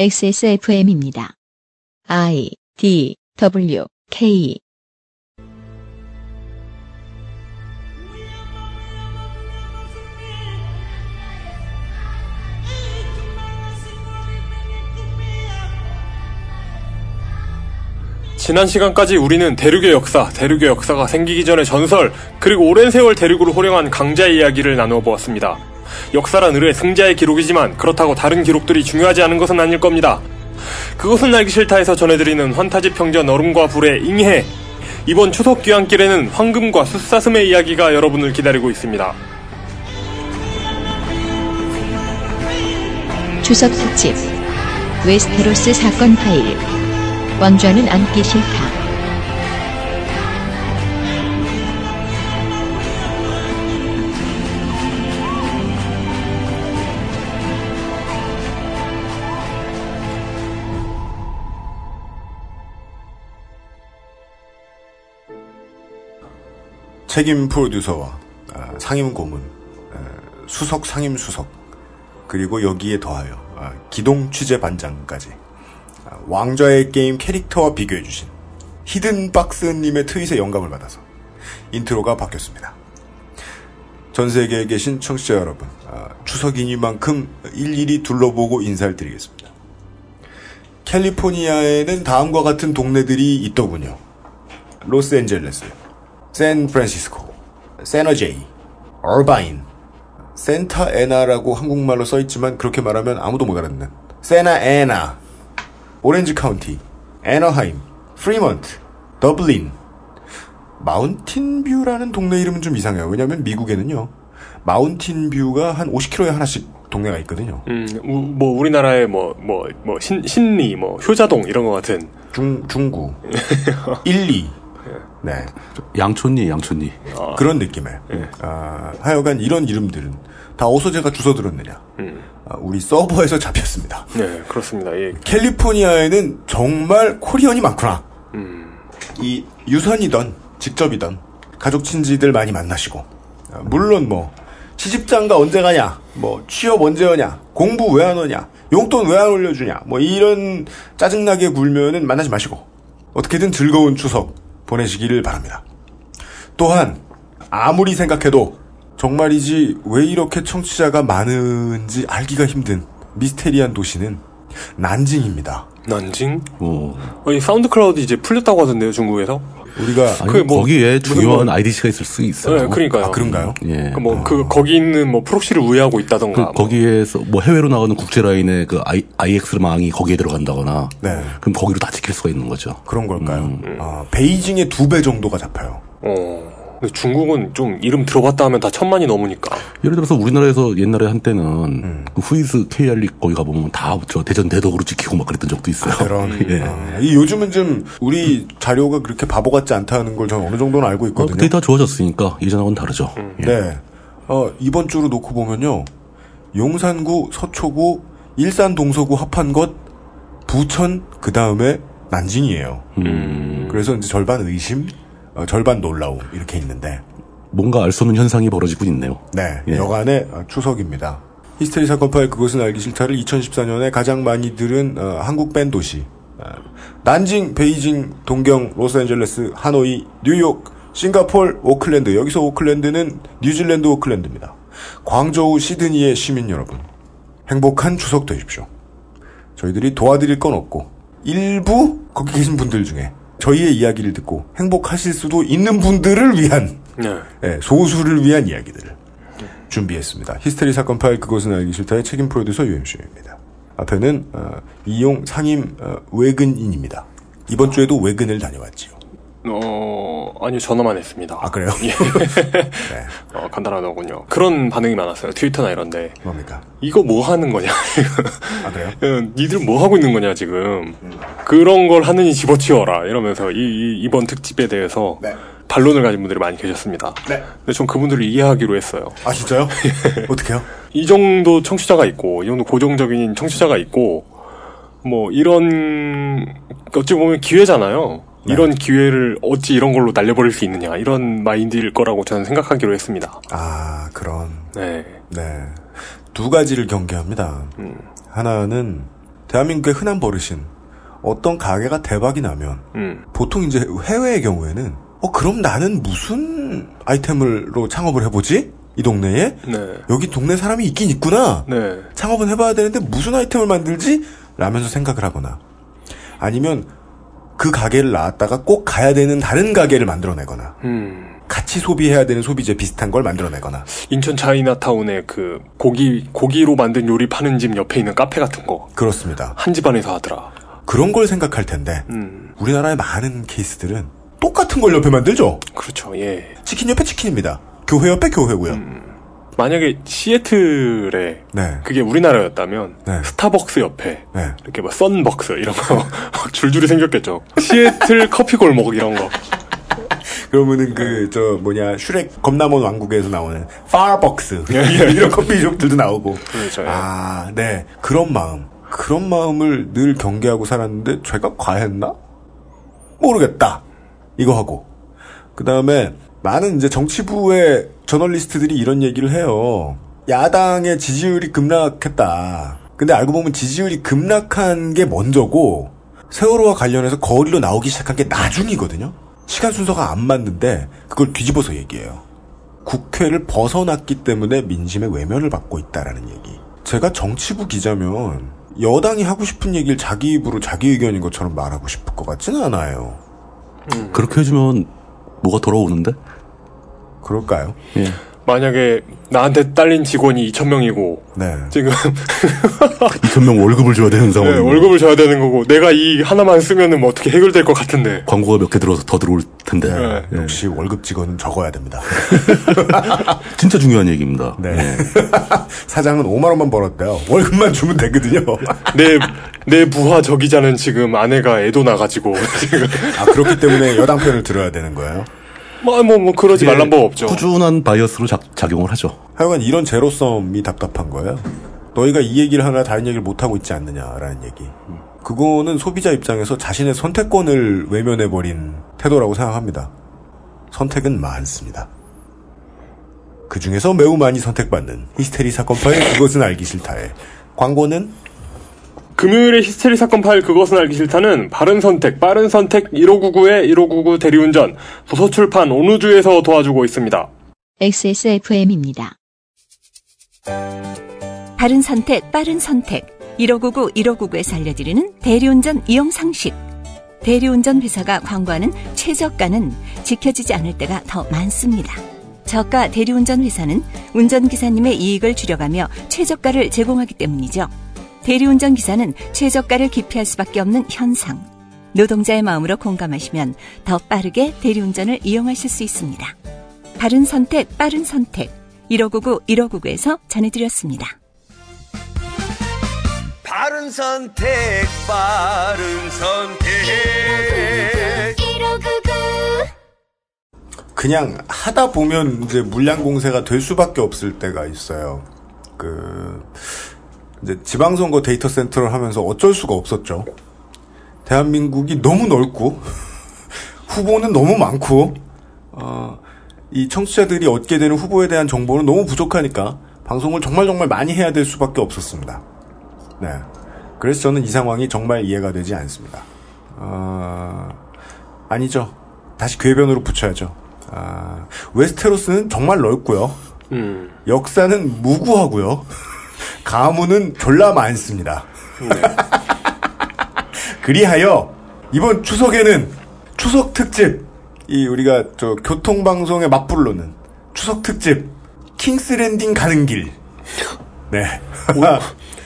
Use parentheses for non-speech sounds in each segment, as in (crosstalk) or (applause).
XSFM입니다. I D W K 지난 시간까지 우리는 대륙의 역사, 대륙의 역사가 생기기 전의 전설, 그리고 오랜 세월 대륙으로 호령한 강자의 이야기를 나누어 보았습니다. 역사란 의뢰 승자의 기록이지만 그렇다고 다른 기록들이 중요하지 않은 것은 아닐 겁니다. 그것은 알기 싫다에서 전해드리는 환타지 평전 얼음과 불의 잉해. 이번 추석 귀환길에는 황금과 숫사슴의 이야기가 여러분을 기다리고 있습니다. 추석 특집 웨스테로스 사건 파일 왕좌는 앉기 싫다. 책임 프로듀서와 아, 상임 고문, 에, 수석 상임 수석, 그리고 여기에 더하여 아, 기동 취재 반장까지 아, 왕좌의 게임 캐릭터와 비교해주신 히든박스님의 트윗에 영감을 받아서 인트로가 바뀌었습니다. 전 세계에 계신 청취자 여러분, 아, 추석이니만큼 일일이 둘러보고 인사를 드리겠습니다. 캘리포니아에는 다음과 같은 동네들이 있더군요. 로스앤젤레스, 샌프란시스코, 세너제이, 얼바인, 센타에나라고 한국말로 써있지만 그렇게 말하면 아무도 못 알아듣는 세나에나, 오렌지 카운티, 애너하임, 프리먼트, 더블린, 마운틴뷰라는 동네 이름은 좀 이상해요. 왜냐하면 미국에는요. 마운틴뷰가 한 50km에 하나씩 동네가 있거든요. 음, 우- 뭐 우리나라의 뭐 뭐 뭐신 신리, 뭐 효자동 이런 것 같은 중 중구, (laughs) 1, 2. 네. 양촌리, 양촌리. 그런 느낌의. 아, 하여간 이런 이름들은 다 어디서 제가 주워 들었느냐. 음. 아, 우리 서버에서 잡혔습니다. 네, 그렇습니다. 예. 캘리포니아에는 정말 코리언이 많구나. 음. 이 유선이던 직접이던 가족 친지들 많이 만나시고 아, 물론 뭐 시집장가 언제 가냐 뭐 취업 언제 하냐 공부 왜안 오냐 용돈 왜 안 올려주냐 뭐 이런 짜증나게 굴면은 만나지 마시고 어떻게든 즐거운 추석 보내시기를 바랍니다 또한 아무리 생각해도 정말이지 왜 이렇게 청취자가 많은지 알기가 힘든 미스테리한 도시는 난징입니다 난징? 어. 아니 사운드 클라우드 이제 풀렸다고 하던데요, 중국에서? 우리가 아니, 뭐- 거기에 중요한 뭐- IDC가 있을 수 있어요. 네, 그러니까요. 아 그런가요? 예. 그 뭐, 그, 거기 있는 뭐 proxy를 우회하고 그 있다던가. 뭐. 거기에서 뭐 해외로 나가는 국제 라인의 그 I, IX망이 거기에 들어간다거나. 네. 그럼 거기로 다 찍힐 수가 있는 거죠. 그런 걸까요? 음. 아, 베이징의 두 배 정도가 잡혀요. 어. 중국은 좀 이름 들어봤다 하면 다 천만이 넘으니까. 예를 들어서 우리나라에서 옛날에 한때는 음. 그 WHOIS KR이 거기 가보면 다 저 대전 대덕으로 찍히고 막 그랬던 적도 있어요. 그런. (laughs) 예. 아, 이 요즘은 좀 우리 자료가 그렇게 바보 같지 않다는 걸 저는 어느 정도는 알고 어, 있거든요. 데이터 좋아졌으니까 예전하고는 다르죠. 예. 네. 어, 이번 주로 놓고 보면요. 용산구, 서초구, 일산 동서구 합한 것, 부천, 그 다음에 난징이에요. 음. 그래서 이제 절반 의심, 어, 절반 놀라움, 이렇게 있는데, 뭔가 알 수 없는 현상이 벌어지고 있네요. 네, 예. 여간의 어, 추석입니다. 히스테리 사건 파일 그것은 알기 싫다를 2014년에 가장 많이 들은 어, 한국 밴 도시 어, 난징, 베이징, 동경, 로스앤젤레스, 하노이, 뉴욕, 싱가폴, 오클랜드 여기서 오클랜드는 뉴질랜드 오클랜드입니다. 광저우, 시드니의 시민 여러분 행복한 추석 되십시오. 저희들이 도와드릴 건 없고 일부 거기 계신 분들 중에 저희의 이야기를 듣고 행복하실 수도 있는 분들을 위한 네. 예, 소수를 위한 이야기들을 준비했습니다. 히스테리 사건 파일 그것은 알기 싫다의 책임 프로듀서 UMC입니다. 앞에는 어, 이용 상임 어, 외근인입니다. 이번 주에도 외근을 다녀왔지요. 어, 아니요, 전화만 했습니다. 아 그래요? (laughs) 네, 어, 간단하더군요. 그런 반응이 많았어요. 트위터나 이런데. 뭡니까? 이거 뭐 하는 거냐. 아 그래요? 야, (laughs) 니들 뭐 하고 있는 거냐, 지금. 그런 걸 하느니 집어치워라. 이러면서 이, 번 특집에 대해서 네. 반론을 가진 분들이 많이 계셨습니다. 네. 근데 전 그분들을 이해하기로 했어요. 아 진짜요? (laughs) 어떻게요? 이 정도 청취자가 있고, 이 정도 고정적인 청취자가 있고, 뭐, 이런, 어찌 보면 기회잖아요. 네. 이런 기회를 어찌 이런 걸로 날려버릴 수 있느냐. 이런 마인드일 거라고 저는 생각하기로 했습니다. 아 그런 네. 네. 두 가지를 경계합니다. 음. 하나는 대한민국의 흔한 버릇인 어떤 가게가 대박이 나면 음. 보통 이제 해외의 경우에는 어 그럼 나는 무슨 아이템으로 창업을 해보지 이 동네에 네. 여기 동네 사람이 있긴 있구나 네. 창업은 해봐야 되는데 무슨 아이템을 만들지 라면서 생각을 하거나 아니면 그 가게를 나왔다가 꼭 가야 되는 다른 가게를 만들어내거나 음. 같이 소비해야 되는 소비재 비슷한 걸 만들어내거나 인천 차이나타운에 그 고기 고기로 만든 요리 파는 집 옆에 있는 카페 같은 거한 그렇습니다. 집안에서 하더라. 그런 걸 생각할 텐데 음. 우리나라의 많은 케이스들은 똑같은 걸 옆에 만들죠. 그렇죠. 예. 치킨 옆에 치킨입니다. 교회 옆에 교회고요. 만약에 시애틀에 네. 그게 우리나라였다면 네. 스타벅스 옆에 네. 이렇게 뭐 썬벅스 이런 거 막 (laughs) 줄줄이 생겼겠죠. 시애틀 (laughs) 커피 골목 이런 거. 그러면은 그 저 뭐냐 슈렉 겁나먼 왕국에서 나오는 파버벅스 예, 이런 커피숍들도 나오고 그렇죠. 예. 아, 네. 그런 마음. 그런 마음을 늘 경계하고 살았는데 제가 과했나? 모르겠다. 이거 하고. 그 다음에 많은 이제 정치부의 저널리스트들이 이런 얘기를 해요. 야당의 지지율이 급락했다. 근데 알고 보면 지지율이 급락한 게 먼저고 세월호와 관련해서 거리로 나오기 시작한 게 나중이거든요. 시간 순서가 안 맞는데 그걸 뒤집어서 얘기해요. 국회를 벗어났기 때문에 민심의 외면을 받고 있다라는 얘기. 제가 정치부 기자면 여당이 하고 싶은 얘기를 자기 입으로 자기 의견인 것처럼 말하고 싶을 것 같지는 않아요. 그렇게 해주면 뭐가 돌아오는데? 그럴까요? 예. 만약에 나한테 딸린 직원이 2천 명이고 네. 지금 (laughs) 2천명 월급을 줘야 되는 네, 상황이고 월급을 줘야 되는 거고 내가 이 하나만 쓰면은 뭐 어떻게 해결될 것 같은데. 광고가 몇 개 들어서 더 들어올 텐데 네. 예. 역시 월급 직원은 적어야 됩니다. (laughs) 진짜 중요한 얘기입니다. 네. 예. (laughs) 사장은 5만 원만 벌었대요. 월급만 주면 되거든요. 내, 내 부하 저기자는 지금 아내가 애도 나가지고 지금 아 그렇기 때문에 여당 편을 들어야 되는 거예요. 뭐, 뭐, 뭐 그러지 말란 법 없죠. 꾸준한 바이어스로 작, 작용을 하죠. 하여간 이런 제로섬이 답답한 거예요. 너희가 이 얘기를 하나 다른 얘기를 못 하고 있지 않느냐라는 얘기. 그거는 소비자 입장에서 자신의 선택권을 외면해버린 태도라고 생각합니다. 선택은 많습니다. 그 중에서 매우 많이 선택받는 히스테리 사건 파일 그것은 알기 싫다에 광고는 금요일에 히스테리 사건 파일 그것은 알기 싫다는 바른 선택, 빠른 선택 1599의 1599 대리운전 도서출판 온우주에서 도와주고 있습니다. XSFM입니다. 바른 선택, 빠른 선택. 1599, 1599에서 알려드리는 대리운전 이용 상식. 대리운전 회사가 광고하는 최저가는 지켜지지 않을 때가 더 많습니다. 저가 대리운전 회사는 운전기사님의 이익을 줄여가며 최저가를 제공하기 때문이죠. 대리운전 기사는 최저가를 기피할 수밖에 없는 현상. 노동자의 마음으로 공감하시면 더 빠르게 대리운전을 이용하실 수 있습니다. 바른 선택, 빠른 선택. 1599, 1599에서 전해드렸습니다. 바른 선택, 바른 선택. 그냥 하다 보면 이제 물량 공세가 될 수밖에 없을 때가 있어요. 그 이제 지방선거 데이터 센터를 하면서 어쩔 수가 없었죠. 대한민국이 너무 넓고 (laughs) 후보는 너무 많고 어, 이 청취자들이 얻게 되는 후보에 대한 정보는 너무 부족하니까 방송을 정말 정말 많이 해야 될 수밖에 없었습니다. 네. 그래서 저는 이 상황이 정말 이해가 되지 않습니다. 어, 아니죠. 다시 궤변으로 붙여야죠. 아, 웨스테로스는 정말 넓고요. 음. 역사는 무구하고요. 가문은 졸라 많습니다. (laughs) 그리하여 이번 추석에는 추석 특집 이 우리가 저 교통 방송에 맞불로는 추석 특집 킹스랜딩 가는 길. (laughs) 네.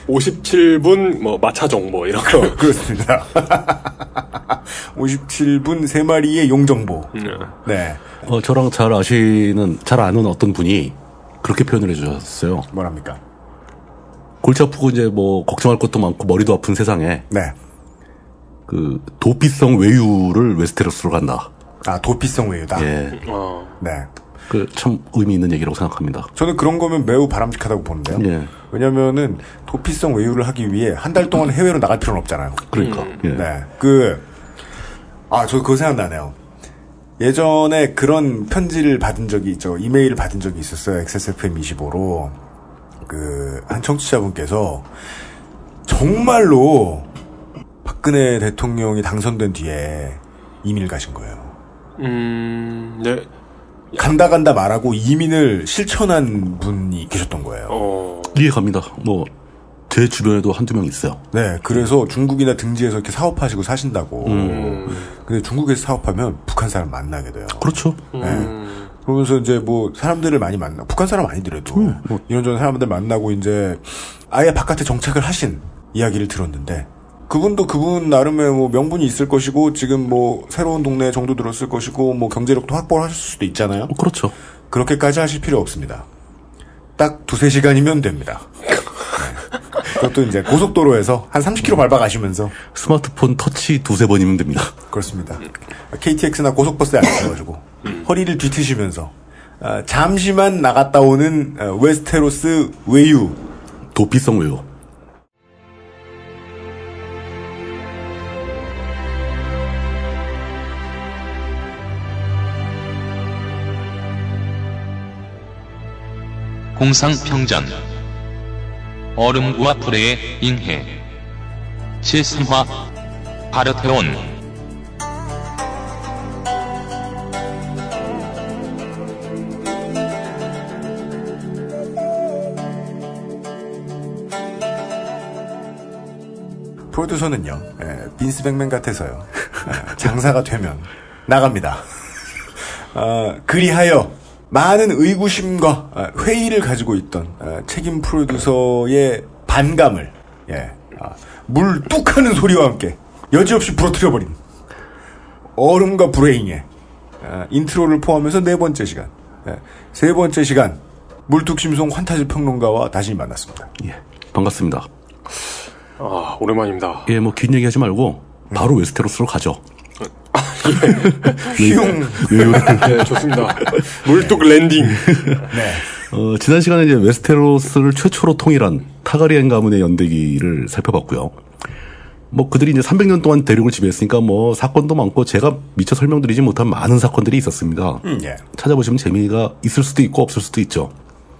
57분 뭐 마차 정보 이런 거. (laughs) 그렇습니다. 57분 3마리의 용정보. 네. 어, 저랑 잘 아시는, 잘 아는 어떤 분이 그렇게 표현을 해주셨어요. 뭐랍니까? 골치 아프고 이제 뭐 걱정할 것도 많고 머리도 아픈 세상에 네. 그 도피성 외유를 웨스테로스로 간다. 아, 도피성 외유다. 예. 어. 네. 그 참 의미 있는 얘기라고 생각합니다. 저는 그런 거면 매우 바람직하다고 보는데요. 예. 왜냐면은 도피성 외유를 하기 위해 한 달 동안 해외로 나갈 필요는 없잖아요. 그러니까. 예. 네. 그, 아, 저 그거 생각나네요. 예전에 그런 편지를 받은 적이 있죠. 이메일을 받은 적이 있었어요. XSFM25로. 그, 한 청취자분께서 정말로 박근혜 대통령이 당선된 뒤에 이민을 가신 거예요. 음, 네. 간다 간다 말하고 이민을 실천한 분이 계셨던 거예요. 어, 이해 갑니다. 뭐, 제 주변에도 한두 명 있어요. 네, 그래서 중국이나 등지에서 이렇게 사업하시고 사신다고. 음, 근데 중국에서 사업하면 북한 사람 만나게 돼요. 그렇죠. 음, 그러면서 이제 뭐 사람들을 많이 만나 북한 사람 아니더라도 음, 뭐. 이런저런 사람들 만나고 이제 아예 바깥에 정착을 하신 이야기를 들었는데 그분도 그분 나름의 뭐 명분이 있을 것이고 지금 뭐 새로운 동네에 정도 들었을 것이고 뭐 경제력도 확보를 하실 수도 있잖아요. 뭐 그렇죠. 그렇게까지 하실 필요 없습니다. 딱 두세 시간이면 됩니다. 네. 그것도 이제 고속도로에서 한 30km 밟아 가시면서 스마트폰 터치 두세 번이면 됩니다. 그렇습니다. KTX나 고속버스에 앉으셔가지고 허리를 뒤트시면서 아, 잠시만 나갔다 오는 어, 웨스테로스 외유. 도피성 외요. 공상평전. 얼음과 불의 잉해. 제3화 바르테온 프로듀서는요 예, 빈스 맥맨 같아서요 아, 장사가 되면 나갑니다. 아, 그리하여 많은 의구심과 아, 회의를 가지고 있던 아, 책임 프로듀서의 반감을 예, 아, 물 뚝 하는 소리와 함께 여지없이 부러뜨려버린 얼음과 아, 인트로를 포함해서 네 번째 시간 예, 세 번째 시간 물뚝심송 판타지 평론가와 다시 만났습니다. 예. 반갑습니다. 아, 오랜만입니다. 예, 뭐, 긴 얘기 하지 말고, 바로 웨스테로스로 가죠. 휘용 외유를. 네, 좋습니다. 물뚝 랜딩. 네. 어, 지난 시간에 이제 웨스테로스를 최초로 통일한 타가리엔 가문의 연대기를 살펴봤고요. 뭐 그들이 이제 300년 동안 대륙을 지배했으니까 뭐 사건도 많고 제가 미처 설명드리지 못한 많은 사건들이 있었습니다. 음, 예. 찾아보시면 재미가 있을 수도 있고 없을 수도 있죠.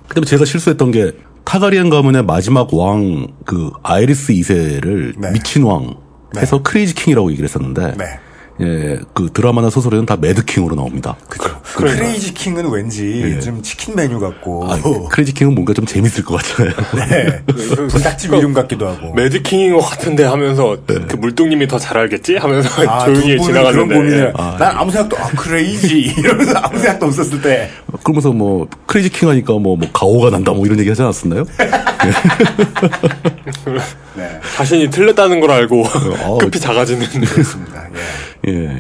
그다음에 제가 실수했던 게 타가리엔 가문의 마지막 왕 그 아이리스 2세를 네. 미친 왕 해서 crazy king이라고 얘기를 했었는데 네. 예, 그 드라마나 소설에는 다 mad king으로 나옵니다. 그죠. crazy king은 왠지 좀 치킨 메뉴 같고. 아, crazy king은 뭔가 좀 재밌을 것 같아요. 네. (laughs) 불닭집 이름 같기도 하고. mad king인 것 같은데 하면서 그 물뚝님이 더 잘 알겠지? 하면서 아, (laughs) 조용히 지나가는데. 그런 고민을. 난 아무 생각도, 아, crazy. (laughs) 이러면서 아무 생각도 없었을 때. 그러면서 뭐 crazy king 하니까 뭐, 뭐 가오가 난다 뭐 이런 얘기 하지 않았었나요? 네. 자신이 틀렸다는 걸 알고 어, 급히 작아지는. 그렇습니다. 예. 예.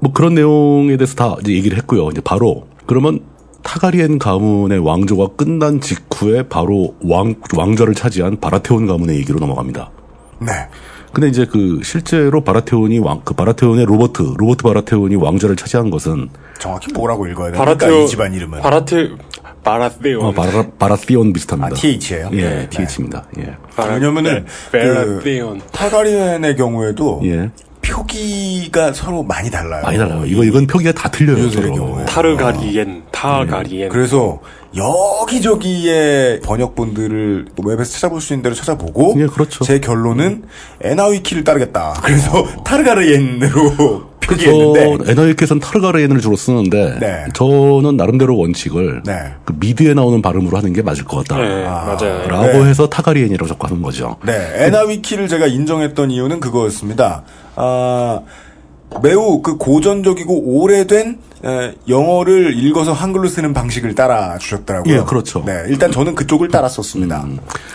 뭐 그런 내용에 대해서 다 이제 얘기를 했고요. 이제 바로 그러면 타가리엔 가문의 왕조가 끝난 직후에 바로 왕 왕좌를 차지한 바라테온 가문의 얘기로 넘어갑니다. 네. 근데 이제 그 실제로 바라테온이 왕 그 바라테온의 로버트 로버트 바라테온이 왕좌를 차지한 것은 정확히 뭐라고 읽어야 됩니까? 바라테오. 이 집안 이름은. 바라테, 바라테온. 어, 바라 바라티온 비슷합니다. 아, TH예요? 예, 네. TH입니다. 예. 왜냐면은, 그, 바라테온. 타가리엔의 경우에도. 예. 표기가 서로 많이 달라요. 많이 달라요. 이거 이건 표기가 다 틀려요. 서로. 경우에. 타르가리엔, 타가리엔. 그래서 여기저기의 번역본들을 뭐 웹에서 찾아볼 수 있는 대로 찾아보고 예, 그렇죠. 제 결론은 에나위키를 따르겠다. 그래서 (laughs) 타르가르옌으로 저 표기했는데 엔하위키에서는 타르가르엔을 주로 쓰는데 네. 저는 나름대로 원칙을 네. 그 미드에 나오는 발음으로 하는 게 맞을 것 같다. 네, 맞아요. 라고 네. 해서 타가리엔이라고 자꾸 하는 거죠. 네, 엔하위키를 제가 인정했던 이유는 그거였습니다. 아, 매우 그 고전적이고 오래된 에, 영어를 읽어서 한글로 쓰는 방식을 따라 주셨더라고요. 예, 그렇죠. 네, 일단 저는 그쪽을 따랐었습니다.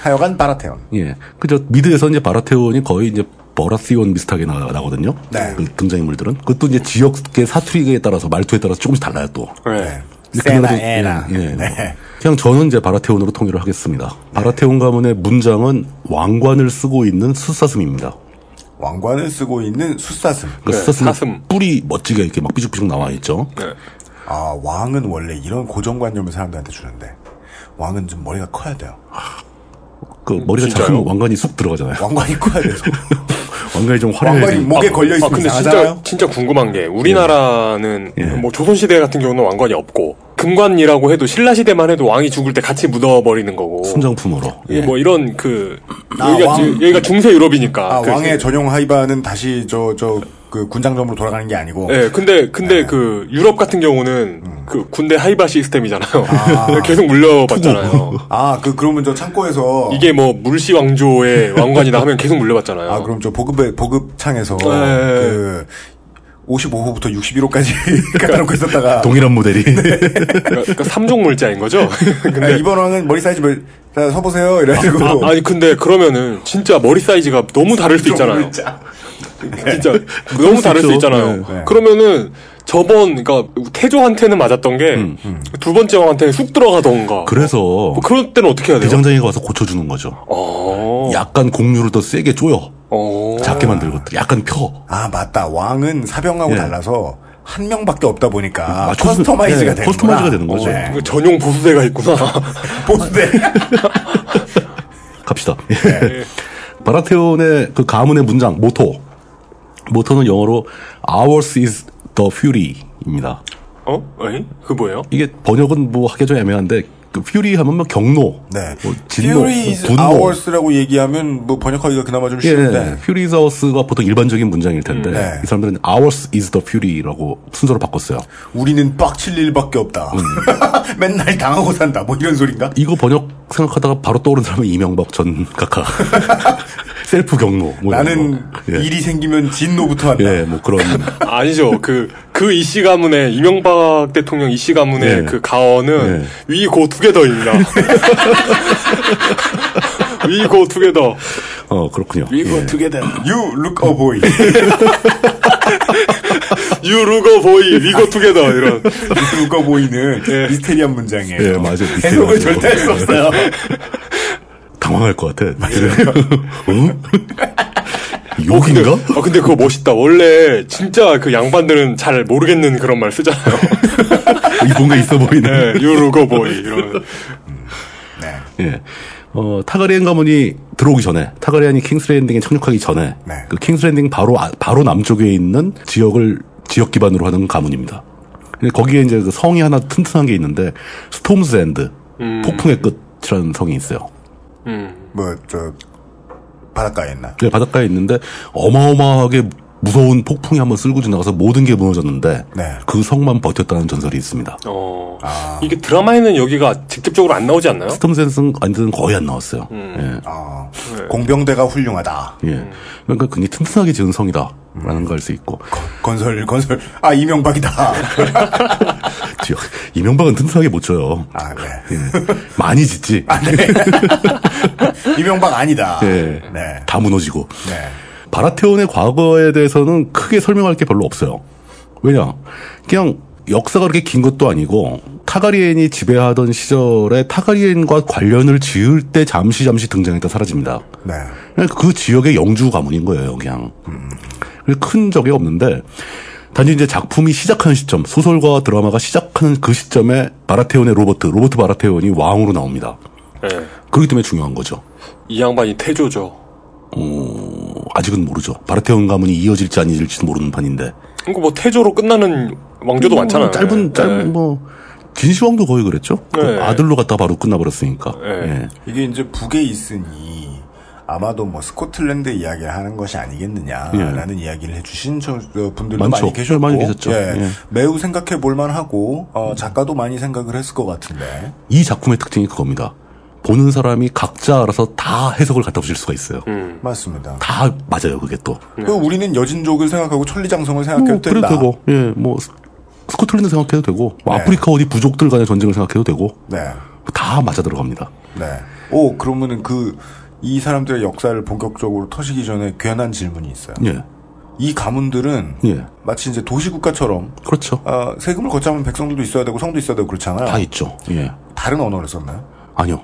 하여간 바라테온. 예. 그저 미드에서 이제 바라테온이 거의 이제 버라시온 비슷하게 나, 나거든요. 네. 그 등장인물들은. 그것도 이제 지역의 사투리에 따라서 말투에 따라서 조금씩 달라요 또. 네. 세나, 에나. 예, 예. 네. 그냥 저는 이제 바라테온으로 통일을 하겠습니다. 바라테온 가문의 문장은 왕관을 쓰고 있는 숫사슴입니다. 왕관을 쓰고 있는 숫사슴. 그 네, 숫사슴 사슴. 뿔이 멋지게 이렇게 막 삐죽삐죽 나와 있죠. 네. 아, 왕은 원래 이런 고정관념을 사람들한테 주는데, 왕은 좀 머리가 커야 돼요. 그 머리가 진짜요? 작으면 왕관이 쑥 들어가잖아요. 왕관이 커야 돼서. (laughs) 왕관이 좀 왕관이 화려해지. 목에 아, 걸려 있으면 근데 이상하잖아요? 진짜, 진짜 궁금한 게, 우리나라는, 예. 뭐, 조선시대 같은 경우는 왕관이 없고, 금관이라고 해도 신라 시대만 해도 왕이 죽을 때 같이 묻어버리는 거고. 순정품으로. 예, 뭐 이런 그 아, 여기가 왕. 지- 여기가 중세 유럽이니까. 아, 그- 왕의 전용 하이바는 다시 저, 저, 그 군장점으로 돌아가는 게 아니고. 예, 근데 근데 네. 그 유럽 같은 경우는 그 군대 하이바 시스템이잖아요. 아. (laughs) 계속 물려봤잖아요. 아, 그, 그러면 저 창고에서. 이게 뭐 물씨 왕조의 왕관이다 하면 계속 물려봤잖아요. 아, 그럼 저 보급에, 보급창에서. 네. 그, 55호부터 61호까지 (laughs) 갖다 놓고 있었다가. 동일한 모델이. (laughs) 그러니까, 그러니까 삼종 물자인 거죠. (laughs) 아, 근데 이번 왕은 머리 사이즈 몇, 자, 서보세요. 이래가지고. 아, 아 니 근데 그러면은 진짜 머리 사이즈가 너무 다를 수 있잖아요. 자, 진짜 너무 다를 수. 있잖아요. 네. 그러면은 저번 그러니까 태조한테는 맞았던 게두 음, 번째 왕한테는 쑥 들어가던가. 그래서 뭐 그럴 때는 어떻게 해야 돼요? 대장장이가 와서 고쳐주는 거죠. 어. 약간 공유를 더 세게 쪼여. 어. 작게 만들고 약간 펴. 아, 맞다. 왕은 사병하고 예. 달라서 한 명밖에 없다 보니까 맞춰서- 커스터마이즈가 예, 되는 커스터마이즈가 되는 거죠. 그 전용 보수대가 있구나. (laughs) 보스대. (laughs) 갑시다. 예. 바라테온의 그 가문의 문장 모토. 모토는 영어로 Ours is the Fury입니다. 어? 에이? 그 뭐예요? 이게 번역은 뭐 하기 좀 애매한데 그 Fury 하면 뭐 경로, 네. 뭐 진노, Fury is 분노. ours라고 얘기하면 뭐 번역하기가 그나마 좀 예, 쉬운데. Fury is ours가 보통 일반적인 문장일 텐데 음, 네. 이 사람들은 Ours is the Fury라고 순서로 바꿨어요. 우리는 빡칠 일밖에 없다. 음. (laughs) 맨날 당하고 산다. 뭐 이런 소린가? 이거 번역 생각하다가 바로 떠오른 사람은 이명박 전 각하. (laughs) 셀프 경로. 뭐 나는 거. 예. 일이 생기면 진노부터 한다. 예, 뭐 그런. (laughs) 아니죠. 그, 그 이씨 가문의, 이명박 대통령 이씨 가문의 네. 그 가언은 네. 위고 투게더입니다. 위고 투게더. 어, 그렇군요. We go together. You look a boy. 유루거 보이, 위고 투게더. 이런. You look a boy는 예. 미스테리한 문장이에요. 예, 맞아요. 해석을. 절대 할 수 없어요. 당황할 것 같아. (laughs) 응? 어, 근데, 욕인가? 어, 근데 그거 멋있다. 원래 진짜 그 양반들은 잘 모르겠는 그런 말 쓰잖아요. (laughs) 이 뭔가 있어 보이네. 네, 유루거 보이. 이런. 네. 예. 어, 타가리엔 가문이 들어오기 전에, 타가리엔이 킹스랜딩에 착륙하기 전에, 네. 그 킹스랜딩 바로, 아- 바로 남쪽에 있는 지역을 지역 기반으로 하는 가문입니다. 근데 거기에 이제 그 성이 하나 튼튼한 게 있는데, 스톰스 엔드, 폭풍의 끝이라는 성이 있어요. 음. 뭐, 저, 바닷가에 있나? 네, 바닷가에 있는데, 어마어마하게 무서운 폭풍이 한번 쓸고 지나가서 모든 게 무너졌는데, 네. 그 성만 버텼다는 전설이 있습니다. 어. 아. 이게 드라마에는 여기가 직접적으로 안 나오지 않나요? 스톰스 엔드는 완전 거의 안 나왔어요. 예. 아, 네. 공병대가 훌륭하다. 예. 그러니까 굉장히 튼튼하게 지은 성이다 라는 걸 알 수 있고 건설, 건설. 아, 이명박이다. (laughs) 이명박은 튼튼하게 못 져요. 아, 네. 예. 많이 짓지. (laughs) 이명박 아니다. 예. 네. 다 무너지고 네. 바라테온의 과거에 대해서는 크게 설명할 게 별로 없어요. 왜냐? 그냥 역사가 그렇게 긴 것도 아니고 타가리엔이 지배하던 시절에 타가리엔과 관련을 지을 때 잠시 잠시 등장했다 사라집니다. 네. 그 지역의 영주 가문인 거예요, 그냥. 그래서 큰 적이 없는데, 단지 이제 작품이 시작하는 시점, 소설과 드라마가 시작하는 그 시점에 바라테온의 로버트, 로버트 바라테온이 왕으로 나옵니다. 네. 그렇기 때문에 중요한 거죠. 이 양반이 태조죠. 어, 아직은 모르죠. 바라테온 가문이 이어질지 아니질지도 모르는 판인데. 그러니까 뭐 태조로 끝나는 왕조도 많잖아요. 짧은, 짧은, 네. 뭐, 진시황도 거의 그랬죠? 그 네. 아들로 갖다 바로 끝나버렸으니까. 네. 예. 이게 이제 북에 있으니 아마도 뭐 스코틀랜드 이야기를 하는 것이 아니겠느냐라는 이야기를 해주신 저, 저 분들도 예. 많죠. 많이 계셨고 많이 계셨죠. 예, 예. 매우 생각해 볼만하고 어, 작가도 많이 생각을 했을 것 같은데 이 작품의 특징이 그겁니다. 보는 사람이 각자 알아서 다 해석을 갖다 붙일 수가 있어요. 음. 맞습니다. 다 맞아요, 그게 또. 그 우리는 여진족을 생각하고 천리장성을 생각해도 뭐, 그래도 된다. 되고, 예, 뭐, 스- 스코틀랜드 생각해도 되고, 뭐 네. 아프리카 어디 부족들 간의 전쟁을 생각해도 되고, 네, 다 맞아 들어갑니다. 네. 오 그러면은 그 이 사람들의 역사를 본격적으로 터시기 전에 괜한 질문이 있어요. 예, 이 가문들은 예, 마치 이제 도시국가처럼 그렇죠. 어, 세금을 걷자면 백성들도 있어야 되고 성도 있어야 되고 그렇잖아요. 다 있죠. 예. 다른 언어를 썼나요? 아니요.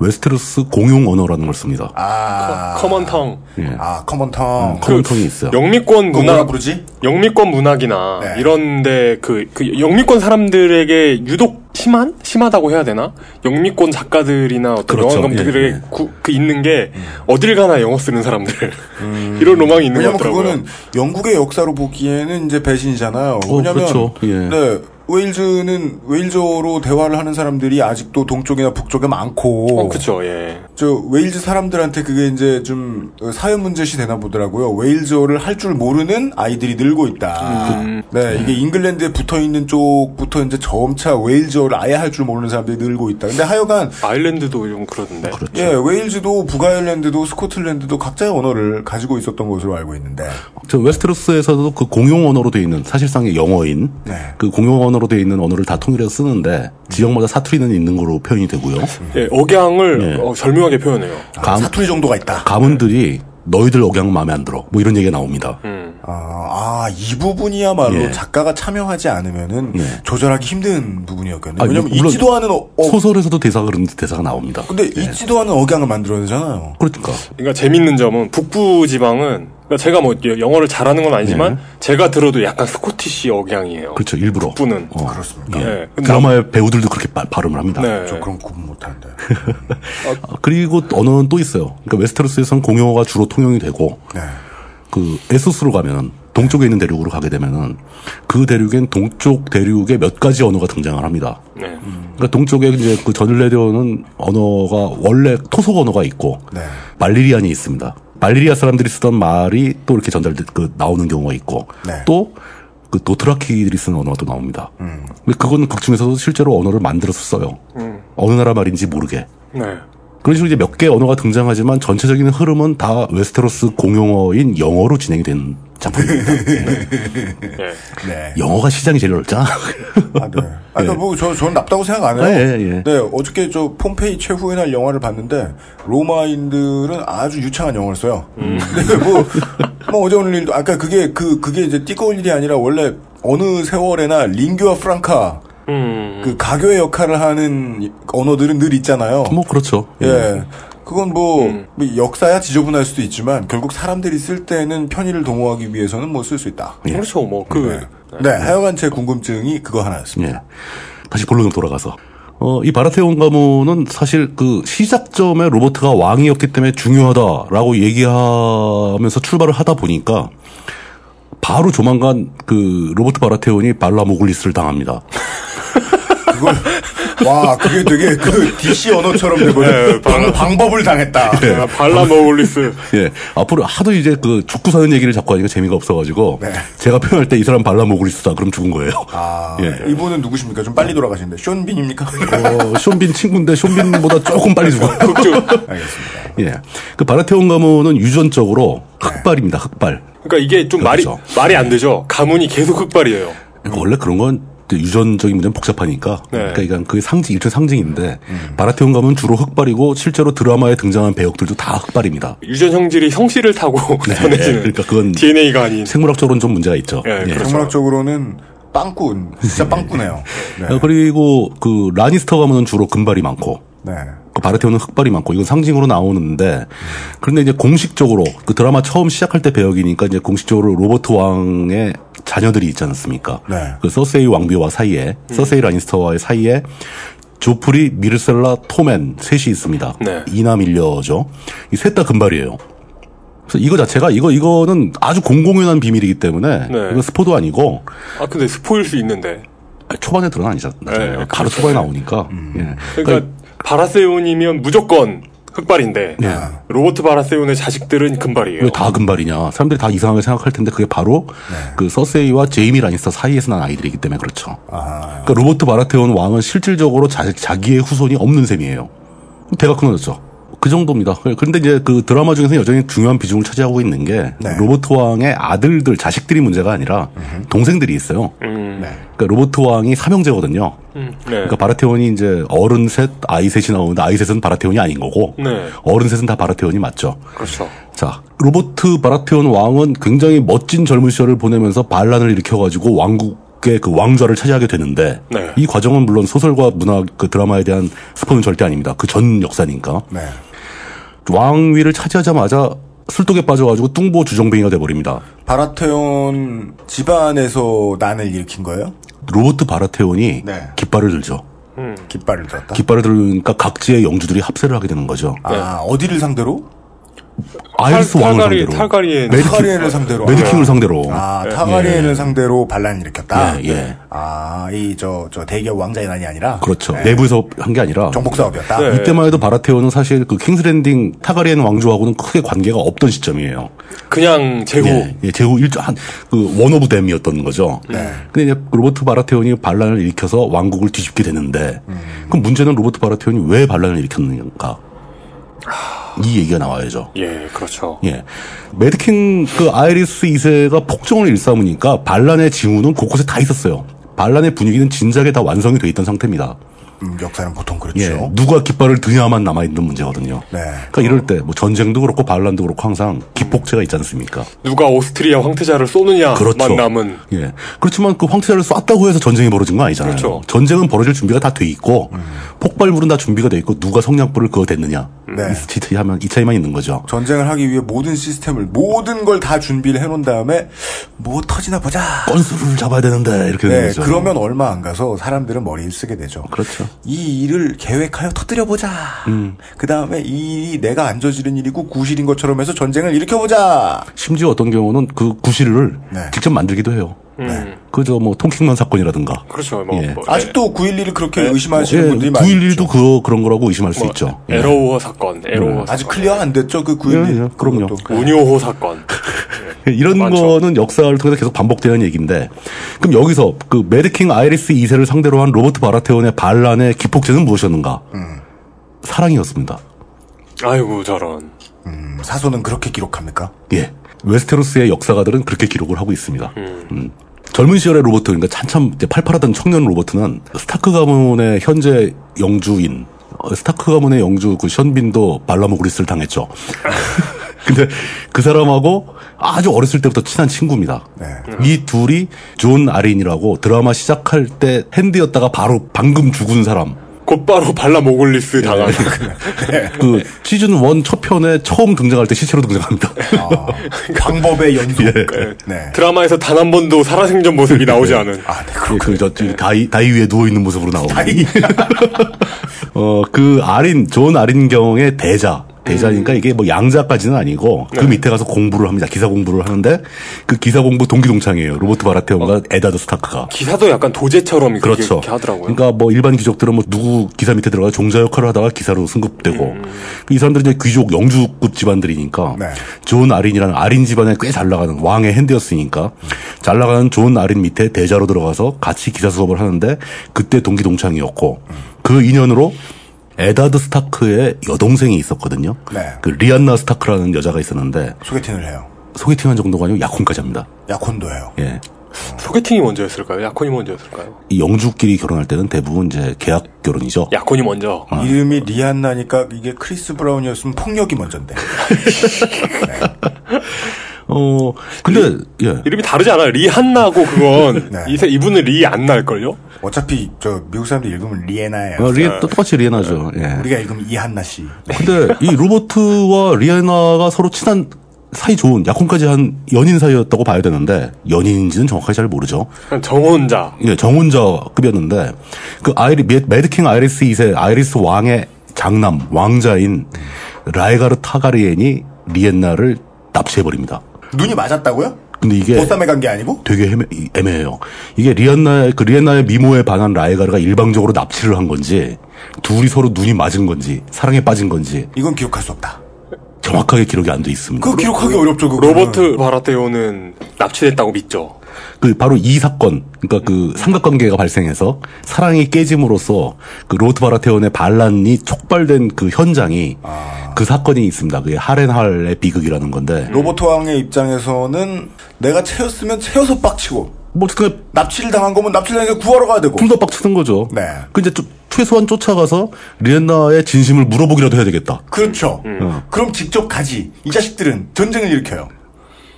웨스테로스 공용 언어라는 걸 씁니다. 아, common tongue. 예. 아 common tongue. common tongue이 있어요. 영미권 문학, 부르지? 영미권 문학이나 네. 이런데 그, 그 영미권 사람들에게 유독 심한? 심하다고 해야 되나? 영미권 작가들이나 어떤 그렇죠. 영화 감독들에게 예, 예. 구- 그 있는 게 어딜 가나 영어 쓰는 사람들 (laughs) 이런 로망이 있는 것 왜냐면 같더라고요. 그거는 영국의 역사로 보기에는 이제 배신이잖아요. 어, 왜냐면 그렇죠. 예. 네, 웨일즈는 웨일즈어로 대화를 하는 사람들이 아직도 동쪽이나 북쪽에 많고 어, 그쵸, 예. 저 웨일즈 사람들한테 그게 이제 좀 사회 문제시 되나 보더라고요. 웨일즈어를 할 줄 모르는 아이들이 늘고 있다. 음. 네, 이게 잉글랜드에 붙어 있는 쪽부터 이제 점차 웨일즈어를 아예 할 줄 모르는 사람들이 늘고 있다. 근데 하여간 아일랜드도 좀 그러던데. 그렇죠. 예, 웨일즈도 북아일랜드도 스코틀랜드도 각자의 언어를 가지고 있었던 것으로 알고 있는데 저 웨스테로스에서도 그 공용 언어로 돼 있는 사실상의 영어인 네. 그 공용 언어로 돼 있는 언어를 다 통일해서 쓰는데 지역마다 사투리는 있는 거로 표현이 되고요. 예, 억양을 예. 어, 절묘하게 표현해요. 아, 사투리 정도가 있다. 가문들이 너희들 억양 마음에 안 들어. 뭐 이런 얘기가 나옵니다. 음. 아, 아, 이 부분이야말로 예. 작가가 참여하지 않으면은 예. 조절하기 힘든 부분이었겠네요. 아, 왜냐면 있지도 않은 어, 어, 소설에서도 대사가 그런 대사가 나옵니다. 근데 있지도 않은 억양을 만들어야 되잖아요. 그러니까 그러니까 재밌는 점은 북부 지방은 그러니까 제가 뭐 영어를 잘하는 건 아니지만 제가 들어도 약간 스코티시 억양이에요. 그렇죠 일부러. 북부는. 어, 그렇습니까? 예. 예. 근데 드라마의 배우들도 그렇게 바- 발음을 합니다. 네. 저 그런 구분 못하는데. (laughs) 아, 그리고 언어는 또 있어요. 그러니까 웨스테로스에서는 공용어가 주로 통용이 되고 네. 그 에소스로 가면은 동쪽에 있는 대륙으로 가게 되면은 그 대륙엔 동쪽 대륙의 몇 가지 언어가 등장을 합니다. 네. 그러니까 동쪽에 이제 그 전일레대어는 언어가 원래 토속 언어가 있고 네. 말리리안이 있습니다. 말리리아 사람들이 쓰던 말이 또 이렇게 전달 그 나오는 경우가 있고 네. 또그 도트라키들이 쓰는 언어가 또 나옵니다. 음. 근데 그건 극 중에서도 실제로 언어를 만들어서 써요. 어느 나라 말인지 모르게. 네. 그런 식으로 이제 몇 개 언어가 등장하지만 전체적인 흐름은 다 웨스테로스 공용어인 영어로 진행이 된 작품입니다. 예. 네. 영어가 시장이 제일 넓잖아. 아, 네. 아, 그러니까 뭐, 저, 저는 나쁘다고 생각 안 해요. 예, 예, 예. 네, 어저께 저 폼페이 최후의 날 영화를 봤는데, 로마인들은 아주 유창한 영어를 써요. 근데 뭐, 뭐 어제 오늘 일도, 아까 그게, 그, 그게 이제 띠꺼울 일이 아니라 원래 어느 세월에나 링규와 프랑카, 음. 그 가교의 역할을 하는 언어들은 늘 있잖아요. 뭐 그렇죠. 예. 그건 뭐, 뭐 역사야 지저분할 수도 있지만 결국 사람들이 쓸 때는 편의를 도모하기 위해서는 뭐 쓸 수 있다. 그렇죠. 뭐그 네. 하여간 제 궁금증이 그거 하나였습니다. 예. 다시 본론으로 돌아가서. 어, 이 바라테온 가문은 사실 그 시작점에 로버트가 왕이었기 때문에 중요하다라고 얘기하면서 출발을 하다 보니까 바로 조만간 그 로버트 바라테온이 발라모글리스를 당합니다. (laughs) 그걸 와 그게 되게 그 DC 언어처럼 되거든. 네, 방, 방법을 당했다. 아, 발라모글리스 예. 앞으로 하도 이제 그 죽고 사는 얘기를 자꾸 하니까 재미가 없어가지고 네. 제가 표현할 때 이 사람 발라모글리스다 그럼 죽은 거예요. 아, 예. 이분은 누구십니까? 좀 빨리 돌아가시는데 쇼빈입니까? 어, 쇼빈 친구인데 쇼빈보다 조금 빨리 죽어요. (laughs) 알겠습니다. 예. 그 바라테온 가문은 유전적으로 흑발입니다. 흑발. 그러니까 이게 좀 말이 그렇죠. 말이 안 되죠. 가문이 계속 흑발이에요. 원래 그런 건 유전적인 문제는 복잡하니까. 네. 그러니까 이건 그게 상징, 일종의 상징인데, 바라테온 가문은 주로 흑발이고, 실제로 드라마에 등장한 배역들도 다 흑발입니다. 유전 형질이 형씨를 타고 (laughs) 전해지는 그러니까 그건 DNA가 아닌 생물학적으로는 좀 문제가 있죠. 예, 그렇죠. 생물학적으로는 빵꾼, 진짜 빵꾸네요. 네. (laughs) 어, 그리고 그 라니스터 가문은 주로 금발이 많고, 네. 그 바르테오는 흑발이 많고 이건 상징으로 나오는데 그런데 이제 공식적으로 그 드라마 처음 시작할 때 배역이니까 이제 공식적으로 로버트 왕의 자녀들이 있지 않습니까? 네. 그 서세이 왕비와 사이에 서세이 라니스터와의 사이에 조프리, 미르셀라, 토맨 셋이 있습니다. 네. 이남 일녀죠. 이 셋 다 금발이에요. 그래서 이거 자체가 이거 이거는 아주 공공연한 비밀이기 때문에 네. 이건 스포도 아니고 아 근데 스포일 수 있는데 초반에 드러나 아니잖아요. 네, 바로. 초반에 나오니까. 예. 그러니까 바라테온이면 무조건 흑발인데 네. 로버트 바라테온의 자식들은 금발이에요. 왜 다 금발이냐? 사람들이 다 이상하게 생각할 텐데 그게 바로 그 서세이와 제이미 라니스터 사이에서 난 아이들이기 때문에 그렇죠. 아, 그러니까 로버트 바라테온 왕은 실질적으로 자, 자기의 후손이 없는 셈이에요. 대가 끊어졌죠. 그 정도입니다. 그런데 이제 그 드라마 중에서 여전히 중요한 비중을 차지하고 있는 게 네. 로버트 왕의 아들들, 자식들이 문제가 아니라 동생들이 있어요. 음, 네. 그러니까 로버트 왕이 삼형제거든요. 음, 네. 그러니까 바라테온이 이제 어른 셋, 아이 셋이 나오는데 아이 셋은 바라테온이 아닌 거고 네. 어른 셋은 다 바라테온이 맞죠. 그렇죠. 자, 로버트 바라테온 왕은 굉장히 멋진 젊은 시절을 보내면서 반란을 일으켜가지고 왕국의 그 왕좌를 차지하게 되는데 네. 이 과정은 물론 소설과 문학 그 드라마에 대한 스포는 절대 아닙니다. 그 전 역사니까 네. 왕위를 차지하자마자 술독에 빠져가지고 뚱보 주정뱅이가 돼버립니다. 바라테온 집안에서 난을 일으킨 거예요? 로버트 바라테온이 네. 깃발을 들죠. 깃발을 들었다. 깃발을 들으니까 각지의 영주들이 합세를 하게 되는 거죠. 아, 어디를 상대로? 아이리스 탈- 왕을 탈가리- 상대로 타가리엔 Mad King- 타가리엔을 상대로. Mad King을 아. 상대로 아, 타가리엔을 예. 상대로 반란을 일으켰다. 예, 예. 아, 이 저 저 대기업 왕자의 난이 아니라 그렇죠. 네. 내부에서 한 게 아니라 정복 사업이었다. 네. 이때만 해도 바라테온은 사실 그 킹스랜딩 타가리엔 왕조하고는 크게 관계가 없던 시점이에요. 그냥 제후. 예, 예, 제후 일조 한그 one of them이었던 거죠. 네. 근데 이제 로버트 바라테온이 반란을 일으켜서 왕국을 뒤집게 되는데 음. 그럼 문제는 로버트 바라테온이 왜 반란을 일으켰는가? 이 얘기가 나와야죠. 예, 그렇죠. 예. Mad King 그 아이리스 2세가 폭정을 일삼으니까 반란의 징후는 곳곳에 다 있었어요. 반란의 분위기는 진작에 다 완성이 돼 있던 상태입니다. 음, 역사는 보통 그렇죠. 예. 누가 깃발을 드냐만 남아있는 문제거든요. 네. 그러니까 이럴 때 뭐 전쟁도 그렇고 반란도 그렇고 항상 기폭제가 있지 않습니까? 누가 오스트리아 황태자를 쏘느냐만 그렇죠. 남은 예. 그렇지만 그 황태자를 쐈다고 해서 전쟁이 벌어진 건 아니잖아요. 그렇죠. 전쟁은 벌어질 준비가 다 돼 있고 폭발물은 다 준비가 돼 있고 누가 성냥불을 그어 댔느냐. 네. 이, 차- 하면 이 차이만 있는 거죠. 전쟁을 하기 위해 모든 시스템을 모든 걸 다 준비를 해놓은 다음에 뭐 터지나 보자. 건수를 잡아야 되는데 이렇게 되는 네, 거죠. 그러면 얼마 안 가서 사람들은 머리를 쓰게 되죠. 그렇죠. 이 일을 계획하여 터뜨려보자. 음. 그 다음에 이 일이 내가 안 저지른 일이고 구실인 것처럼 해서 전쟁을 일으켜보자. 심지어 어떤 경우는 그 구실을 네. 직접 만들기도 해요. 음, 그저 뭐 통킹만 사건이라든가. 그렇죠. 뭐, 예. 뭐 아직도 9.11을 그렇게 네. 의심하시는 예, 분들이 많이 9.11도 있죠. 그 그런 거라고 의심할 수 뭐, 있죠. 예. 에러우호 사건, 에러우호 아직 클리어 안 됐죠, 그 9.11. 예, 예, 그럼요. 그것도. 운요호 사건. 이런 많죠. 거는 역사를 통해서 계속 반복되는 얘기인데 그럼 여기서 그 Mad King 아이리스 2세를 상대로 한 로버트 바라테온의 반란의 기폭제는 무엇이었는가? 사랑이었습니다. 아이고 저런. 음, 사서는 그렇게 기록합니까? 예. 웨스테로스의 역사가들은 그렇게 기록을 하고 있습니다. 음. 젊은 시절의 로버트, 그러니까 한참 팔팔하던 청년 로버트는 스타크 가문의 현재 영주인, 어, 스타크 가문의 영주 그 션 빈도 발라 모굴리스를 당했죠. (laughs) 근데 그 사람하고 아주 어렸을 때부터 친한 친구입니다. 네. 이 둘이 존 아린이라고 드라마 시작할 때 Hand였다가 바로 방금 죽은 사람. 곧바로 발라 모굴리스 당한. 그 시즌 1 첫 편에 처음 등장할 때 시체로 등장합니다. 아, 방법의 연속. 예. 네. 드라마에서 단 한 번도 살아생전 모습이 나오지 않은. 아, 네, 예, 그렇군요. 그, 저, 다이, 다이 위에 누워있는 모습으로 나오고. 다이. (laughs) 어, 그 아린, 존 아린경의 대자. 대자니까 이게 뭐 양자까지는 아니고 그 밑에 가서 공부를 합니다. 기사 공부를 하는데 그 기사 공부 동기 동창이에요. 로버트 바라테온과 에다드 스타크가. 기사도 약간 도제처럼 그렇게 그렇죠. 이렇게 하더라고요. 그러니까 뭐 일반 귀족들은 뭐 누구 기사 밑에 들어가 종자 역할을 하다가 기사로 승급되고 음. 이 사람들은 이제 귀족 영주급 집안들이니까 네. 존 아린이라는 아린 집안에 꽤 잘 나가는 왕의 Hand였으니까 잘 나가는 존 아린 밑에 대자로 들어가서 같이 기사 수업을 하는데 그때 동기 동창이었고 그 인연으로 에다드 스타크의 여동생이 있었거든요. 네. 그 리안나 스타크라는 여자가 있었는데 소개팅을 해요. 소개팅한 정도가 아니고 약혼까지 합니다. 약혼도 해요. 예. 소개팅이 먼저였을까요? 약혼이 먼저였을까요? 이 영주끼리 결혼할 때는 대부분 이제 계약 결혼이죠. 약혼이 먼저. 아. 이름이 리안나니까 이게 크리스 브라운이었으면 폭력이 먼저인데. (laughs) 어, 근데, 예. 이름이 다르지 않아요. 리안나고 그건 (laughs) 네. 이 이분은 리안날걸요? 어차피 저 미국 사람들 읽으면 리에나예요. 어, 리, 또 똑같이 리에나죠. 예. 우리가 읽으면 이한나 씨. 근데 이 로버트와 리에나가 서로 친한 사이 좋은 약혼까지 한 연인 사이였다고 봐야 되는데 연인인지는 정확하게 잘 모르죠. 정혼자. 예, 정혼자급이었는데 그 아이리 매- Mad King 아이리스 2세 아이리스 왕의 장남 왕자인 라이가르 타가리엔이 리엔나를 납치해 버립니다. 눈이 맞았다고요? 근데 이게 보쌈해 간 게 아니고? 되게 헤매, 애매해요. 이게 리안나의 그 리엔나의 미모에 반한 라이가르가 일방적으로 납치를 한 건지 둘이 서로 눈이 맞은 건지 사랑에 빠진 건지 이건 기억할 수 없다. 정확하게 기록이 안 돼 있습니다. 그거 기록하기 어렵죠. 그거는. 로버트 바라테온은 납치됐다고 믿죠. 그 바로 이 사건, 그러니까 그 삼각관계가 발생해서 사랑이 깨짐으로써 그 로버트 바라테온의 반란이 촉발된 그 현장이 그 사건이 있습니다. 그게 하렌할의 비극이라는 건데 로버트 왕의 입장에서는 내가 채였으면 채여서 빡치고 뭐 어떻게 납치를 당한 거면 납치를 당해서 구하러 가야 되고. 둘다 빡치는 거죠. 네. 그 이제 좀 최소한 쫓아가서 리엔나의 진심을 물어보기라도 해야 되겠다. 그렇죠. 그럼 직접 가지. 이 자식들은 전쟁을 일으켜요.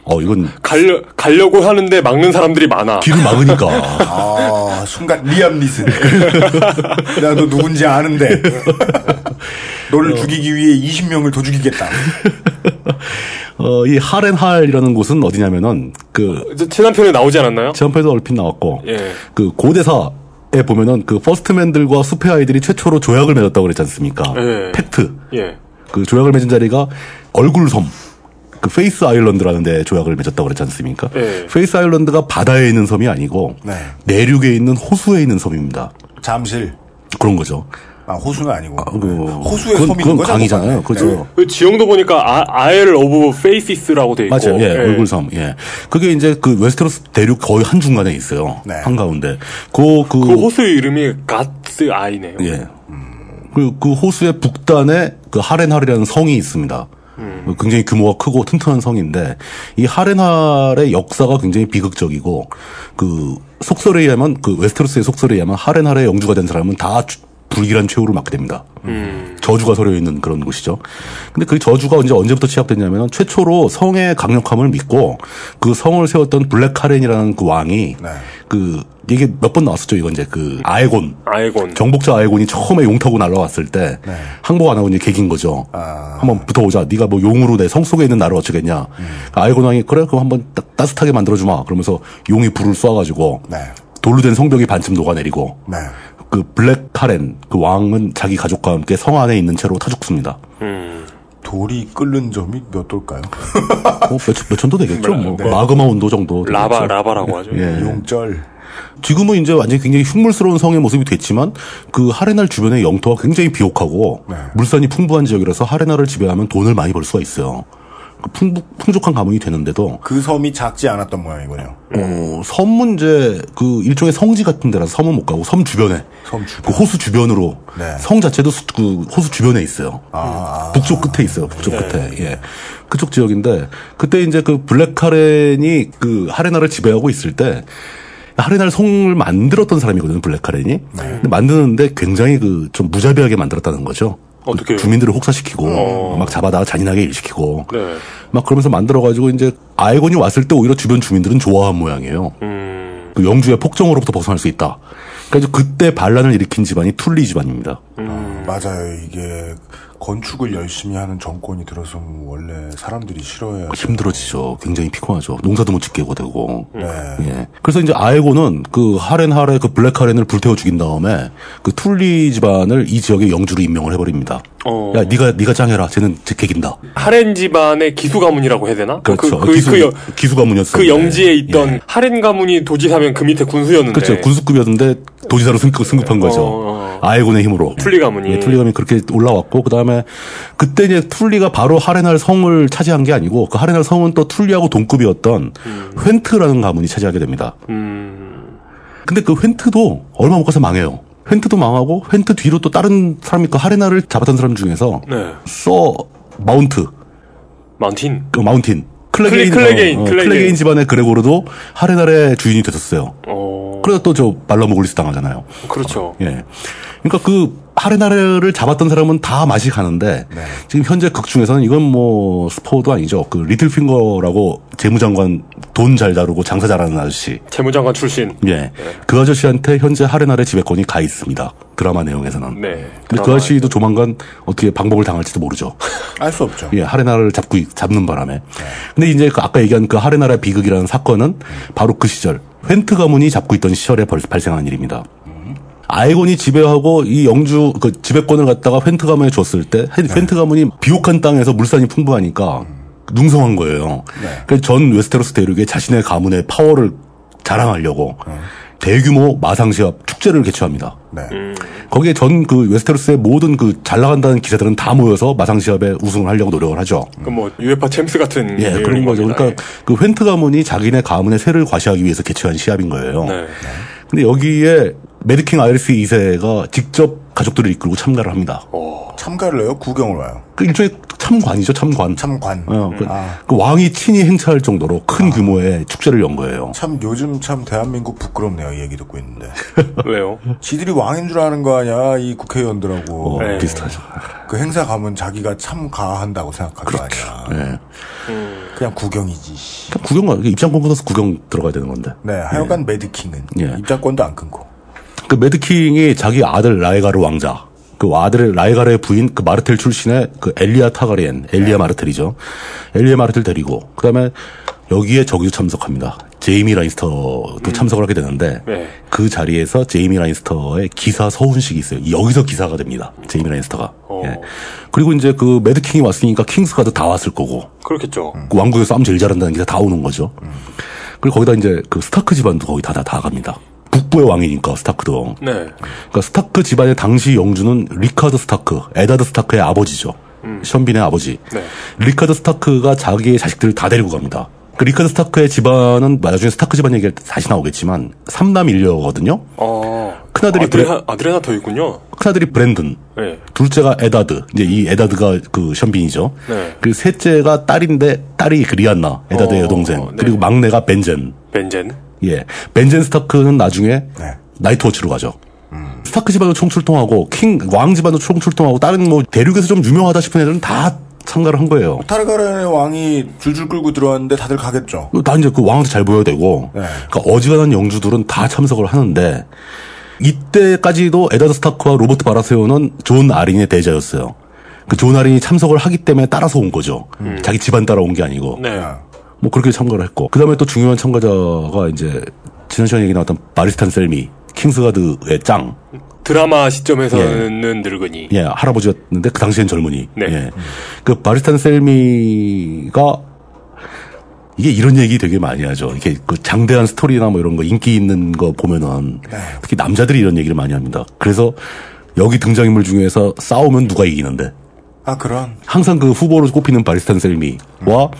어 이건 가려, 가려고 하는데 막는 사람들이 많아. 길을 막으니까. (laughs) 아, 순간 리암 니슨. 내가 너 누군지 아는데. 너를 죽이기 위해 20명을 더 죽이겠다. 어, 이 하렌할이라는 곳은 어디냐면은 그저 지난편에 나오지 않았나요? 지난편에도 얼핏 나왔고 예. 그 고대사 에 보면은 그 First Men들과 숲의 아이들이 최초로 조약을 맺었다고 그랬지 않습니까? 예. Pact. 예. 그 조약을 맺은 자리가 얼굴 섬. 그 Face Island라는 데 조약을 맺었다고 그랬지 않습니까? 네. Face Island가 바다에 있는 섬이 아니고 네. 내륙에 있는 호수에 있는 섬입니다. 잠실. 그런 거죠. 아, 호수는 아니고. 아, 그, 호수의 그건, 섬이 그건 거죠? 강이잖아요. 네. 그죠. 그 지형도 보니까 아, Isle of Faces라고 돼 있고. 맞아요. 예, 얼굴섬. 예. 그게 이제 그 웨스테로스 대륙 거의 한 중간에 있어요. 네. 한 가운데. 그, 그, 그 호수 이름이 God's Eye네요. 예. 그, 그 호수의 북단에 그 하렌할이라는 성이 있습니다. 그 굉장히 규모가 크고 튼튼한 성인데 이 하렌할의 역사가 굉장히 비극적이고 그 속설에 의하면 그 웨스테로스의 속설에 의하면 하렌할의 영주가 된 사람은 다 주- 불길한 최후를 맞게 됩니다. 저주가 서려 있는 그런 곳이죠. 근데 그 저주가 이제 언제부터 시작됐냐면 최초로 성의 강력함을 믿고 그 성을 세웠던 블랙 카렌이라는 그 왕이 네. 그 이게 몇 번 나왔었죠. 이건 이제 그 아에곤 아이곤. 정복자 아에곤이 처음에 용 타고 날라왔을 때 항복 안 하고 이제 개긴 거죠. 아. 한번 붙어보자. 네가 뭐 용으로 내 성 속에 있는 나를 어쩌겠냐. 아에곤 왕이 그래 그럼 한번 따, 따뜻하게 만들어주마. 그러면서 용이 불을 쏴가지고 네. 돌로 된 성벽이 반쯤 녹아내리고 네. 그 블랙 카렌 그 왕은 자기 가족과 함께 성 안에 있는 채로 타 죽습니다. 돌이 끓는 점이 몇 돌까요? 뭐 몇, 몇 천도 되겠죠. 뭐 네. 마그마 온도 정도. 라바 되겠죠. 라바라고 하죠. 예. 용절. 지금은 이제 완전히 굉장히 흉물스러운 성의 모습이 됐지만 그 하레날 주변의 영토가 굉장히 비옥하고 네. 물산이 풍부한 지역이라서 하레날을 지배하면 돈을 많이 벌 수가 있어요. 그 풍부, 풍족한 가문이 되는데도 그 섬이 작지 않았던 모양이군요. 어, 섬 문제 그 일종의 성지 같은 데라서 섬은 못 가고 섬 주변에 섬 주변. 그 호수 주변으로 네. 성 자체도 수- 그 호수 주변에 있어요. 아. 북쪽 끝에 있어요. 북쪽 끝에. 예. 그쪽 지역인데 그때 이제 그 블랙 하렌이 그 하렌할을 지배하고 있을 때 하렌할 성을 만들었던 사람이거든요. 블랙 하렌이. 네. 근데 만드는데 굉장히 그 좀 무자비하게 만들었다는 거죠. 어떻게요? 주민들을 혹사시키고 어. 막 잡아다가 잔인하게 일시키고 네. 막 그러면서 만들어가지고 이제 아에곤이 왔을 때 오히려 주변 주민들은 좋아한 모양이에요. 음. 그 영주의 폭정으로부터 벗어날 수 있다. 그러니까 이제 그때 반란을 일으킨 집안이 툴리 집안입니다. 아, 맞아요. 이게 건축을 열심히 하는 정권이 들어서면 원래 사람들이 싫어해요. 힘들어지죠. 굉장히 피곤하죠. 농사도 못 짓게 되고. 네. 예. 그래서 이제 아에곤은 그 하렌 하레 그 블랙 하렌을 불태워 죽인 다음에 그 툴리 집안을 이 지역의 영주로 임명을 해버립니다. 어. 야, 네가 네가 짱해라. 쟤는 제낀다. 하렌 집안의 기수 가문이라고 해야 되나? 그렇죠. 그, 그, 기수, 그, 여- 기수 가문이었어요. 그 영지에 있던 예. 하렌 가문이 도지사면 그 밑에 군수였는데. 그렇죠. 군수급이었는데 도지사로 승급, 승급한 거죠. 어, 어. 아에곤의 힘으로. 툴리 가문이. 예, 툴리 가문이 그렇게 올라왔고, 그 다음에 그때 이제 툴리가 바로 하렌할 성을 차지한 게 아니고, 그 하렌할 성은 또 툴리하고 동급이었던 웬트라는 가문이 차지하게 됩니다. 음. 근데 그 웬트도 얼마 못 가서 망해요. 웬트도 망하고, 웬트 뒤로 또 다른 사람이 그 하레날을 잡았던 사람 중에서, 네. 써 마운트, 마운틴. 그 마운틴. 클레게인, 클레- 클레게인, 어, 어, 클레게인. 클레게인 집안의 그레고르도 하레날의 주인이 됐었어요. 어. 그래서 또 저 말라모글리스 당하잖아요. 그렇죠. 예. 그러니까 그 하레나레를 잡았던 사람은 다 맛이 가는데 네. 지금 현재 극 중에서는 이건 뭐 스포도 아니죠. 그 리틀핑거라고 재무장관 돈 잘 다루고 장사 잘하는 아저씨. 재무장관 출신. 예. 그 아저씨한테 현재 하렌할의 지배권이 가 있습니다. 드라마 내용에서는. 네. 근데 그. 아저씨도 조만간 어떻게 방법을 당할지도 모르죠. (laughs) 알 수 없죠. 예, 하렌할을 잡고 있- 잡는 바람에. 근데 이제 그 아까 얘기한 그 하렌할의 비극이라는 사건은 바로 그 시절 웬트 가문이 잡고 있던 시절에 벌- 발생한 일입니다. 아에곤이 지배하고 이 영주 그 지배권을 갖다가 웬트 가문에 줬을 때 웬트 가문이 비옥한 땅에서 물산이 풍부하니까 융성한 거예요. 그래서 전 웨스테로스 대륙에 자신의 가문의 파워를 자랑하려고 대규모 마상시합 축제를 개최합니다. 네. 거기에 전 그 웨스테로스의 모든 그 잘 나간다는 기사들은 다 모여서 마상시합에 우승을 하려고 노력을 하죠. 그 뭐 UEFA 챔스 같은 예, 그런 거죠. 겁니다. 그러니까 그 웬트 가문이 자기네 가문의 세를 과시하기 위해서 개최한 시합인 거예요. 네. 근데 여기에 Mad King 아이리스 2세가 직접 가족들을 이끌고 참가를 합니다. 참가를 해요? 구경을 와요. 그 일종의 참관이죠, 참관. 참관. 어, 그, 아. 그 왕이 친히 행차할 정도로 큰 규모의 축제를 연 거예요. 참 요즘 참 대한민국 부끄럽네요. 이 얘기 듣고 있는데. (laughs) 왜요? 지들이 왕인 줄 아는 거 아니야 이 국회의원들하고. 어, 네. 비슷하죠. 그 행사 가면 자기가 참가한다고 생각할 거 아니야. 예. 그냥 구경이지. 씨. 그냥 구경 가 입장권 끊어서 구경 들어가야 되는 건데. 네, 하여간 매드킹은 예. 입장권도 안 끊고. 그 Mad King이 자기 아들 라에가르 왕자, 그 아들 라에가르의 부인 그 마르텔 출신의 그 엘리아 타르가르옌, 엘리아 마르텔이죠. 엘리아 마르텔 데리고 그다음에 여기에 저기도 참석합니다. 제이미 라니스터도 참석을 하게 되는데 네. 그 자리에서 제이미 라니스터의 기사 서훈식이 있어요. 여기서 기사가 됩니다. 제이미 라니스터가. 어. 예. 그리고 이제 그 Mad King이 왔으니까 Kingsguard 다 왔을 거고 그렇겠죠. 그 왕국에서 싸움 제일 잘한다는 기사 다 오는 거죠. 그리고 거기다 이제 그 스타크 집안도 거기 다, 다, 다 갑니다. 북부의 왕이니까 스타크도. 네. 그러니까 스타크 집안의 당시 영주는 리카드 스타크, 에다드 스타크의 아버지죠. 숀 빈의 아버지. 네. 리카드 스타크가 자기의 자식들을 다 데리고 갑니다. 그 리카드 스타크의 집안은 나중에 스타크 집안 얘기가 다시 나오겠지만 삼남 일녀거든요. 어. 큰아들이 아들이, 브레- 하- 아들이 하나 더 있군요. 큰아들이 브랜든, 네. 둘째가 에다드. 이제 이 에다드가 그 숀 빈이죠. 네. 그리고 셋째가 딸인데 딸이 그 리안나, 에다드의 어, 여동생. 네. 그리고 막내가 벤젠. 벤젠. 예. 벤젠 스타크는 나중에 네. Night Watch로 가죠. 스타크 집안도 총출동하고 킹 왕 집안도 총출동하고 다른 뭐 대륙에서 좀 유명하다 싶은 애들은 다 참가를 한 거예요. 타르가르옌의 왕이 줄줄 끌고 들어왔는데 다들 가겠죠. 다 이제 그 왕한테 잘 보여야 되고, 네. 그러니까 어지간한 영주들은 다 참석을 하는데 이때까지도 에다드 스타크와 로버트 바라테온은 존 아린의 대자였어요. 그 존 아린이 참석을 하기 때문에 따라서 온 거죠. 자기 집안 따라 온 게 아니고. 네. 뭐 그렇게 참가를 했고 그 다음에 또 중요한 참가자가 이제 지난 시간에 얘기 나왔던 바리스탄 셀미 Kingsguard의 짱 드라마 시점에서는 늙은이. 예, 할아버지였는데 그 당시엔 젊은이. 네. 예. 그 바리스탄 셀미가 이게 이런 얘기 되게 많이 하죠. 이렇게 그 장대한 스토리나 뭐 이런 거 인기 있는 거 보면은 특히 남자들이 이런 얘기를 많이 합니다. 그래서 여기 등장인물 중에서 싸우면 누가 이기는데 아 그런. 항상 그 후보로 꼽히는 바리스탄 셀미와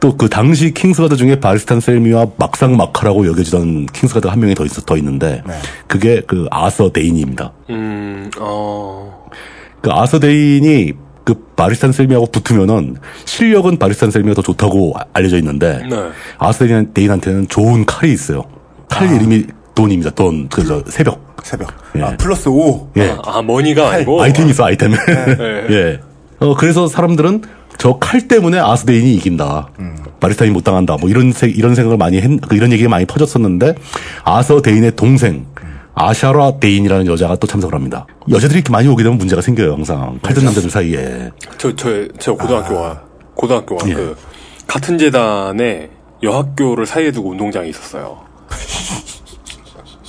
또 그 당시 Kingsguard 중에 바리스탄 셀미와 막상 막하라고 여겨지던 Kingsguard 한 명이 더 있어 더 있는데 네. 그게 그 아서 데인입니다. 음, 어. 그 아서 데인이 그 바리스탄 셀미하고 붙으면은 실력은 바리스탄 셀미가 더 좋다고 아- 알려져 있는데 네. 아서 데인- 데인한테는 좋은 칼이 있어요. 칼 이름이 Dawn입니다. Dawn. 그래서 새벽. 새벽. 예. 아 플러스 5. 예. 아, money가 아니고. 아이템이 있어, 아이템. 네. (laughs) 예. 어, 그래서 사람들은 저 칼 때문에 아서 데인이 이긴다. 바리스탄이 못 당한다. 뭐 이런, 세- 이런 생각을 많이 했, 그 이런 얘기가 많이 퍼졌었는데, 아서 데인의 동생, 아샤라 데인이라는 여자가 또 참석을 합니다. 여자들이 이렇게 많이 오게 되면 문제가 생겨요, 항상. 칼든 남자들 사이에. 저, 저, 저 고등학교가, 고등학교가 예. 그, 같은 재단에 여학교를 사이에 두고 운동장이 있었어요. (laughs)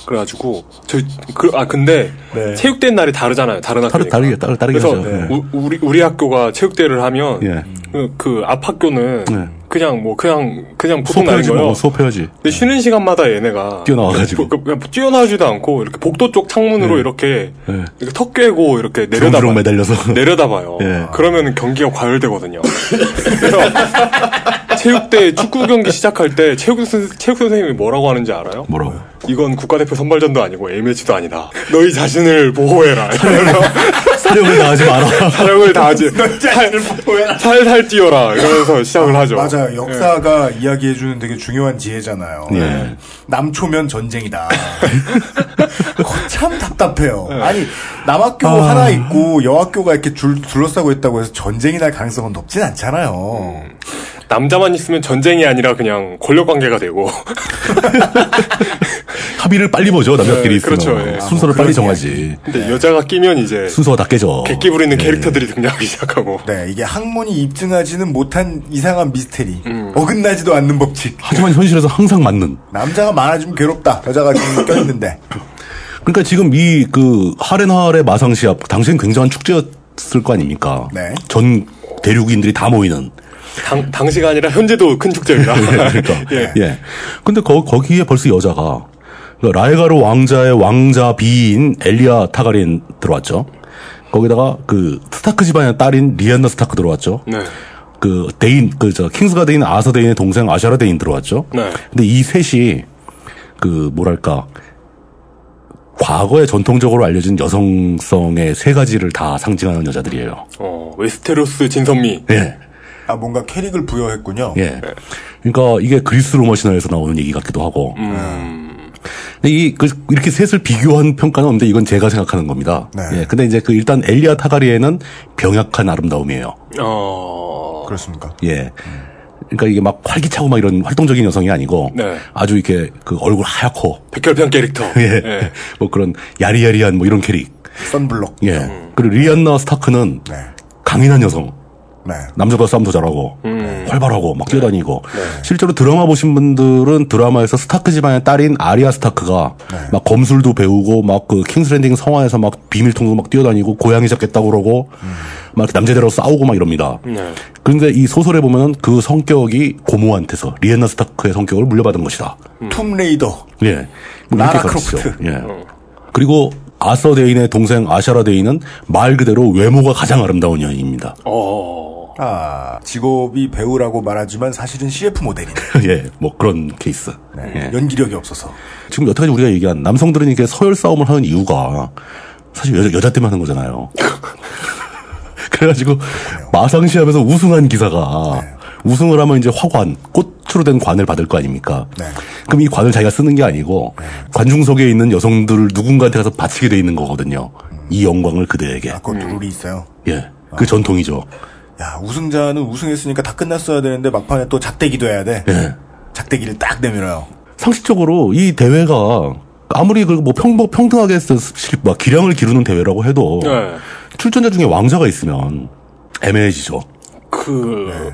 그래가지고, 저, 그, 아, 근데, 네. 체육대회 날이 다르잖아요. 다른 학교니까. 다르게, 다르, 다르게 그래서. 우, 우리, 우리 학교가 체육대회를 하면, 예. 그, 그, 앞 학교는, 네. 그냥 뭐, 그냥, 그냥 보통 날인 수업해야지, 거예요. 뭐, 수업해야지. 근데 쉬는 시간마다 얘네가 뛰어나와가지고. 그- 그- 뛰어나오지도 않고 이렇게 복도 쪽 창문으로 이렇게 네. 이렇게 턱 깨고 이렇게 내려다봐 매달려서. 내려다봐요. 예. 그러면 경기가 과열되거든요. (laughs) 그래서 체육대 축구 경기 시작할 때 체육 선 체육 선생님이 뭐라고 하는지 알아요? 뭐라고? 이건 국가대표 선발전도 아니고 A매치도 아니다. 너희 자신을 보호해라. 사령을 당하지 마라. 사령을 다하지. (laughs) 살살 뛰어라. 이러면서 시작을 하죠. 맞아요. 역사가 이야기해주는 되게 중요한 지혜잖아요. 예. 남초면 전쟁이다. 그거 (laughs) 참 답답해요. 아니 남학교 하나 있고 여학교가 이렇게 줄, 둘러싸고 있다고 해서 전쟁이 날 가능성은 높진 않잖아요. 남자만 있으면 전쟁이 아니라 그냥 권력 관계가 되고 (laughs) 합의를 빨리 보죠, 남자끼리 네, 있으면. 그렇죠, 예. 순서를 아, 빨리. 정하지. 근데 여자가 끼면 이제 순서가 다 깨져. 객기 부리는 예. 캐릭터들이 등장하기 시작하고 네, 이게 학문이 입증하지는 못한 이상한 미스테리. 음. 어긋나지도 않는 법칙. 하지만 현실에서 항상 맞는. 남자가 많아지면 괴롭다. 여자가 지금 껴있는데. 그러니까 지금 이 그 하렌할의 마상 시합 당시엔 굉장한 축제였을 거 아닙니까? 네. 전 대륙인들이 다 모이는. 당, 당시가 아니라 현재도 큰 축제입니다. 그러니까. (laughs) 예. 예. 근데 거, 거기에 벌써 여자가 그러니까 라에가르 왕자의 왕자 비인 엘리아 타르가르옌 들어왔죠. 거기다가 그 스타크 집안의 딸인 리안나 스타크 들어왔죠. 네. 그 데인 그 저 Kingsguard 데인 아서 데인의 동생 아샤라 데인 들어왔죠. 네. 근데 이 셋이 그 뭐랄까 과거에 전통적으로 알려진 여성성의 세 가지를 다 상징하는 여자들이에요. 어, 웨스테로스 진선미. 예. 아, 뭔가 캐릭을 부여했군요. 예. 그러니까 이게 그리스 로마 신화에서 나오는 얘기 같기도 하고. 음. 근데 이, 그, 이렇게 셋을 비교한 평가는 없는데 이건 제가 생각하는 겁니다. 네. 예. 근데 이제 그 일단 엘리아 타가리에는 병약한 아름다움이에요. 어. 그렇습니까? 예. 그러니까 이게 막 활기차고 막 이런 활동적인 여성이 아니고 네. 아주 이렇게 그 얼굴 하얗고 백혈병 캐릭터. (laughs) 예. 예. 뭐 그런 야리야리한 뭐 이런 캐릭. 썬블록. 예. 그리고 리안나 스타크는 네. 강인한 여성. 네. 남자보다 싸움도 잘하고 음. 활발하고 막 뛰어다니고 네. 실제로 드라마 보신 분들은 드라마에서 스타크 집안의 딸인 아리아 스타크가 네. 막 검술도 배우고 막 그 킹스랜딩 성화에서 막 비밀통도 막 뛰어다니고 고양이 잡겠다고 그러고 음. 막 남자들하고 싸우고 막 이럽니다. 네. 그런데 이 소설에 보면은 그 성격이 고모한테서 리안나 스타크의 성격을 물려받은 것이다. 툼레이더. 예. 뭐 라라 이렇게 가르치죠. 크로프트. 예. 그리고 아서 데인의 동생 아샤라 데인은 말 그대로 외모가 가장 아름다운 여인입니다. 어. 아, 직업이 배우라고 말하지만 사실은 CF 모델이네. (laughs) 예, 뭐 그런 케이스. 네. 예. 연기력이 없어서. 지금 여태까지 우리가 얘기한 남성들은 이렇게 서열 싸움을 하는 이유가 사실 여자, 여자 때문에 하는 거잖아요. (laughs) 그래가지고 마상시합에서 우승한 기사가 우승을 하면 이제 화관, 꽃으로 된 관을 받을 거 아닙니까? 네. 그럼 이 관을 자기가 쓰는 게 아니고 관중석에 있는 여성들 누군가한테 가서 바치게 돼 있는 거거든요. 이 영광을 그대에게. 아, 그것도 룰이 있어요. 예. 그 전통이죠. 야, 우승자는 우승했으니까 다 끝났어야 되는데 막판에 또 작대기도 해야 돼. 예. 작대기를 딱 내밀어요. 상식적으로 이 대회가 아무리 그뭐 평, 평등하게 해서 막 기량을 기르는 대회라고 해도 네. 출전자 중에 왕자가 있으면 애매해지죠. 그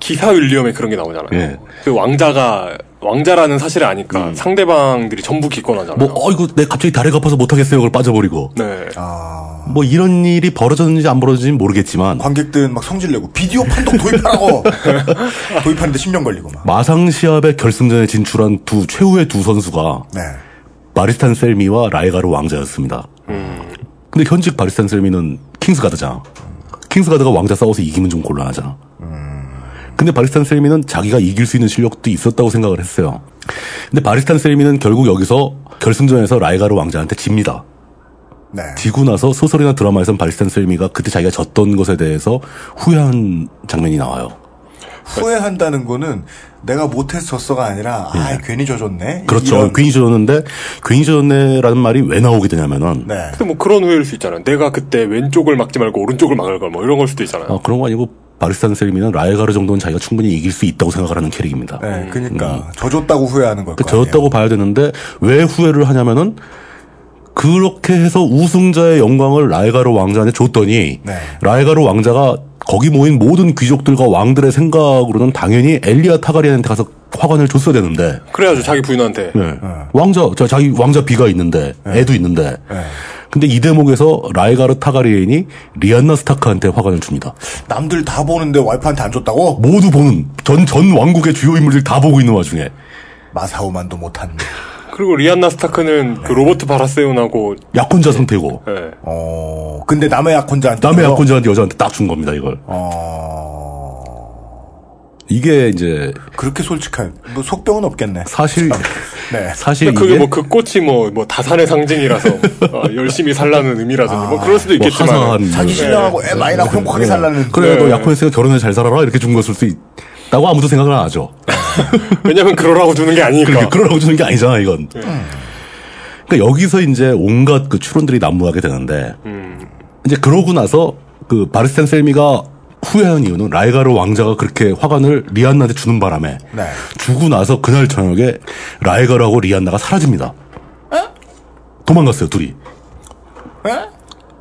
기사 윌리엄에 그런 게 나오잖아요. 예. 그 왕자가 왕자라는 사실을 아니까 상대방들이 전부 기권하잖아요. 뭐, 어, 이거 내 갑자기 다리가 아파서 못하겠어요. 그걸 빠져버리고. 네. 아, 뭐 이런 일이 벌어졌는지 안 벌어졌는지 모르겠지만 관객들은 막 성질내고 비디오 판독 도입하라고. (laughs) 도입하는데 10년 걸리고 막. 마상시합의 결승전에 진출한 두 최후의 두 선수가 네. 바리스탄 셀미와 라에가르 왕자였습니다. 근데 현직 바리스탄 셀미는 Kingsguard잖아. Kingsguard가 왕자 싸워서 이기면 좀 곤란하잖아. 근데 바리스탄 셀미는 자기가 이길 수 있는 실력도 있었다고 생각을 했어요. 근데 바리스탄 셀미는 결국 여기서 결승전에서 라에가르 왕자한테 집니다. 네. 지고 나서 소설이나 드라마에선 바리스탄 셀미가 그때 자기가 졌던 것에 대해서 후회한 장면이 나와요. 후회한다는 거는 내가 못해서 졌어가 아니라 아 괜히 져줬네. 그렇죠. 이런- 괜히 졌는데 괜히 졌네라는 말이 왜 나오게 되냐면은 네. 근데 뭐 그런 후회일 수 있잖아요. 내가 그때 왼쪽을 막지 말고 오른쪽을 막을 걸 뭐 이런 걸 수도 있잖아요. 아, 그런 거 아니고 바리스탄 셀미는 라이가르 정도는 자기가 충분히 이길 수 있다고 생각을 하는 캐릭입니다. 네, 그러니까 져줬다고 후회하는 걸그거 아니에요. 졌다고 봐야 되는데 왜 후회를 하냐면은 그렇게 해서 우승자의 영광을 라이가르 왕자한테 줬더니 네. 라이가르 왕자가 거기 모인 모든 귀족들과 왕들의 생각으로는 당연히 엘리아 타가리안한테 가서 화관을 줬어야 되는데 그래야죠 자기 부인한테. 네. 왕자 저 자기 왕자 비가 있는데 애도 있는데 네. 근데 이 대목에서 라이가르 타가리엔이 리안나 스타크한테 화관을 줍니다. 남들 다 보는데 와이프한테 안 줬다고? 모두 보는 전전 왕국의 주요 인물들 다 보고 있는 와중에 마사오만도 못한. 그리고 리안나 스타크는 그 로버트 바라세운하고 약혼자 상태고 예. 어, 근데 남의 약혼자한테. 남의 약혼자한테 여자한테 딱 준 겁니다 이걸. 어, 이게 이제 그렇게 솔직한, 뭐 속병은 없겠네. 사실 (laughs) 네. 사실 그게 뭐 그 꽃이 뭐 뭐 다산의 상징이라서 (laughs) 어, 열심히 살라는 의미라든지 뭐 그럴 수도 뭐 있겠지만 화사한 자기 신랑하고 애 많이 낳고 행복하게 살라는. 그래 너 네. 약혼했으니까 결혼해 잘 살아라 이렇게 준 것일 수 있다고 아무도 생각을 안 하죠. (laughs) 왜냐면 그러라고 주는 게 아니니까. 그러니까 그러라고 주는 게 아니잖아 이건. 그러니까 여기서 이제 온갖 그 추론들이 난무하게 되는데 이제 그러고 나서 그 바르스탄 셀미가 후회한 이유는 라이가르 왕자가 그렇게 화관을 리안나한테 주는 바람에 네. 주고 나서 그날 저녁에 라이가르하고 리안나가 사라집니다. 도망갔어요 둘이.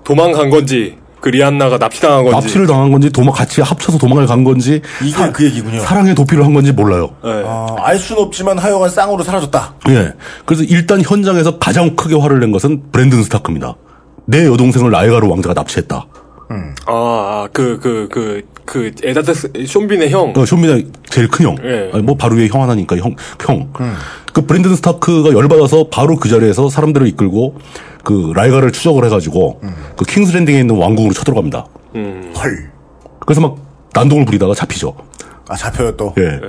도망간 건지 그 리안나가 납치당한 건지. 납치를 당한 건지 도망 같이 합쳐서 도망을 간 건지 이게 그 얘기군요. 사랑의 도피를 한 건지 몰라요. 예. 어, 알 수는 없지만 하여간 쌍으로 사라졌다. 예. 그래서 일단 현장에서 가장 크게 화를 낸 것은 브랜든 스타크입니다. 내 여동생을 라이가르 왕자가 납치했다. 아, 그, 그, 그, 그, 에다드 숀 빈의 형. 어, 쇼미나 제일 큰 형. 예. 아니, 뭐 바로 위에 형 하나니까 형, 형. 그 브랜든 스타크가 열받아서 바로 그 자리에서 사람들을 이끌고 그 라이가를 추적을 해가지고 그 킹스랜딩에 있는 왕궁으로 쳐들어갑니다. 헐. 그래서 막 난동을 부리다가 잡히죠. 아, 잡혀요 또. 예.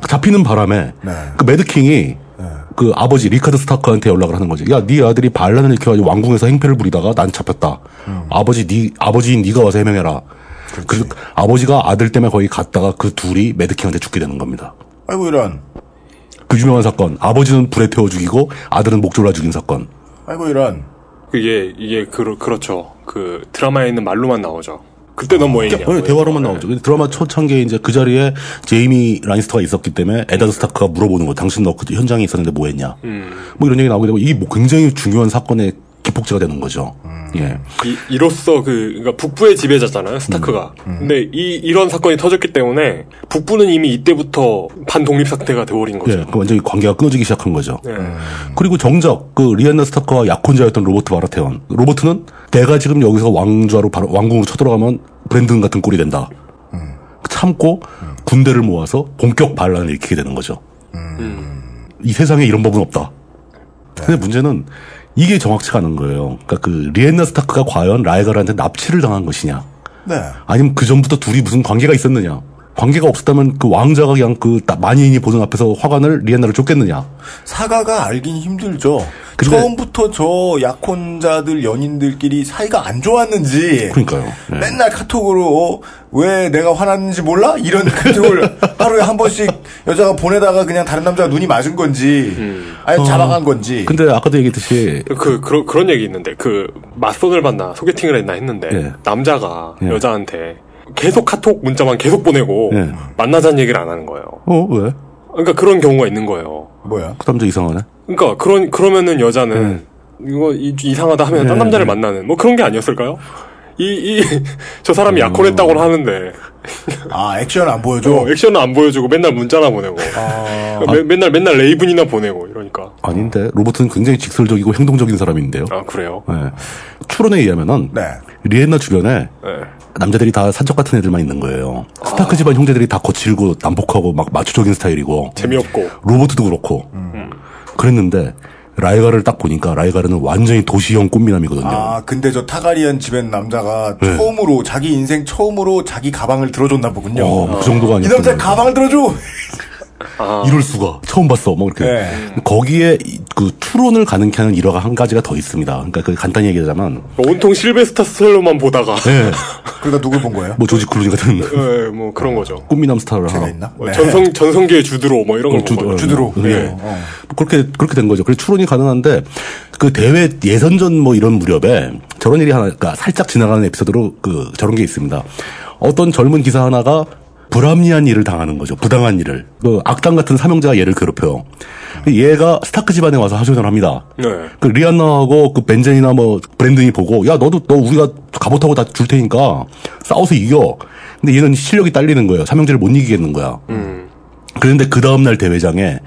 그 잡히는 바람에 네. 그 Mad King이 그 아버지 리카드 스타크한테 연락을 하는 거지. 야, 네 아들이 반란을 일으켜가지고 왕궁에서 행패를 부리다가 난 잡혔다. 아버지 네 아버지인 네가 와서 해명해라. 그래서 아버지가 아들 때문에 거기 갔다가 그 둘이 Mad King한테 죽게 되는 겁니다. 아이고, 이런. 그 유명한 사건. 아버지는 불에 태워 죽이고 아들은 목 졸라 죽인 사건. 아이고, 이런. 그게, 이게, 그, 그렇죠. 그, 드라마에 있는 말로만 나오죠. 그때 넌뭐 했냐. 네, 대화로만 나오죠. 근데 드라마 초창기에 이제 그 자리에 제이미 라니스터가 있었기 때문에 에다드 스타크가 물어보는 거. 당신 너 그 현장에 있었는데 뭐 했냐. 뭐 이런 얘기 나오게 되고 이게 뭐 굉장히 중요한 사건의 기폭제가 되는 거죠. 예. 이, 이로써 그 그러니까 북부의 지배자잖아요 스타크가. 근데 이 이런 사건이 터졌기 때문에 북부는 이미 이때부터 반독립 상태가 돼버린 거죠. 예, 그 완전히 관계가 끊어지기 시작한 거죠. 예. 그리고 정작 그 리안나 스타크와 약혼자였던 로버트 바라테온. 로버트는 내가 지금 여기서 왕좌로 바로 왕궁으로 쳐들어가면 브랜든 같은 꼴이 된다. 참고 군대를 모아서 본격 반란을 일으키게 되는 거죠. 이 세상에 이런 법은 없다. 근데 문제는 이게 정확치가 않은 거예요. 그러니까 그 리엔나 스타크가 과연 라이가르한테 납치를 당한 것이냐, 네. 아니면 그 전부터 둘이 무슨 관계가 있었느냐. 관계가 없었다면 그 왕자가 그냥 그 나- 만인이 보는 앞에서 화관을 리엔나를 쫓겠느냐. 사가가 알긴 힘들죠. 근데- 처음부터 저 약혼자들 연인들끼리 사이가 안 좋았는지 그러니까요. 예. 맨날 카톡으로 어, 왜 내가 화났는지 몰라? 이런 (laughs) 카톡을 하루에 한 번씩 여자가 보내다가 그냥 다른 남자가 눈이 맞은 건지 아니 잡아간 건지 근데 아까도 얘기했듯이 그 그런 그런 얘기 있는데 그 맞선을 만나 소개팅을 했나 했는데 예. 남자가 예. 여자한테 계속 카톡 문자만 계속 보내고 예. 만나자는 얘기를 안 하는 거예요. 어 왜? 그러니까 그런 경우가 있는 거예요. 뭐야? 그 남자 이상하네. 그러니까 그런 그러면은 여자는 이거 이- 이상하다 하면 딴 네, 남자를 네. 만나는 뭐 그런 게 아니었을까요? 이 이 (laughs) 저 사람이 약혼했다고 하는데 아 액션 안 보여줘. 어, 액션은 안 보여주고 맨날 문자나 보내고 매- 맨날 맨날 raven이나 보내고 이러니까 아닌데 로버트는 굉장히 직설적이고 행동적인 사람인데요. 아 그래요? 예. 추론에 의하면은 네. 리엔나 주변에 네. 남자들이 다 산적 같은 애들만 있는 거예요. 스타크 집안 형제들이 다 거칠고 난폭하고 막 마초적인 스타일이고 재미없고 로버트도 그렇고 그랬는데 라이가르 딱 보니까 라이가르는 완전히 도시형 꽃미남이거든요. 아 근데 저 타가리안 집엔 남자가 네. 처음으로 자기 인생 처음으로 자기 가방을 들어줬나 보군요. 어, 그 정도가 이 아니었 남자 가방을 들어줘. (laughs) 아, 이럴 수가 처음 봤어. 뭐 이렇게 네. 거기에 이- 그 추론을 가능케 하는 일화가 한 가지가 더 있습니다. 그러니까 그 간단히 얘기하자면 온통 실베스타 스텔로만 보다가 (laughs) 예, 그러니까 누굴 본 거예요? 뭐 조지 클루니 같은 예, 뭐 (laughs) 그런 거죠. 꽃미남 스타를 하나 있나? 뭐 네. 전성 전성기의 주드로 뭐 이런 걸 주- 본 거죠. 주드로. 예. 네. 어. 그렇게 그렇게 된 거죠. 그래서 추론이 가능한데 그 대회 예선전 뭐 이런 무렵에 저런 일이 하나, 그러니까 살짝 지나가는 에피소드로 그 저런 게 있습니다. 어떤 젊은 기사 하나가 불합리한 일을 당하는 거죠. 부당한 일을. 그 악당 같은 사명자가 얘를 괴롭혀요. 얘가 스타크 집안에 와서 하소연을 합니다. 네. 그 리안나하고 그 벤젠이나 뭐 브랜든이 보고 야 너도 너 우리가 갑옷하고 다 줄 테니까 싸워서 이겨. 근데 얘는 실력이 딸리는 거예요. 사명제를 못 이기겠는 거야. 그런데 그 다음날 대회장에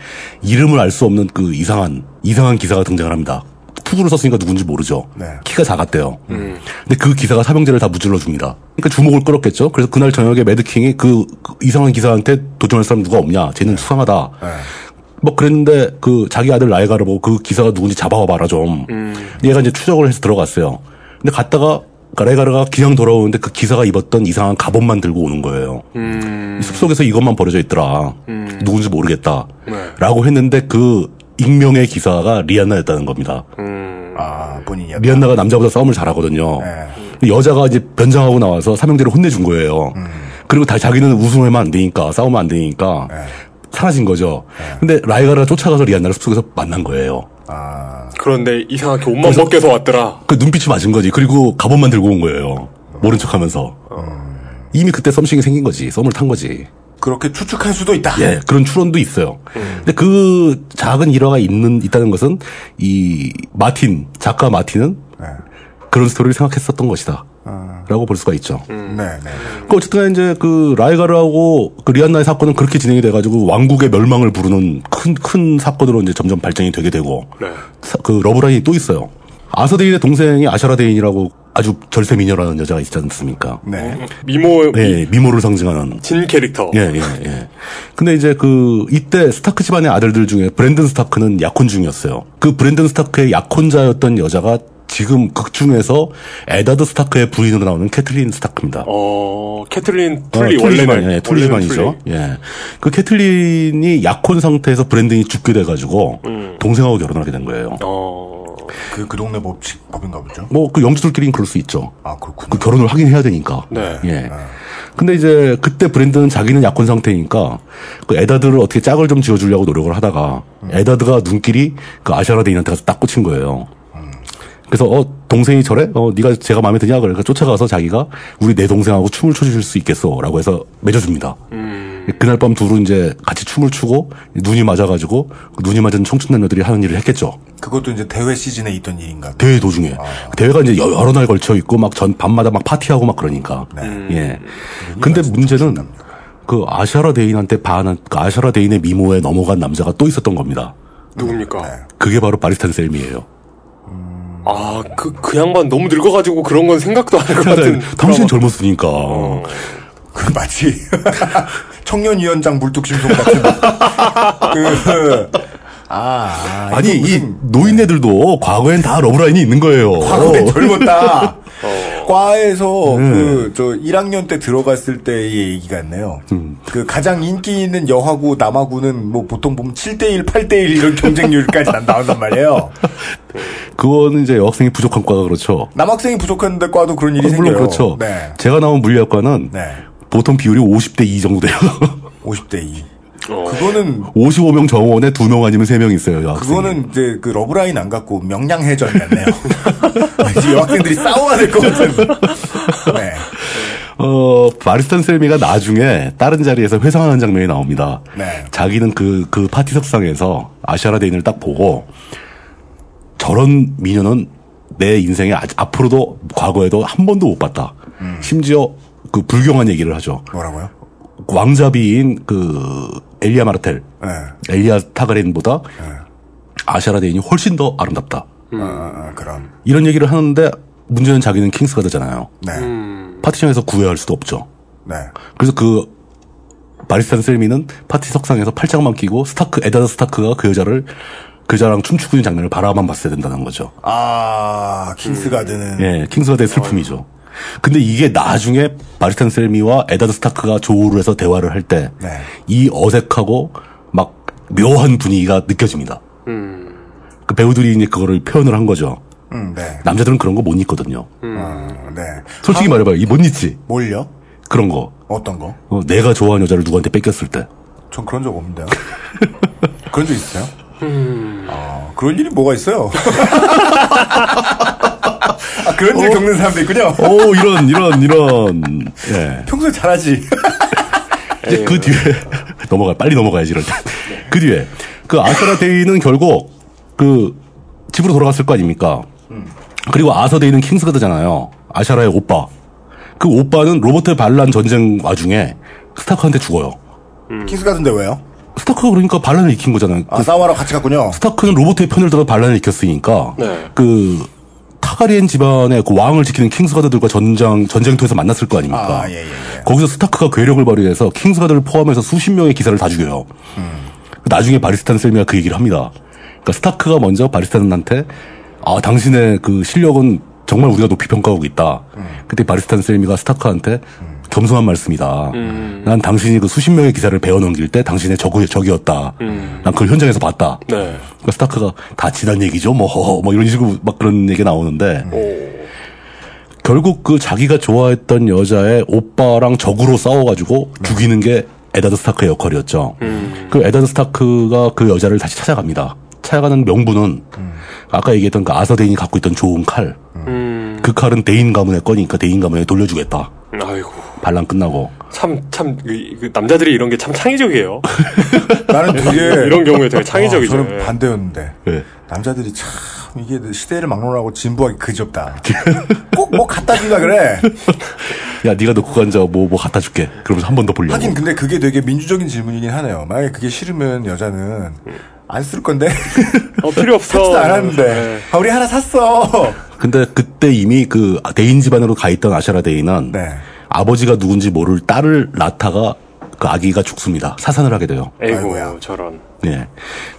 이름을 알 수 없는 그 이상한 이상한 기사가 등장을 합니다. 투구를 썼으니까 누군지 모르죠. 네. 키가 작았대요. 근데 그 기사가 사명제를 다 무질러 줍니다. 그러니까 주목을 끌었겠죠. 그래서 그날 저녁에 매드킹이 그, 그 이상한 기사한테 도전할 사람 누가 없냐. 쟤는 수상하다. 뭐 그랬는데 그 자기 아들 라이가를 보고 그 기사가 누군지 잡아와 봐라 좀. 얘가 이제 추적을 해서 들어갔어요. 근데 갔다가 라이가르가 그냥 돌아오는데 그 기사가 입었던 이상한 갑옷만 들고 오는 거예요. 이 숲속에서 이것만 버려져 있더라. 누군지 모르겠다. 라고 했는데 그 익명의 기사가 리안나였다는 겁니다. 아 본인이야. 리안나가 남자보다 싸움을 잘하거든요. 여자가 이제 변장하고 나와서 사명제를 혼내준 거예요. 그리고 다 자기는 우승하면 안 되니까 싸우면 안 되니까 사라진 거죠. 근데 라이가르가 쫓아가서 리안나를 숲속에서 만난 거예요. 아 그런데 이상하게 옷만 벗겨서 왔더라. 그 눈빛이 맞은 거지. 그리고 갑옷만 들고 온 거예요. 모른 척하면서 이미 그때 something이 생긴 거지. 썸을 탄 거지. 그렇게 추측할 수도 있다. 예, 그런 추론도 있어요. 근데 그 작은 일화가 있는 있다는 것은 이 마틴 작가 마틴은 네. 그런 스토리를 생각했었던 것이다. 라고 볼 수가 있죠. 네, 네. 그 어쨌든 이제 그 라이가르하고 그 리안나의 사건은 그렇게 진행이 돼가지고 왕국의 멸망을 부르는 큰 큰 사건으로 이제 점점 발전이 되게 되고 네. 사- 그 러브라인이 또 있어요. 아서데인의 동생이 아샤라 데인이라고 아주 절세 미녀라는 여자가 있지 않습니까? 네. 미모 예, 미모를 상징하는 진 캐릭터. 예, 예, 예. 근데 이제 그, 이때 스타크 집안의 아들들 중에 브랜든 스타크는 약혼 중이었어요. 그 브랜든 스타크의 약혼자였던 여자가 지금 극 중에서 에다드 스타크의 부인으로 나오는 캐틀린 스타크입니다. 어 캐틀린 어, 툴리 집안, 원래는 예, 툴리 원래는 집안이죠. 툴리. 예. 그 캐틀린이 약혼 상태에서 브랜든이 죽게 돼 가지고 동생하고 결혼하게 된 거예요. 어 그, 그 동네 법칙, 법인가 보죠. 뭐 그 영주들끼리는 그럴 수 있죠. 아, 그렇군요. 그 결혼을 하긴 해야 되니까. 네. 예. 근데 이제 그때 브랜드는 자기는 약혼 상태니까 그 에다드를 어떻게 짝을 좀 지어주려고 노력을 하다가 에다드가 눈길이 그 아샤라 데인한테 가서 딱 꽂힌 거예요. 그래서 어 동생이 저래? 어 네가 제가 마음에 드냐? 그러니까 쫓아가서 자기가 우리 내 동생하고 춤을 춰주실 수 있겠어라고 해서 맺어줍니다. 그날 밤 둘은 이제 같이 춤을 추고 눈이 맞아가지고 그 눈이 맞은 청춘 남녀들이 하는 일을 했겠죠. 그것도 이제 대회 시즌에 있던 일인가. 대회 도중에 대회가 이제 여- 여러 날 걸쳐 있고 막 전 밤마다 막 파티하고 막 그러니까 예. 근데 문제는 그 아샤라 데인한테 반한 그 아샤라 데인의 미모에 넘어간 남자가 또 있었던 겁니다. 누굽니까? 그게 바로 바리스탄 셀미예요. 아, 그, 그 양반 너무 늙어가지고 그런 건 생각도 안 할 것 (laughs) 같은. 당신. 젊었으니까. 그 마치 (laughs) 청년위원장 물뚝심송 같은 그 아, 아니 이거 이 무슨 노인네들도 과거엔 다 러브라인이 있는 거예요. 과거에 젊었다. (laughs) 과에서 네. 그저 1학년 때 들어갔을 때의 얘기 같네요. 음. 그 가장 인기 있는 여하고 남하고는 뭐 보통 보면 7대1, 8대1 이런 경쟁률까지 난 나온단 말이에요. (laughs) 그거는 이제 여학생이 부족한 과가 그렇죠. 남학생이 부족한데 과도 그런 일이 어, 물론 생겨요. 그렇죠. 네. 제가 나온 물리학과는 네. 보통 비율이 50대 2 정도 돼요. (laughs) 50대 2. 그거는 55명 정원에 2명 아니면 3명 있어요. 여학생이. 그거는 이제 그 러브라인 안 갖고 명량 해전 같네요. (laughs) 이제 여학생들이 싸워야 될 것 같은. 네. 어, 바리스탄 셀미가 나중에 다른 자리에서 회상하는 장면이 나옵니다. 네. 자기는 그, 그 파티 석상에서 아샤라 데인을 딱 보고 저런 미녀는 내 인생에 아- 앞으로도 과거에도 한 번도 못 봤다. 음. 심지어 그 불경한 얘기를 하죠. 뭐라고요? 왕자비인 그 엘리아 마르텔, 네. 엘리아 타가리엔보다 아샤라 데인이 훨씬 더 아름답다. 아, 아, 그런. 이런 얘기를 하는데 문제는 자기는 Kingsguard잖아요. 네. 파티 석에서 구애할 수도 없죠. 네. 그래서 그 바리스탄 셀미는 파티 석상에서 팔짱만 끼고 스타크 에다드 스타크가 그 여자를 그 여자랑 춤추고 있는 장면을 바라만 봤어야 된다는 거죠. 아, Kingsguard는. 예, Kingsguard의 슬픔이죠. 근데 이게 나중에 바리스탄 셀미와 에다드 스타크가 조우를 해서 대화를 할 때 이 네. 어색하고 막 묘한 분위기가 느껴집니다. 그 배우들이 이제 그거를 표현을 한 거죠. 음, 네. 남자들은 그런 거 못 잊거든요. 어, 네. 솔직히 말해봐요. 이 못 잊지? 뭘요? 그런 거. 어떤 거? 어, 내가 좋아하는 여자를 누구한테 뺏겼을 때. 전 그런 적 없는데요. (laughs) 그런 적 있어요? 아, 그런 일이 뭐가 있어요? (laughs) 아, 그런 일 겪는 사람도 있군요. 오, 이런, 이런, 이런. 예. 평소에 잘하지. (laughs) 이제 그 뒤에, (laughs) 넘어가, 빨리 넘어가야지, 이럴 때. 그 뒤에, 그 아사라 데이는 결국, 그, 집으로 돌아갔을 거 아닙니까? 그리고 아서 데이는 킹스가드잖아요. 아샤라의 오빠. 그 오빠는 로버트 반란 전쟁 와중에 스타크한테 죽어요. Kingsguard인데 왜요? 스타크가 그러니까 반란을 일으킨 거잖아요. 아, 그 싸우러 같이 갔군요. 스타크는 로버트의 편을 들어 반란을 일으켰으니까 네. 그 타가리엔 집안의 그 왕을 지키는 Kingsguard들과 전장 전쟁터에서 만났을 거 아닙니까? 아, 예, 예, 예. 거기서 스타크가 괴력을 발휘해서 Kingsguard를 포함해서 수십 명의 기사를 다 죽여요. 나중에 바리스탄 셀미가 그 얘기를 합니다. 그러니까 스타크가 먼저 바리스탄한테 아 당신의 그 실력은 정말 우리가 높이 평가하고 있다. 그때 바리스탄 셀미가 스타크한테 겸손한 말씀이다. 난 당신이 그 수십 명의 기사를 베어 넘길 때 당신의 적이, 적이었다. 난 그걸 현장에서 봤다. 네. 그러니까 스타크가 다 지난 얘기죠. 뭐, 허허, 뭐 이런 식으로 막 그런 얘기 가 나오는데 결국 그 자기가 좋아했던 여자의 오빠랑 적으로 싸워가지고 죽이는 게 에다드 스타크의 역할이었죠. 그 에다드 스타크가 그 여자를 다시 찾아갑니다. 찾아가는 명분은 아까 얘기했던 그 아서 데인이 갖고 있던 좋은 칼. 그 칼은 데인 가문의 거니까 데인 가문에 돌려주겠다. 아이고. 반란 끝나고. 참, 참, 그, 그 남자들이 이런 게 참 창의적이에요. (laughs) 나는 되게. (laughs) 이런 경우에 되게 창의적이죠. 어, 저는 반대였는데. 네. 남자들이 참, 이게 시대를 막론하고 진부하기 그지없다. (laughs) 꼭 뭐 갖다 주려 그래. 야, 네가 놓고 간자 뭐, 뭐 갖다 줄게. 그러면서 한 번 더 보려고. 하긴 근데 그게 되게 민주적인 질문이긴 하네요. 만약에 그게 싫으면 여자는 안 쓸 건데. 어, 필요 없어. (laughs) 사지도 않았는데. 네. 아, 우리 하나 샀어. 근데 그때 이미 그 데인 집안으로 가 있던 아샤라 데인은 네. 아버지가 누군지 모를 딸을 낳다가 그 아기가 죽습니다. 사산을 하게 돼요. 에이고, 아이고야. 저런. 예.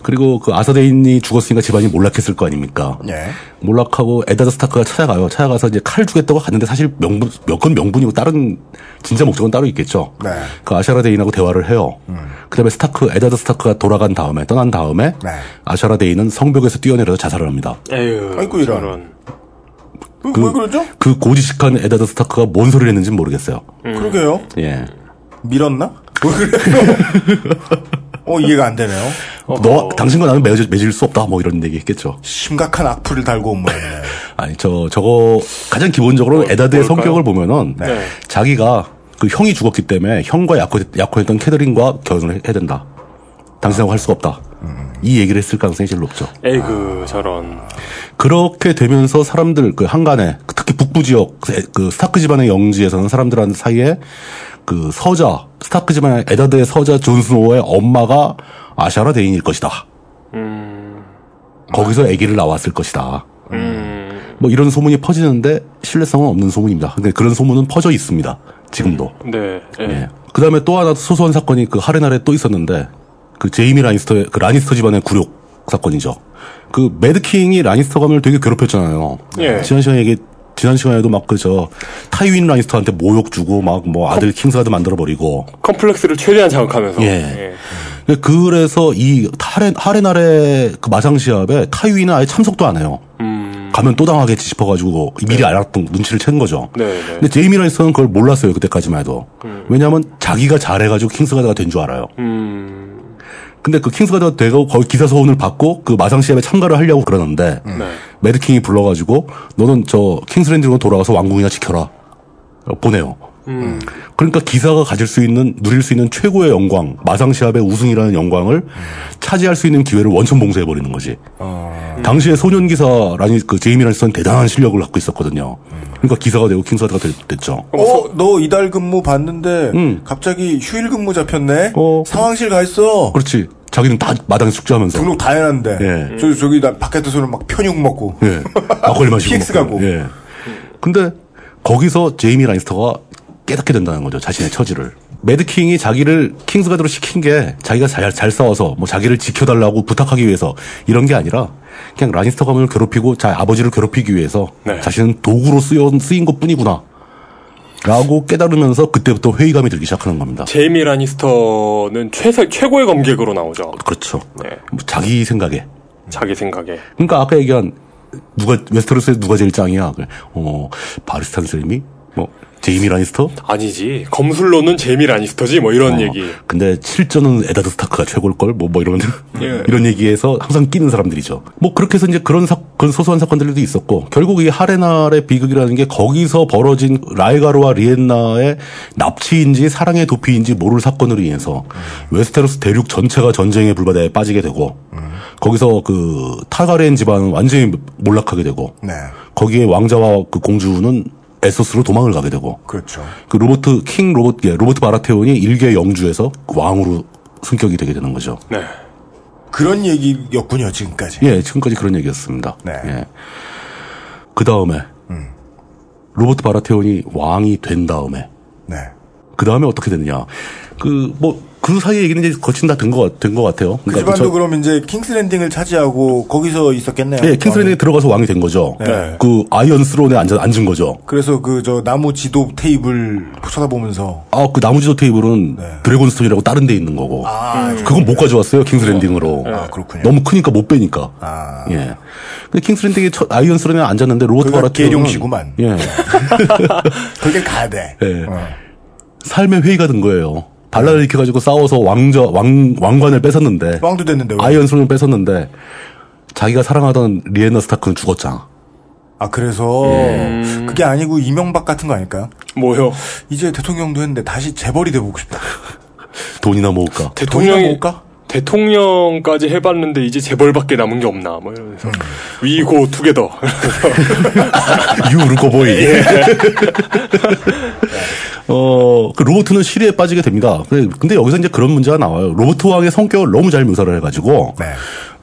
그리고 그 아사데인이 죽었으니까 집안이 몰락했을 거 아닙니까? 예. 몰락하고 에다드 스타크가 찾아가요. 찾아가서 이제 칼 주겠다고 갔는데 사실 명분, 몇건 명분이고 다른 진짜 목적은 따로 있겠죠. 네. 그 아샤라 데인하고 대화를 해요. 그 다음에 스타크, 에다드 스타크가 돌아간 다음에, 떠난 다음에, 네. 아샤라 데인은 성벽에서 뛰어내려서 자살을 합니다. 에휴. 아이고, 이런. 저런. 그, 왜 그러죠? 그 고지식한 에다드 스타크가 뭔 소리를 했는지는 모르겠어요. 그러게요. 예. 밀었나? 왜 그래요? 어, 이해가 안 되네요. 너, 당신과 나는 맺을, 맺을 수 없다. 뭐 이런 얘기 했겠죠. 심각한 악플을 달고 온 모양이네. (laughs) 아니, 저, 저거, 가장 기본적으로 에다드의 뭘까요? 성격을 보면은, 네. 자기가 그 형이 죽었기 때문에 형과 약혼, 약혼했던 캐더린과 결혼을 해- 해야 된다. 당신하고 할 수가 없다. 이 얘기를 했을 가능성이 제일 높죠. 에이그 저런. 그렇게 되면서 사람들 그 항간에 특히 북부 지역 그 스타크 집안의 영지에서는 사람들 사이에 그 서자 스타크 집안의 에다드의 서자 존스노의 엄마가 아샤라 데인일 것이다. 거기서 아기를 낳았을 것이다. 뭐 이런 소문이 퍼지는데 신뢰성은 없는 소문입니다. 근데 그런 소문은 퍼져 있습니다. 지금도. 네. 예. 예. 그 다음에 또 하나 소소한 사건이 그 하레날에 또 있었는데, 그 제이미 라니스터의, 그 라니스터 집안의 굴욕 사건이죠. 그 Mad King이 라니스터 가문을 되게 괴롭혔잖아요. 예. 지난 시간에 얘기, 지난 시간에도 막 그 저, 타이윈 라니스터한테 모욕 주고 막 뭐 아들 Kingsguard 만들어 버리고. 컴플렉스를 최대한 자극하면서. 예. 그래서 이 하레, 하레날의 그 마상 시합에 타이윈은 아예 참석도 안 해요. 가면 또 당하겠지 싶어가지고 미리 알았던 눈치를 챈 거죠. 네, 네. 근데 제이미 라니스터는 그걸 몰랐어요 그때까지만 해도. 왜냐하면 자기가 잘해가지고 Kingsguard가 된 줄 알아요. 음. 근데 그 Kingsguard가 되고 거기 기사 서원을 받고 그 마상 시합에 참가를 하려고 그러는데 네. Mad King이 불러가지고 너는 저 킹스랜딩으로 돌아가서 왕궁이나 지켜라 어, 보내요. 음. 그러니까 기사가 가질 수 있는 누릴 수 있는 최고의 영광 마상 시합의 우승이라는 영광을 차지할 수 있는 기회를 원천 봉쇄해 버리는 거지. 당시에 소년 기사 라니 그 제이미 라니스는 대단한 실력을 갖고 있었거든요. 그러니까 기사가 되고 킹스가드가 되- 됐죠. 어, 너 이달 근무 봤는데 갑자기 휴일 근무 잡혔네. 어. 상황실 가 있어. 그렇지. 자기는 다 마당에 숙제하면서. 등록 다 해놨는데. 예. 저기 저기 나 바깥에서는 막 편육 먹고. 예. 막걸리 마시고. (laughs) PX. 가고. 예. 근데 거기서 제이미 라니스터가 깨닫게 된다는 거죠. 자신의 처지를. 매드킹이 자기를 킹스가드로 시킨 게 자기가 잘, 잘 싸워서 뭐 자기를 지켜달라고 부탁하기 위해서 이런 게 아니라 그냥 라니스터 가문을 괴롭히고 자 아버지를 괴롭히기 위해서 네. 자신은 도구로 쓰여, 쓰인 것 뿐이구나. 라고 깨달으면서 그때부터 회의감이 들기 시작하는 겁니다. 제이미 라니스터는 최세, 최고의 검객으로 나오죠. 그렇죠. 네. 뭐 자기 생각에. 자기 생각에. 그러니까 아까 얘기한 누가 웨스테로스에 누가 제일 짱이야? 그래. 어 바리스탄 셀미? 뭐 제이미 라니스터? 아니지. 검술로는 제이미 라니스터지. 뭐 이런 어, 얘기. 근데 실전은 에다드 스타크가 최고일 걸. 뭐뭐 이런 예. (laughs) 이런 얘기에서 항상 끼는 사람들이죠. 뭐 그렇게 해서 이제 그런 사 그런 소소한 사건들도 있었고 결국 이 하레날의 비극이라는 게 거기서 벌어진 라이가르와 리엔나의 납치인지 사랑의 도피인지 모를 사건으로 인해서 웨스테로스 대륙 전체가 전쟁의 불바다에 빠지게 되고 거기서 그 타가렌 집안은 완전히 몰락하게 되고 네. 거기에 왕자와 그 공주는 에소스로 도망을 가게 되고 그렇죠. 그 로버트 King 로버트 예, 로버트 바라테온이 일개 영주에서 그 왕으로 승격이 되게 되는 거죠. 네. 그런 얘기였군요, 지금까지. 예, 지금까지 그런 얘기였습니다. 네. 예. 그 다음에 로버트 바라테온이 왕이 된 다음에 네. 그 다음에 어떻게 되느냐? 그 뭐 그 사이 얘기는 이제 거친 다된것된것 같아요. 그 그러니까 집안도 저- 그럼 이제 킹스랜딩을 차지하고 거기서 있었겠네요. 예, 킹스랜딩에 들어가서 왕이 된 거죠. 네. 그 Iron Throne에 앉아 앉은 거죠. 그래서 그 저 나무 지도 테이블 쳐다보면서 아, 그 나무 지도 테이블은 네. 드래곤스톤이라고 다른 데 있는 거고. 아, 그건 못 가져왔어요, 킹스랜딩으로. 아, 그렇군요. 너무 크니까 못 빼니까. 아. 예. 근데 킹스랜딩에 첫 Iron Throne에 앉았는데 로버트 바라테온은 계룡시구만. 예. (laughs) 거길 가야 돼. 예. 어. 삶에 회의가 든 거예요. 발라를 일으켜가지고 싸워서 왕저, 왕, 왕관을 뺏었는데. 왕도 됐는데 왜? Iron Throne을 뺏었는데. 자기가 사랑하던 리에나 스타크는 죽었잖아. 아 그래서 예. 그게 아니고 이명박 같은 거 아닐까요? 뭐요? 이제 대통령도 했는데 다시 재벌이 돼보고 싶다. (laughs) 돈이나 모을까. 대통령이 모을까? 대통령까지 해봤는데 이제 재벌밖에 남은 게 없나 뭐 이러면서 we go together 유르고보이. 예. (laughs) 어, 그 로버트는 실의에 빠지게 됩니다. 근데, 여기서 이제 그런 문제가 나와요. 로버트 왕의 성격을 너무 잘 묘사를 해가지고. 네.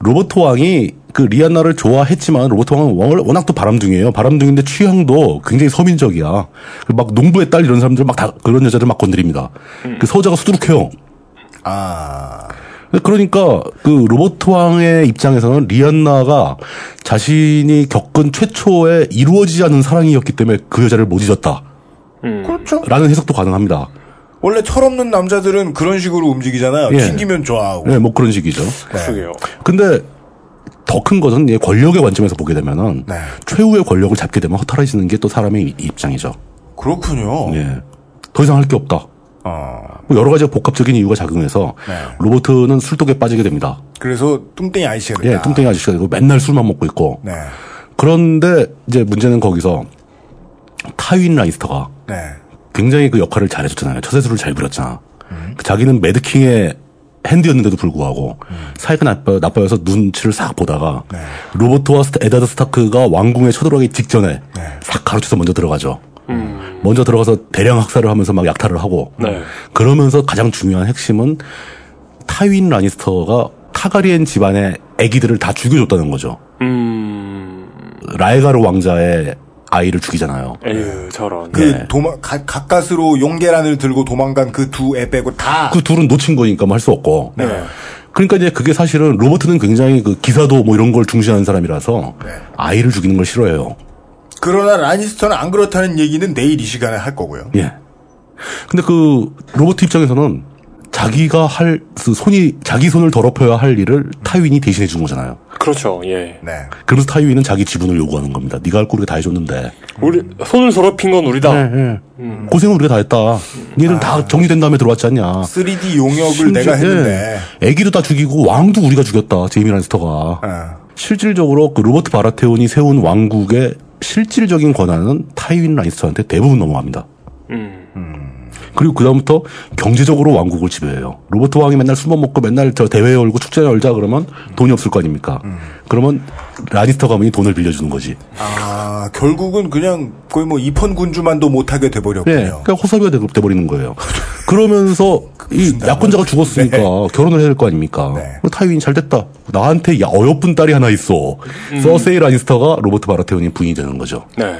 로버트 왕이 그 리안나를 좋아했지만 로버트 왕은 워낙, 워낙 또 바람둥이에요. 바람둥인데 취향도 굉장히 서민적이야. 그막 농부의 딸 이런 사람들 막 다 그런 여자들 막 건드립니다. 그 서자가 수두룩해요. 아 그러니까 그 로버트 왕의 입장에서는 리안나가 자신이 겪은 최초의 이루어지지 않은 사랑이었기 때문에 그 여자를 못 잊었다. 그렇죠. 라는 해석도 가능합니다. 원래 철없는 남자들은 그런 식으로 움직이잖아요. 예. 튕기면 좋아하고. 네, 뭐 그런 식이죠. 그러게요. 근데 더 큰 것은 이 권력의 관점에서 보게 되면은 네. 최후의 권력을 잡게 되면 허탈해지는 게 또 사람의 이- 입장이죠. 그렇군요. 예. 더 이상 할 게 없다. 어. 뭐 여러 가지 복합적인 이유가 작용해서 네. 로버트는 술독에 빠지게 됩니다. 그래서 뚱땡이 아저씨가 예, 됐다. 뚱땡이 아저씨가 되고 맨날 술만 먹고 있고. 네. 그런데 이제 문제는 거기서 타윈 라니스터가 네. 굉장히 그 역할을 잘해줬잖아요. 처세술을 잘 부렸잖아. 그 자기는 Mad King의 Hand였는데도 불구하고 사이가 나빠, 나빠서 눈치를 싹 보다가 로버트와 스타- 에다드 스타크가 왕궁에 쳐들어가기 직전에 싹 가로쳐서 먼저 들어가죠. 먼저 들어가서 대량 학살을 하면서 막 약탈을 하고 네. 그러면서 가장 중요한 핵심은 타윈 라니스터가 타가리엔 집안의 아기들을 다 죽여줬다는 거죠. 음. 라에가르 왕자의 아이를 죽이잖아요. 에휴 저런. 그 네. 도망 가, 가까스로 용계란을 들고 도망간 그 두 애 빼고 다 그 둘은 놓친 거니까 뭐 할 수 없고. 네. 그러니까 이제 그게 사실은 로버트는 굉장히 그 기사도 뭐 이런 걸 중시하는 사람이라서 네. 아이를 죽이는 걸 싫어해요. 그러나 라니스터는 안 그렇다는 얘기는 내일 이 시간에 할 거고요. 예. 근데 그 로버트 입장에서는 자기가 할, 그 손이, 자기 손을 더럽혀야 할 일을 타윈이 대신해 준 거잖아요. 그렇죠. 예. 네. 그러면서 타윈은 자기 지분을 요구하는 겁니다. 네가 할거 우리가 다 해줬는데. 우리 손을 더럽힌 건 우리다. 예, 예. 고생은 우리가 다 했다. 얘는 다 정리된 다음에 들어왔지 않냐. 3D 용역을 심지어, 내가 했는데. 예. 애기도 다 죽이고 왕도 우리가 죽였다. 제이미 란스터가. 어. 실질적으로 그 로버트 바라테온이 세운 왕국의 실질적인 권한은 타이윈 라니스터한테 대부분 넘어갑니다. 음. 그리고 그다음부터 경제적으로 왕국을 지배해요. 로버트 왕이 맨날 술 먹고 맨날 저 대회 열고 축제 열자 그러면 돈이 없을 거 아닙니까? 그러면 라니스터 가문이 돈을 빌려주는 거지. 아, 결국은 그냥 거의 뭐 입헌 군주만도 못하게 돼버렸군요. 예, 그러니까 호섭이가 돼- 돼버리는 거예요. (laughs) 그러면서 이 야권자가 죽었으니까 결혼을 해야 될 거 아닙니까? 네. 그럼 타이윈이 잘 됐다. 나한테 야- 어여쁜 딸이 하나 있어. 서세이 라니스터가 로버트 바라테온의 부인이 되는 거죠. 네.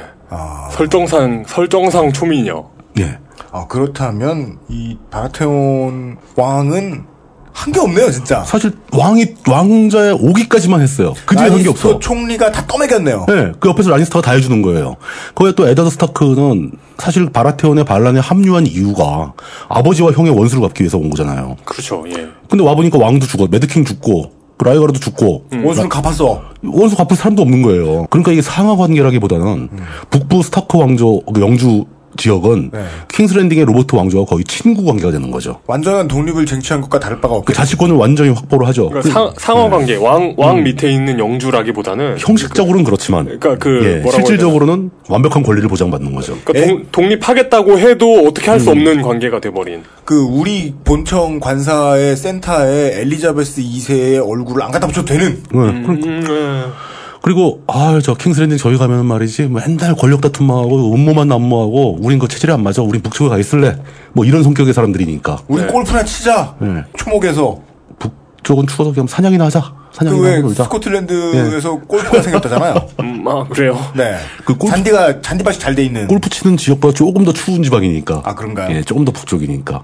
설정상 설정상 초미녀. 예. 아, 그렇다면 이 바라테온 왕은 한 게 없네요, 진짜. 사실 왕이 왕좌에 오기까지만 했어요. 그 뒤에 한 게 없어. 총리가 다 떠먹였네요. 네, 그 옆에서 라니스터가 다 해주는 거예요. 거기에 또 에다드 스타크는 사실 바라테온의 반란에 합류한 이유가 아버지와 형의 원수를 갚기 위해서 온 거잖아요. 그렇죠. 예. 근데 와 보니까 왕도 죽어, Mad King 죽고, 그 라이가르도 죽고, 원수는 갚았어. 원수 갚을 사람도 없는 거예요. 그러니까 이게 상하 관계라기보다는 북부 스타크 왕조, 그 영주 지역은 네. 킹스랜딩의 로버트 왕조와 거의 친구 관계가 되는 거죠. 완전한 독립을 쟁취한 것과 다를 바가 그 없겠죠. 자치권을 완전히 확보를 하죠. 그러니까 상, 상하 관계 왕왕 밑에 있는 영주라기보다는 형식적으로는 그렇지만, 그러니까 그 예, 뭐라고 실질적으로는 완벽한 권리를 보장받는 거죠. 그러니까 동- 독립하겠다고 해도 어떻게 할수 없는 관계가 돼버린. 그 우리 본청 관사의 센터에 엘리자베스 2세의 얼굴을 안 갖다 붙여도 되는 네, 그러니까 음, 예. 그리고 아 저 킹스랜딩 저희 가면 말이지 맨날 권력 다툼만 하고 음모만 난무하고 우린 그 체질이 안 맞아 우린 북쪽에 가 있을래 뭐 이런 성격의 사람들이니까 우리 골프나 치자. 네. 초목에서 북쪽은 추워서 그냥 사냥이나 하자 사냥이나 그 하고 놀자 스코틀랜드에서 골프가 생겼다잖아요. (laughs) 음, 아 그래요. 네. 그 골프- 잔디가 잔디밭이 잘 돼 있는. 골프 치는 지역보다 조금 더 추운 지방이니까 아, 그런가요? 예 조금 더 북쪽이니까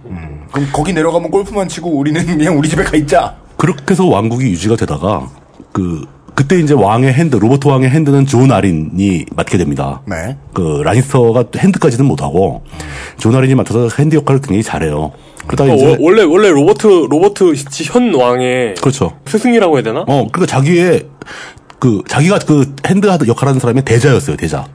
그럼 거기 내려가면 골프만 치고 우리는 (laughs) 그냥 우리 집에 가 있자. 그렇게 해서 왕국이 유지가 되다가 그 그때 이제 왕의 hand 로버트 왕의 hand는 존 아린이 맡게 됩니다. 네. 그 라니스터가 hand까지는 못하고 존 아린이 맡아서 hand 역할을 굉장히 잘해요. 그러다가 어, 이제 워- 원래 원래 로버트 로버트 시- 현 왕의 그렇죠. 스승이라고 해야 되나? 어, 그러니까 자기의 그 자기가 그 hand 역할하는 사람이 대자였어요, 대자.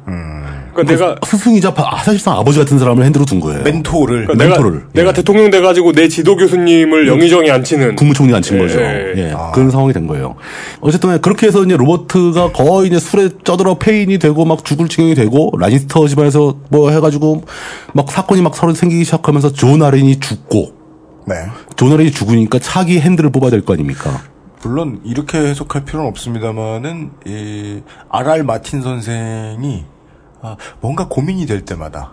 그러니까 내가 스승이자 바- 아, 사실상 아버지 같은 사람을 hand로 둔 거예요. 멘토를. 그러니까 내가 멘토를. 내가 예. 대통령 돼가지고 내 지도 교수님을 영의정에 앉히는 국무총리 앉힌 예, 거죠. 예. 예. 그런 상황이 된 거예요. 어쨌든 그렇게 해서 이제 로버트가 거의 이제 술에 쩌들어 폐인이 되고 막 죽을 지경이 되고 라니스터 집안에서 뭐 해가지고 막 사건이 막 서로 생기기 시작하면서 존 아린이 죽고 네. 존 아린이 죽으니까 차기 hand를 뽑아야 될 거 아닙니까? 물론 이렇게 해석할 필요는 없습니다만은 이 R.R. 마틴 선생이 아, 뭔가 고민이 될 때마다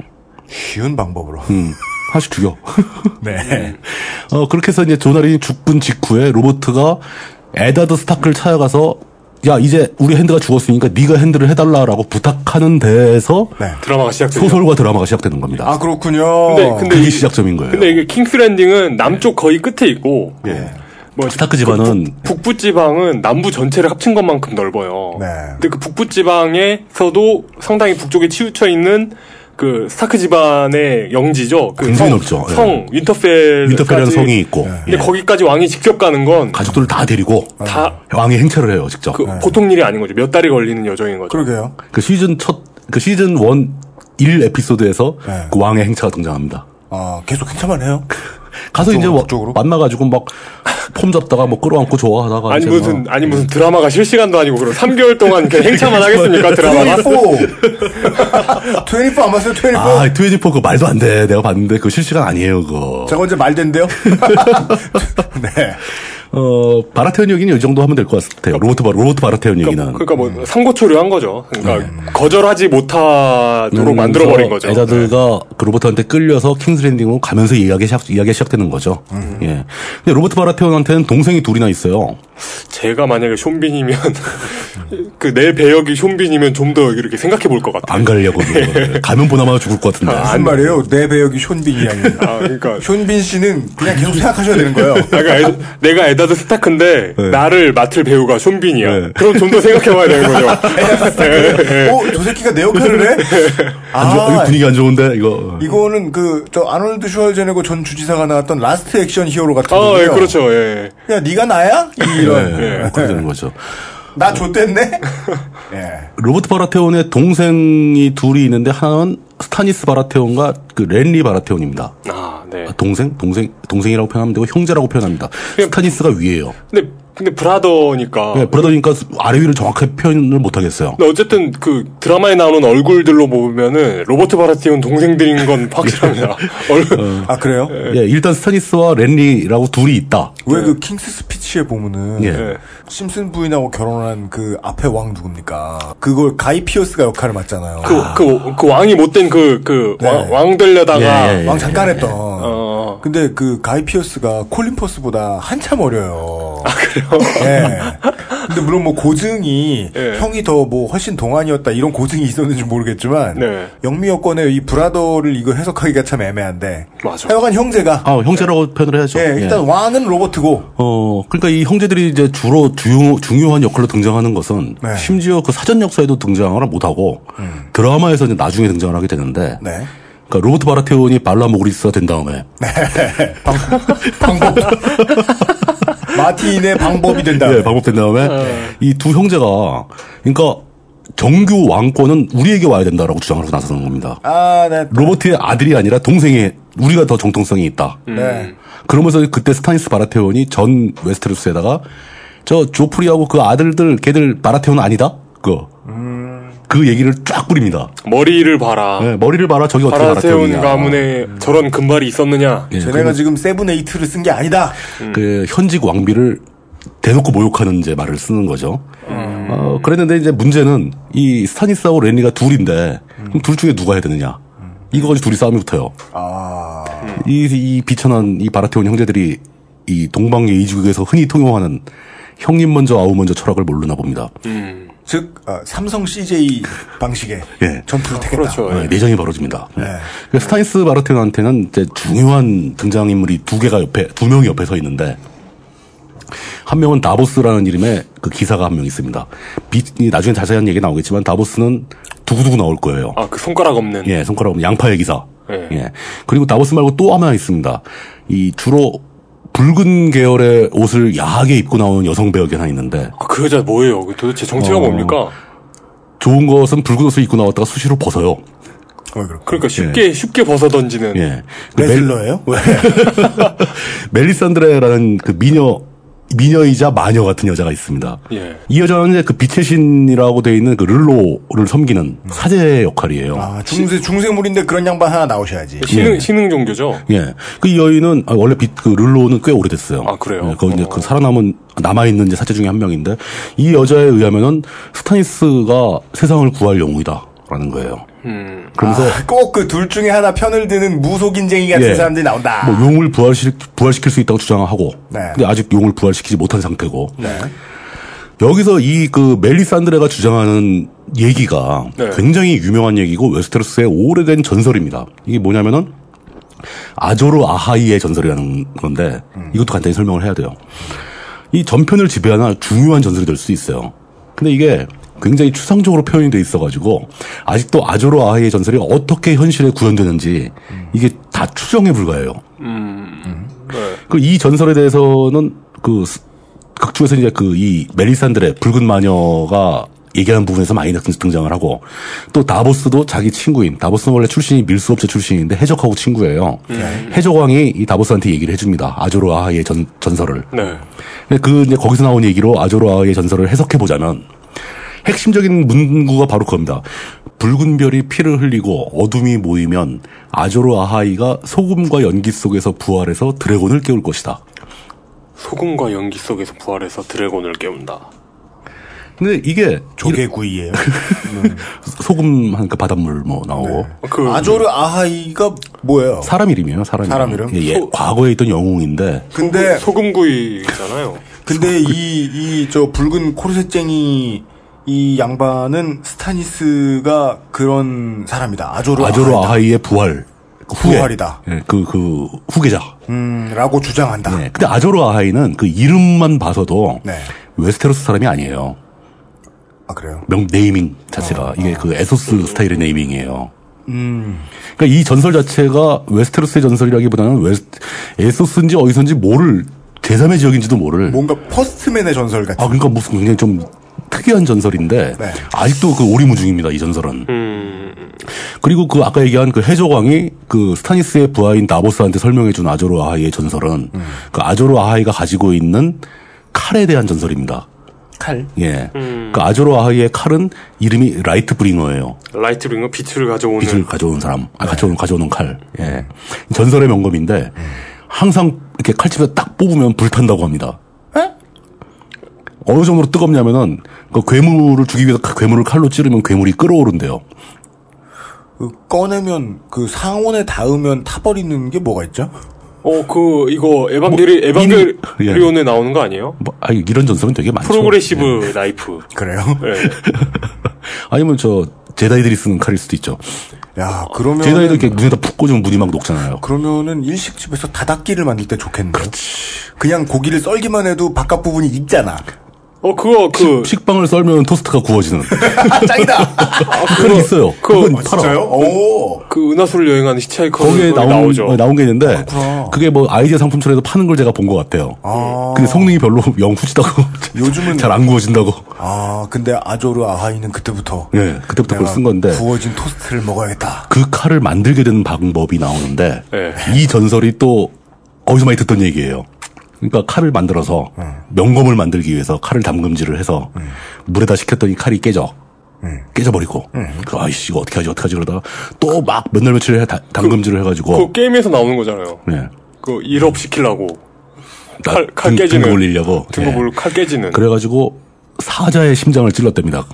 쉬운 방법으로. 음, 하나씩 죽여. (laughs) 네. 어, 그렇게 해서 이제 존 아린이 죽은 직후에 로버트가 에다드 스타크를 찾아가서 야 이제 우리 hand가 죽었으니까 네가 hand를 해달라라고 부탁하는 데에서 네. 드라마가 시작돼요. 소설과 드라마가 시작되는 겁니다. 아 그렇군요. 근데 근데 그게 이- 시작점인 거예요. 근데 이게 킹스 랜딩은 남쪽 거의 끝에 있고 예. 뭐 스타크 집안은 북부 지방은 남부 전체를 합친 것만큼 넓어요. 네. 근데 그 북부 지방에서도 상당히 북쪽에 치우쳐 있는 그 스타크 집안의 영지죠. 그 굉장히 성, 넓죠. 예. 성 윈터펠 윈터펠이라는 성이 있고 근데 예. 거기까지 왕이 직접 가는 건다 가족들을 다 데리고 왕이 행차를 해요 직접. 그 그, 보통 일이 아닌 거죠. 몇 달이 걸리는 여정인 거죠. 그러게요. 시즌 첫 그 시즌 1 1 에피소드에서 네. 그 왕의 행차가 등장합니다. 아 계속 행차만 해요. (laughs) 가서 이제 뭐 북쪽으로? 만나가지고 막 폼 잡다가 뭐 끌어안고 좋아하다가 아니 이제 무슨 뭐 아니 무슨 드라마가 실시간도 아니고 그럼 3개월 동안 그냥 행차만 하겠습니까 드라마가? (laughs) 24! 24 안 봤어요, 24? 아, 트웨니포 그 말도 안 돼. 내가 봤는데 그거 실시간 아니에요, 그거. 저거 이제 말된대요? (laughs) (laughs) 네. 어, 바라테온 여기는 이 정도 하면 될 것 같아요. 로버트 바, 로버트 바라테온 여기는. 그러니까 뭐 삼고초려한 거죠. 그러니까 거절하지 못하도록 음, 만들어 버린 그래서 거죠. 애자들과 그 로버트한테 끌려서 킹스랜딩으로 가면서 이야기 시작, 이야기가 시작되는 거죠. 음. 예. 근데 로버트 바라테온한테는 동생이 둘이나 있어요. 제가 만약에 쇼빈이면 (laughs) 그 내 배역이 쇼빈이면 좀 더 이렇게 생각해 볼 것 같아요. 안 가려고. (laughs) 가면 보나마나 죽을 것 같은데. 아, 무슨 말이에요? 내 배역이 쇼빈이라니. (laughs) 아, 그러니까 쇼빈 씨는 그냥 계속 생각하셔야 되는 거예요. 그러니까 에- 내가 에다드 스타크인데 네. 나를 맡을 배우가 쇼빈이야. 네. 그럼 좀 더 생각해 봐야 되는 거죠. 어, 저 새끼가 내 역할을 해? 안 좋- 이거 분위기 안 좋은데, 이거. 이거는 그, 저, 아놀드 슈왈제네거 전 주지사가 나왔던 라스트 액션 히어로 같은 아, 거예요. 예, 그렇죠. 예. 야, 네가 나야? 이 런. 네, 그렇게 되는 거죠. 나 좆됐네? (laughs) 예. 로버트 바라테온의 동생이 둘이 있는데 하나는 스타니스 바라테온과 그 렌리 바라테온입니다. 아, 네. 아, 동생? 동생, 동생이라고 표현하면 되고 형제라고 표현합니다. 스타니스가 위에요. 근데 근데 brother니까. 네, brother니까 아래 위를 정확하게 표현을 못 하겠어요. 근데 어쨌든 그 드라마에 나오는 얼굴들로 보면은 로버트 바라테온 동생들인 건 (laughs) 확실합니다. 얼굴. 아, 그래요? 예, 일단 스타니스와 렌리라고 둘이 있다. 왜 그 킹스 스피치에 보면은 예. 예. 심슨 부인하고 결혼한 그 앞에 왕 누굽니까? 그걸 가이 피어스가 역할을 맡잖아요. 그, 그, 그 왕이 못된 그, 그, 네. 왕, 왕 되려다가. 예, 예, 예. 왕 잠깐 했던. 어. 근데 그 가이 피어스가 콜린 퍼스보다 한참 어려요. (laughs) 아 그래요? 예. (laughs) 근데 물론 뭐 고증이 예. 형이 더 뭐 훨씬 동안이었다 이런 고증이 있었는지 모르겠지만 네. 영미 여권의 이 브라더를 이거 해석하기가 참 애매한데. 맞아. 하여간 형제가. 아, 형제라고 표현을 해야죠. 예, 일단 예. 왕은 로버트고. 어, 그러니까 이 형제들이 이제 주로 중요, 중요한 역할로 등장하는 것은 네. 심지어 그 사전 역사에도 등장을 못하고 음. 드라마에서 이제 나중에 등장을 하게 되는데 네. 그러니까 로버트 바라테온이 발라 모굴리스가 된 다음에 방법. 마틴의 방법이 된다. 예, 방법 된 다음에 이두 형제가 그러니까 정규 왕권은 우리에게 와야 된다라고 주장을 하고 나서는 겁니다. 아, 네. 로버트의 아들이 아니라 동생의 우리가 더 정통성이 있다. 네. 그러면서 그때 스타니스 바라테온이 전 웨스테로스에다가 저 조프리하고 그 아들들 걔들 바라테온 아니다. 그. 그 얘기를 쫙 뿌립니다. 머리를 봐라. 네, 머리를 봐라 저기 어떻게 바라테온이냐. 가문에 저런 금발이 있었느냐. 예, 쟤네가 지금 세븐에이트를 쓴 게 아니다. 그 현직 왕비를 대놓고 모욕하는 이제 말을 쓰는 거죠. 어, 그랬는데 이제 문제는 이 스타니스하고 렌리가 둘인데 그럼 둘 중에 누가 해야 되느냐. 이거 가지고 둘이 싸움이 붙어요. 아. 이, 이 비천한 이 바라테온 형제들이 이 동방의 이주국에서 흔히 통용하는 형님 먼저 아우 먼저 철학을 모르나 봅니다. 즉, 어, 삼성 CJ 방식의 예. 전투를 택했다. 그렇죠. 어, 내전이 벌어집니다. 네. 그래서 스타니스 바라테온한테는 이제 중요한 등장 인물이 두 개가 옆에 두 명이 옆에 서 있는데 한 명은 다보스라는 이름의 그 기사가 한 명 있습니다. 비, 이 나중에 자세한 얘기 나오겠지만 다보스는 두고두고 나올 거예요. 아, 그 손가락 없는. 예, 손가락 없는 양파의 기사. 예. 예. 그리고 다보스 말고 또 하나 있습니다. 이 주로 붉은 계열의 옷을 야하게 입고 나오는 여성 배역이 하나 있는데 아, 그 여자 뭐예요? 그 도대체 정체가 어. 뭡니까? 좋은 것은 붉은 옷을 입고 나왔다가 수시로 벗어요. 어. 그러니까 쉽게, 쉽게 벗어 던지는. 예. 그 멜- 레슬러예요? (laughs) 멜리산드레라는 그 미녀 미녀이자 마녀 같은 여자가 있습니다. 예. 이 여자는 이제 그 빛의 신이라고 되어 있는 그 르로를 섬기는 사제 역할이에요. 아, 중세, 중세물인데 그런 양반 하나 나오셔야지. 신흥, 예. 신흥 종교죠? 예. 그이 여인은 아, 원래 빛, 그 르로는 꽤 오래됐어요. 아, 그래요? 예, 거기 이제 어. 그 살아남은 남아 있는 이제 사제 중에 한 명인데 이 여자에 의하면은 스타니스가 세상을 구할 영웅이다라는 거예요. 음. 그러면서 꼭그 둘 중에 하나 편을 드는 무속인쟁이 같은 예. 사람들이 나온다. 뭐 용을 부활시, 부활시킬 수 있다고 주장하고 네. 근데 아직 용을 부활시키지 못한 상태고 네. 여기서 이 그 멜리산드레가 주장하는 얘기가 네. 굉장히 유명한 얘기고 웨스테로스의 오래된 전설입니다. 이게 뭐냐면은 아조르 아하이의 전설이라는 건데 이것도 간단히 설명을 해야 돼요. 이 전편을 지배하는 중요한 전설이 될 수 있어요. 근데 이게 굉장히 추상적으로 표현이 돼 있어가지고 아직도 아조르 아하이의 전설이 어떻게 현실에 구현되는지 이게 다 추정에 불과해요. 네. 그이 전설에 대해서는 그 스- 극중에서 이제 그 이 멜리산드레 붉은 마녀가 얘기하는 부분에서 많이 등- 등장을 하고 또 다보스도 자기 친구인 다보스는 원래 출신이 밀수업체 출신인데 해적하고 친구예요. 해적왕이 이 다보스한테 얘기를 해줍니다. 아조르 아하이의 전, 전설을. 네. 근데 그 이제 거기서 나온 얘기로 아조르 아하이의 전설을 해석해 보자면 핵심적인 문구가 바로 그겁니다. 붉은 별이 피를 흘리고 어둠이 모이면 아조르 아하이가 소금과 연기 속에서 부활해서 드래곤을 깨울 것이다. 소금과 연기 속에서 부활해서 드래곤을 깨운다. 근데 이게 조개구이예요. (laughs) 소금 하니까 바닷물 뭐 나오고 그 아조르 아하이가 뭐예요? 사람 이름이에요. 사람 이름. 사람 이름? 예, 예. 소- 과거에 있던 영웅인데 근데 소금구이잖아요. 근데 이 이 저 붉은 코르셋쟁이 이 양반은 스타니스가 그런 사람이다. 아조르, 아조르 아하이다. 아하이의 부활 그 후계. 부활이다. 예, 그, 그 후계자. 음, 라고 주장한다. 네. 근데 아조르 아하이는 그 이름만 봐서도 네. 웨스테로스 사람이 아니에요. 아 그래요. 명 네이밍 자체가 이게 그 에소스 스타일의 naming이에요. 그러니까 이 전설 자체가 웨스테로스의 전설이라기보다는 웨스, 에소스인지 어디선지 모를 제3의 지역인지도 모를. 뭔가 First Man의 전설 같은. 아 그러니까 무슨 굉장히 좀 특이한 전설인데 네. 아직도 그 오리무중입니다 이 전설은. 음, 그리고 그 아까 얘기한 그 해적왕이 그 스타니스의 부하인 다보스한테 설명해준 아조르 아하이의 전설은 그 아조르 아하이가 가지고 있는 칼에 대한 전설입니다. 칼. 예. 그 아조르 아하이의 칼은 이름이 Lightbringer예요. Lightbringer는 빛을 가져오는 빛을 가져오는 사람, 아, 가져오는, 가져오는 칼. 예. 전설의 명검인데, 항상 이렇게 칼집에 딱 뽑으면 불탄다고 합니다. 어느 정도로 뜨겁냐면은, 그 괴물을 죽이기 위해서 그 괴물을 칼로 찌르면 괴물이 끓어오른대요. 그 꺼내면 그 상온에 닿으면 타버리는 게 뭐가 있죠? 어, 그, 이거, 에반게리, 뭐, 에반게리온에 나오는 거 아니에요? 뭐, 아, 이런 전설은 되게 많죠. Progressive 예. 나이프. 그래요? 예. (laughs) 아니면 저, 제다이들이 쓰는 칼일 수도 있죠. 야 그러면 제다이도 이렇게 문에다 푹 꽂으면 문이 막 녹잖아요. 그러면은 일식집에서 다다키를 만들 때 좋겠는데. 그냥 고기를 썰기만 해도 바깥 부분이 익잖아. 어, 그거, 그, 식 빵을 썰면 토스트가 구워지는. (laughs) 아, 짱이다. 있어요. 그거 그건 아, 팔아. 진짜요? 오. 그 은하수를 여행하는 히치하이커 거기에 나온, 나오죠. 어, 나온 게 있는데 그렇구나. 그게 뭐 아이디어 상품처럼 파는 걸 제가 본 것 같아요. 아. 근데 성능이 별로 (laughs) 영 후지다고 요즘은 (laughs) 잘 안 구워진다고. 아 근데 아조르 아하이는 그때부터. 예, 그때부터 그걸 쓴 건데 구워진 토스트를 먹어야겠다. 그 칼을 만들게 된 방법이 나오는데 예. 이 전설이 또 어디서 많이 듣던 얘기예요. 그러니까 칼을 만들어서 명검을 만들기 위해서 칼을 담금질을 해서 물에다 식혔더니 칼이 깨져. 깨져버리고. 그 아이씨, 이거 어떻게 하지, 어떻게 하지, 그러다가 또 막 몇날 며칠 해 다- 담금질을 해가지고. 그 게임에서 나오는 거잖아요. 네. 그 일업 시키려고. 나 칼, 칼 등- 깨지는. 등급 올리려고. 등급을 예. 칼 깨지는. 그래가지고 사자의 심장을 찔렀답니다.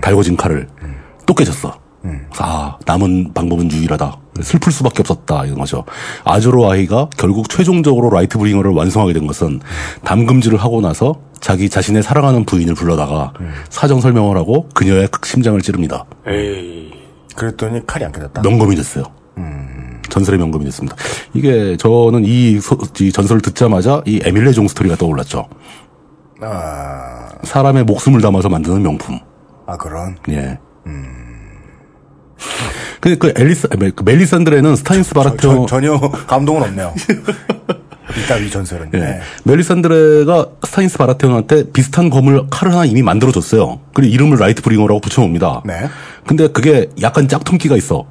달궈진 칼을. 또 깨졌어. 아, 남은 방법은 유일하다. 슬플 수밖에 없었다. 이런 거죠. 아조르 아하이가 결국 최종적으로 Lightbringer를 완성하게 된 것은 담금질을 하고 나서 자기 자신의 사랑하는 부인을 불러다가 사정 설명을 하고 그녀의 심장을 찌릅니다. 에이. 그랬더니 칼이 안 깨졌다. 명검이 됐어요. 전설의 명검이 됐습니다. 이게 저는 이, 소- 이 전설을 듣자마자 이 에밀레 종 스토리가 떠올랐죠. 아, 사람의 목숨을 담아서 만드는 명품. 아 그런. 예. 근데 그 앨리스, 그 멜리산드레는 스타니스 바라테온, 전, 전혀 감동은 없네요. (laughs) 이따위 전설은. 예. 네. 멜리산드레가 스타니스 바라테온한테 비슷한 검을 칼을 하나 이미 만들어줬어요. 그리고 이름을 Lightbringer라고 붙여놓습니다. 네. 근데 그게 약간 짝퉁기가 있어.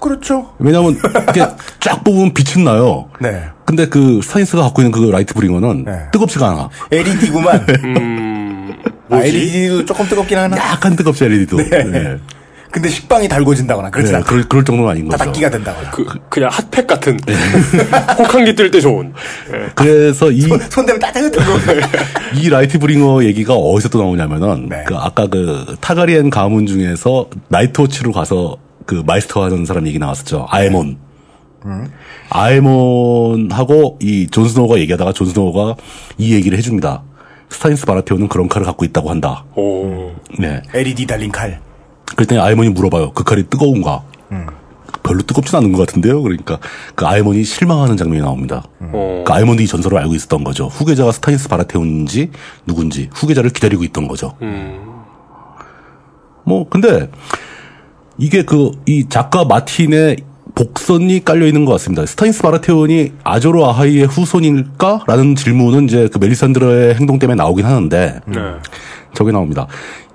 그렇죠. 왜냐면 이게 쫙 뽑으면 빛은 나요. 네. 근데 그 스타니스가 갖고 있는 그 Lightbringer는 네. 뜨겁지가 않아. LED구만. 음, 아, LED도 조금 뜨겁긴 하나. 약간 뜨겁지 LED도. 네. 근데 식빵이 달궈진다거나 그렇진 네, 않다. 그럴, 그럴 정도는 아닌 거죠. 다다키가 된다거나. 그, 그냥 핫팩 같은. (laughs) 혹한기 뛸 때 좋은. 예. 그래서 이, 손 대면 따뜻한 거. 이 Lightbringer 얘기가 어디서 또 나오냐면은, 네. 그 아까 그 타르가리엔 가문 중에서 나이트워치로 가서 그 마에스터 하는 사람 얘기 나왔었죠. 아에몬. 아에몬하고 이 존스노우가 얘기하다가 존스노우가 이 얘기를 해줍니다. 스타니스 바라테온은 그런 칼을 갖고 있다고 한다. 오. 네. LED 달린 칼. 그랬더니 아에몬이 물어봐요. 그 칼이 뜨거운가? 별로 뜨겁진 않은 것 같은데요. 그러니까 그 아에몬이 실망하는 장면이 나옵니다. 어. 그이 전설을 알고 있었던 거죠. 후계자가 스타니스 바라테온인지 누군지 후계자를 기다리고 있던 거죠. 음. 뭐 근데 이게 그 이 작가 마틴의 복선이 깔려 있는 것 같습니다. 스타니스 바라테온이 아조르 아하이의 후손일까라는 질문은 이제 그 멜리산드라의 행동 때문에 나오긴 하는데 네. 저게 나옵니다.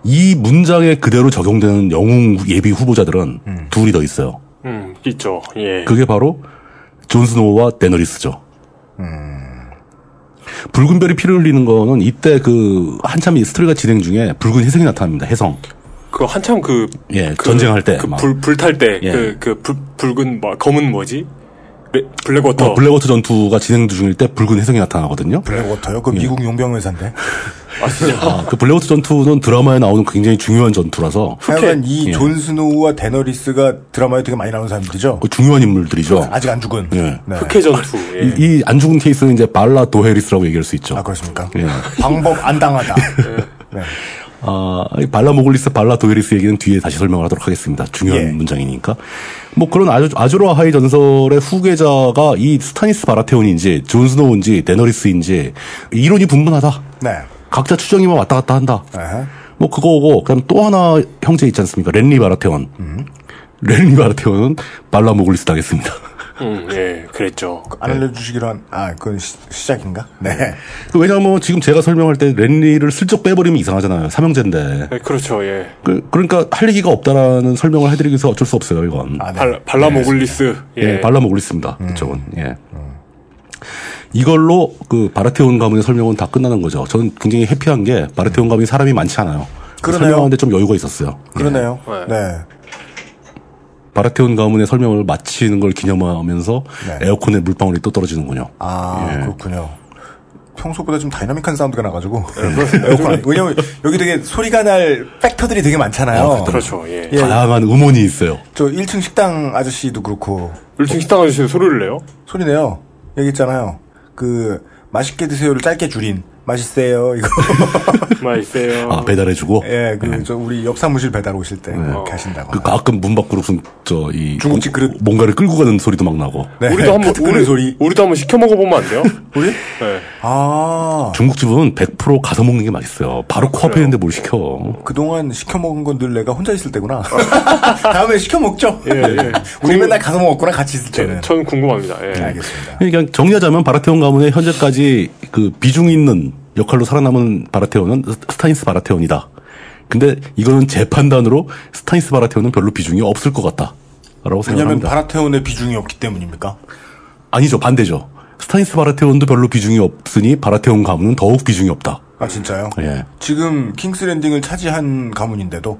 이 문장에 그대로 적용되는 영웅 예비 후보자들은 둘이 더 있어요. 음, 있죠. 예. 그게 바로 존 스노우와 데너리스죠. 붉은 별이 피를 흘리는 거는 이때 그 한참 이 스토리가 진행 중에 붉은 혜성이 나타납니다. 혜성. 그 한참 그, 예, 그- 전쟁할 때그 막. 불, 불탈 때, 예. 그, 그, 불, 붉은, 뭐, 검은 뭐지? 레- 블랙워터. 어, 블랙워터 전투가 진행 중일 때 붉은 혜성이 나타나거든요. 블랙워터요? 그 미국 용병 회사인데. 아, 그 블랙워터 전투는 드라마에 나오는 굉장히 중요한 전투라서 하여간 이 예. 존 스노우와 데너리스가 드라마에 되게 많이 나오는 사람들이죠. 그 중요한 인물들이죠. 아직 안 죽은. 예. 네. 흑해 전투. 예. 이, 이 안 죽은 케이스는 이제 발라 도헤리스라고 얘기할 수 있죠. 아, 그렇습니까? 예. 방법 안 당하다. (laughs) 네. 아, 이 발라 모글리스, 발라 도헤리스 얘기는 뒤에 다시 설명을 하도록 하겠습니다. 중요한 예. 문장이니까. 뭐 그런 아주, 아조르 아하이 전설의 후계자가 이 스타니스 바라테온인지, 존 스노우인지, 데너리스인지, 이론이 분분하다. 네. 각자 추정이 막 왔다 갔다 한다. 아하. 뭐 그거고, 그다음 또 하나 형제 있지 않습니까? 렌리 바라테온. 렌리 바라테온은 발라 모글리스 당했습니다. 음, (laughs) 예, 그랬죠. 안 알려주시기로 한, 아, 그건 시, 시작인가? (laughs) 네. 그 왜냐면 지금 제가 설명할 때 렌리를 슬쩍 빼버리면 이상하잖아요. 삼형제인데. 예, 그렇죠, 예. 그, 러니까 할 얘기가 없다라는 설명을 해드리기 위해서 어쩔 수 없어요, 이건. 아, 네. 발, 발라모글리스. 예. 예, 발라모글리스입니다. 그쪽은. 예. 이걸로 그 바라테온 가문의 설명은 다 끝나는 거죠. 저는 굉장히 happy한 게 바라테온 가문이 사람이 많지 않아요. 그러네요. 설명하는데 좀 여유가 있었어요. 그러네요. 네. 네. 바라테온 가문의 설명을 마치는 걸 기념하면서 네. 에어컨에 물방울이 또 떨어지는군요. 아, 예. 그렇군요. 평소보다 좀 다이나믹한 sound가 나가지고. 네, 에어컨 안- (laughs) 왜냐면 여기 되게 소리가 날 factor들이 되게 많잖아요. 그렇죠, 예. 예. 다양한 음원이 있어요. 저 1층 식당 아저씨도 그렇고. 1층 식당 아저씨 소리를 내요? 소리 내요. 여기 있잖아요. 그, 맛있게 드세요를 짧게 줄인. 맛있어요, 이거. (laughs) 맛있어요. 아, 배달해주고. 예, 그, 저, 우리 옆 사무실 배달 오실 때 이렇게 하신다고. 그 가끔 문 밖으로 무슨 저이 중국집 그릇. 뭔가를 끌고 가는 소리도 막 나고. 네, 우리도 한번, 끄는 우리, 소리. 우리도 한번 시켜 먹어보면 안 돼요? 우리? 네. 아, 중국집은 100% 가서 먹는 게 맛있어요. 바로 코앞에 있는데 뭘 시켜. 그동안 시켜 먹은 건 늘 내가 혼자 있을 때구나. (laughs) 다음에 시켜 먹죠. 예, 예. 우리 맨날 가서 먹었구나, 같이 있을 때는. 전 궁금합니다. 예. 알겠습니다. 그냥 정리하자면 바라테온 가문의 현재까지 그 비중 있는 역할로 살아남은 바라테온은 스타니스 바라테온이다. 근데 이거는 제 판단으로 스타니스 바라테온은 별로 비중이 없을 것 같다. 라고 왜냐면 생각합니다. 바라테온의 비중이 없기 때문입니까? 아니죠. 반대죠. 스타니스 바라테온도 별로 비중이 없으니 바라테온 가문은 더욱 비중이 없다. 아, 진짜요? 예. 지금 킹스 랜딩을 차지한 가문인데도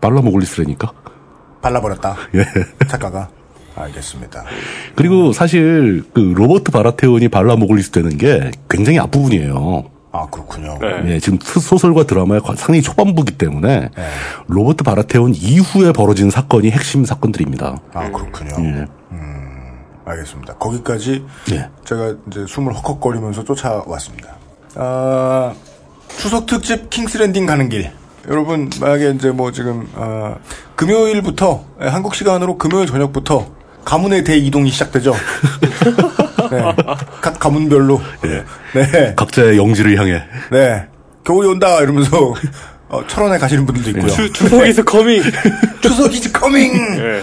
발라모글리스라니까. 발라버렸다. (laughs) 예. 작가가. 알겠습니다. 그리고 사실 그 로버트 바라테온이 발라모글리스 되는 게 굉장히 앞부분이에요. 아, 그렇군요. 네. 예, 지금 소- 소설과 드라마의 과- 상당히 초반부기 때문에 네. 로버트 바라테온 이후에 벌어진 사건이 핵심 사건들입니다. 아, 그렇군요. 예. 알겠습니다. 거기까지 예. 제가 이제 숨을 헉헉거리면서 쫓아왔습니다. 아, 추석 특집 킹스랜딩 가는 길. 여러분, 만약에 이제 뭐 지금, 아, 금요일부터, 예, 한국 시간으로 금요일 저녁부터 가문의 대이동이 시작되죠. (laughs) 네. 각 가문별로. 예. 네. 각자의 영지를 향해 네. 겨울이 온다! 이러면서, 어, 철원에 가시는 분들도 있고요. 추, 추석 is coming! 추석 (laughs) is coming! 예.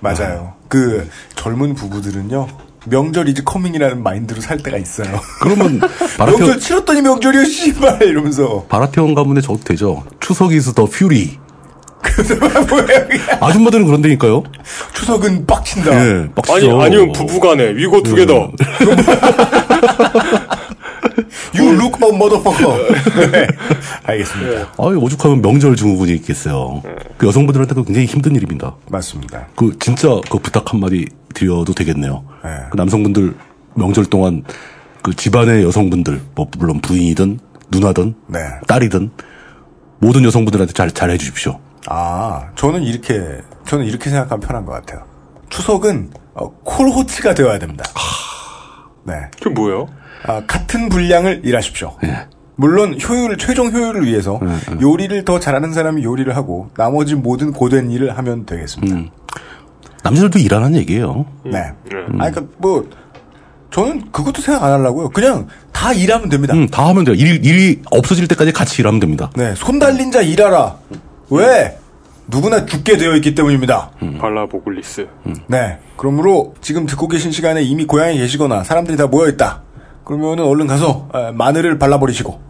맞아요. 그, 젊은 부부들은요, 명절 is coming이라는 마인드로 살 때가 있어요. 그러면 (laughs) 명절 바라테온, 치렀더니 명절이야, 씨발! 이러면서. 바라테온 가문에 적도 되죠. 추석 이스 더 퓨리. 뭐예요, 그게? (laughs) 아줌마들은 그런다니까요. 추석은 빡친다. 예, 아니, 빡시죠. 아니면 부부간에 위고 두개 더. (laughs) You look a motherfucker. 네. (laughs) 알겠습니다. 아유, 오죽하면 명절 증후군이 있겠어요. 그 여성분들한테도 굉장히 힘든 일입니다. 맞습니다. 그 진짜 그 부탁 한마디 드려도 되겠네요. 네. 그 남성분들 명절 동안 그 집안의 여성분들 뭐 물론 부인이든 누나든 네. 딸이든 모든 여성분들한테 잘 잘 해주십시오. 아, 저는 이렇게, 저는 이렇게 생각하면 편한 것 같아요. 추석은, 어, 콜호츠가 되어야 됩니다. 네. 그게 뭐예요? 아, 같은 분량을 일하십시오. 예. 물론 효율 최종 효율을 위해서 요리를 더 잘하는 사람이 요리를 하고 나머지 모든 고된 일을 하면 되겠습니다. 남자들도 일하는 얘기예요. 네. 음. 아, 그러니까 뭐 저는 그것도 생각 안 하려고요. 그냥 다 일하면 됩니다. 음, 다 하면 돼요. 일, 일이 없어질 때까지 같이 일하면 됩니다. 네, 손 달린 자 일하라. 왜? 누구나 죽게 되어 있기 때문입니다. 발라보글리스. 네. 그러므로 지금 듣고 계신 시간에 이미 고향에 계시거나 사람들이 다 모여 있다. 그러면은 얼른 가서 아, 마늘을 발라버리시고.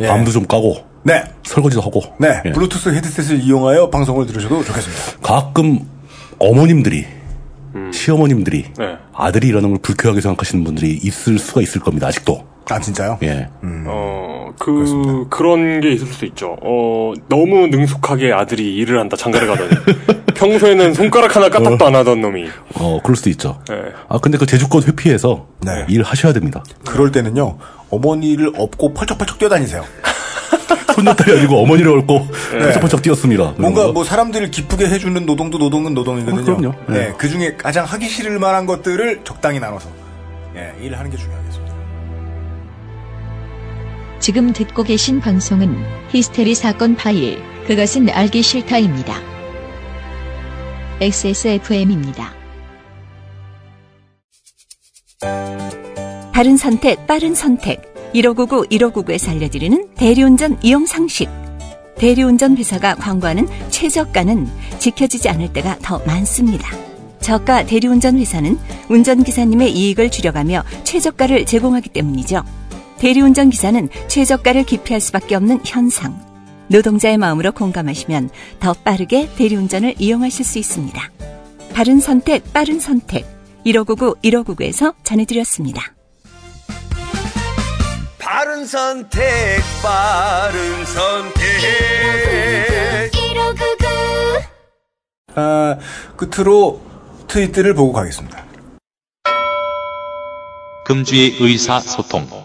예. 밤도 좀 까고 네. 설거지도 하고. 네. 예. 블루투스 헤드셋을 이용하여 방송을 들으셔도 좋겠습니다. 가끔 어머님들이 시어머님들이 네. 아들이 일하는 걸 불쾌하게 생각하시는 분들이 있을 수가 있을 겁니다. 아직도. 아 진짜요? 예. 어, 그, 그런 게 있을 수 있죠. 어, 너무 능숙하게 아들이 일을 한다, 장가를 가더니. (laughs) 평소에는 손가락 하나 까딱도 안 하던 놈이. 어, 그럴 수도 있죠. 예. 아, 근데 그 제주권 회피해서 네. 일 하셔야 됩니다. 그럴 때는요. 어머니를 업고 펄쩍펄쩍 뛰어다니세요. (laughs) 손녀딸이 아니고 어머니를 얹고 펄쩍펄쩍 뛰었습니다. 네. 뭔가 뭐 사람들을 기쁘게 해주는 노동도 노동은 노동이거든요. 어, 그럼요. 네. 네. 그 중에 가장 하기 싫을 만한 것들을 적당히 나눠서 예, 일을 하는 게 중요하겠습니다. 지금 듣고 계신 방송은 히스테리 사건 파일, 그것은 알기 싫다입니다. XSFM입니다. 바른 선택, 빠른 선택. 1599, 1599에서 알려드리는 대리운전 이용 상식. 대리운전 회사가 광고하는 최저가는 지켜지지 않을 때가 더 많습니다. 저가 대리운전 회사는 운전기사님의 이익을 줄여가며 최저가를 제공하기 때문이죠. 대리운전 기사는 최저가를 기피할 수밖에 없는 현상. 노동자의 마음으로 공감하시면 더 빠르게 대리운전을 이용하실 수 있습니다. 바른 선택, 빠른 선택. 1599, 1599에서 전해드렸습니다. 바른 선택 바른 선택 아, 끝으로 트윗들을 보고 가겠습니다. 금주의 의사소통.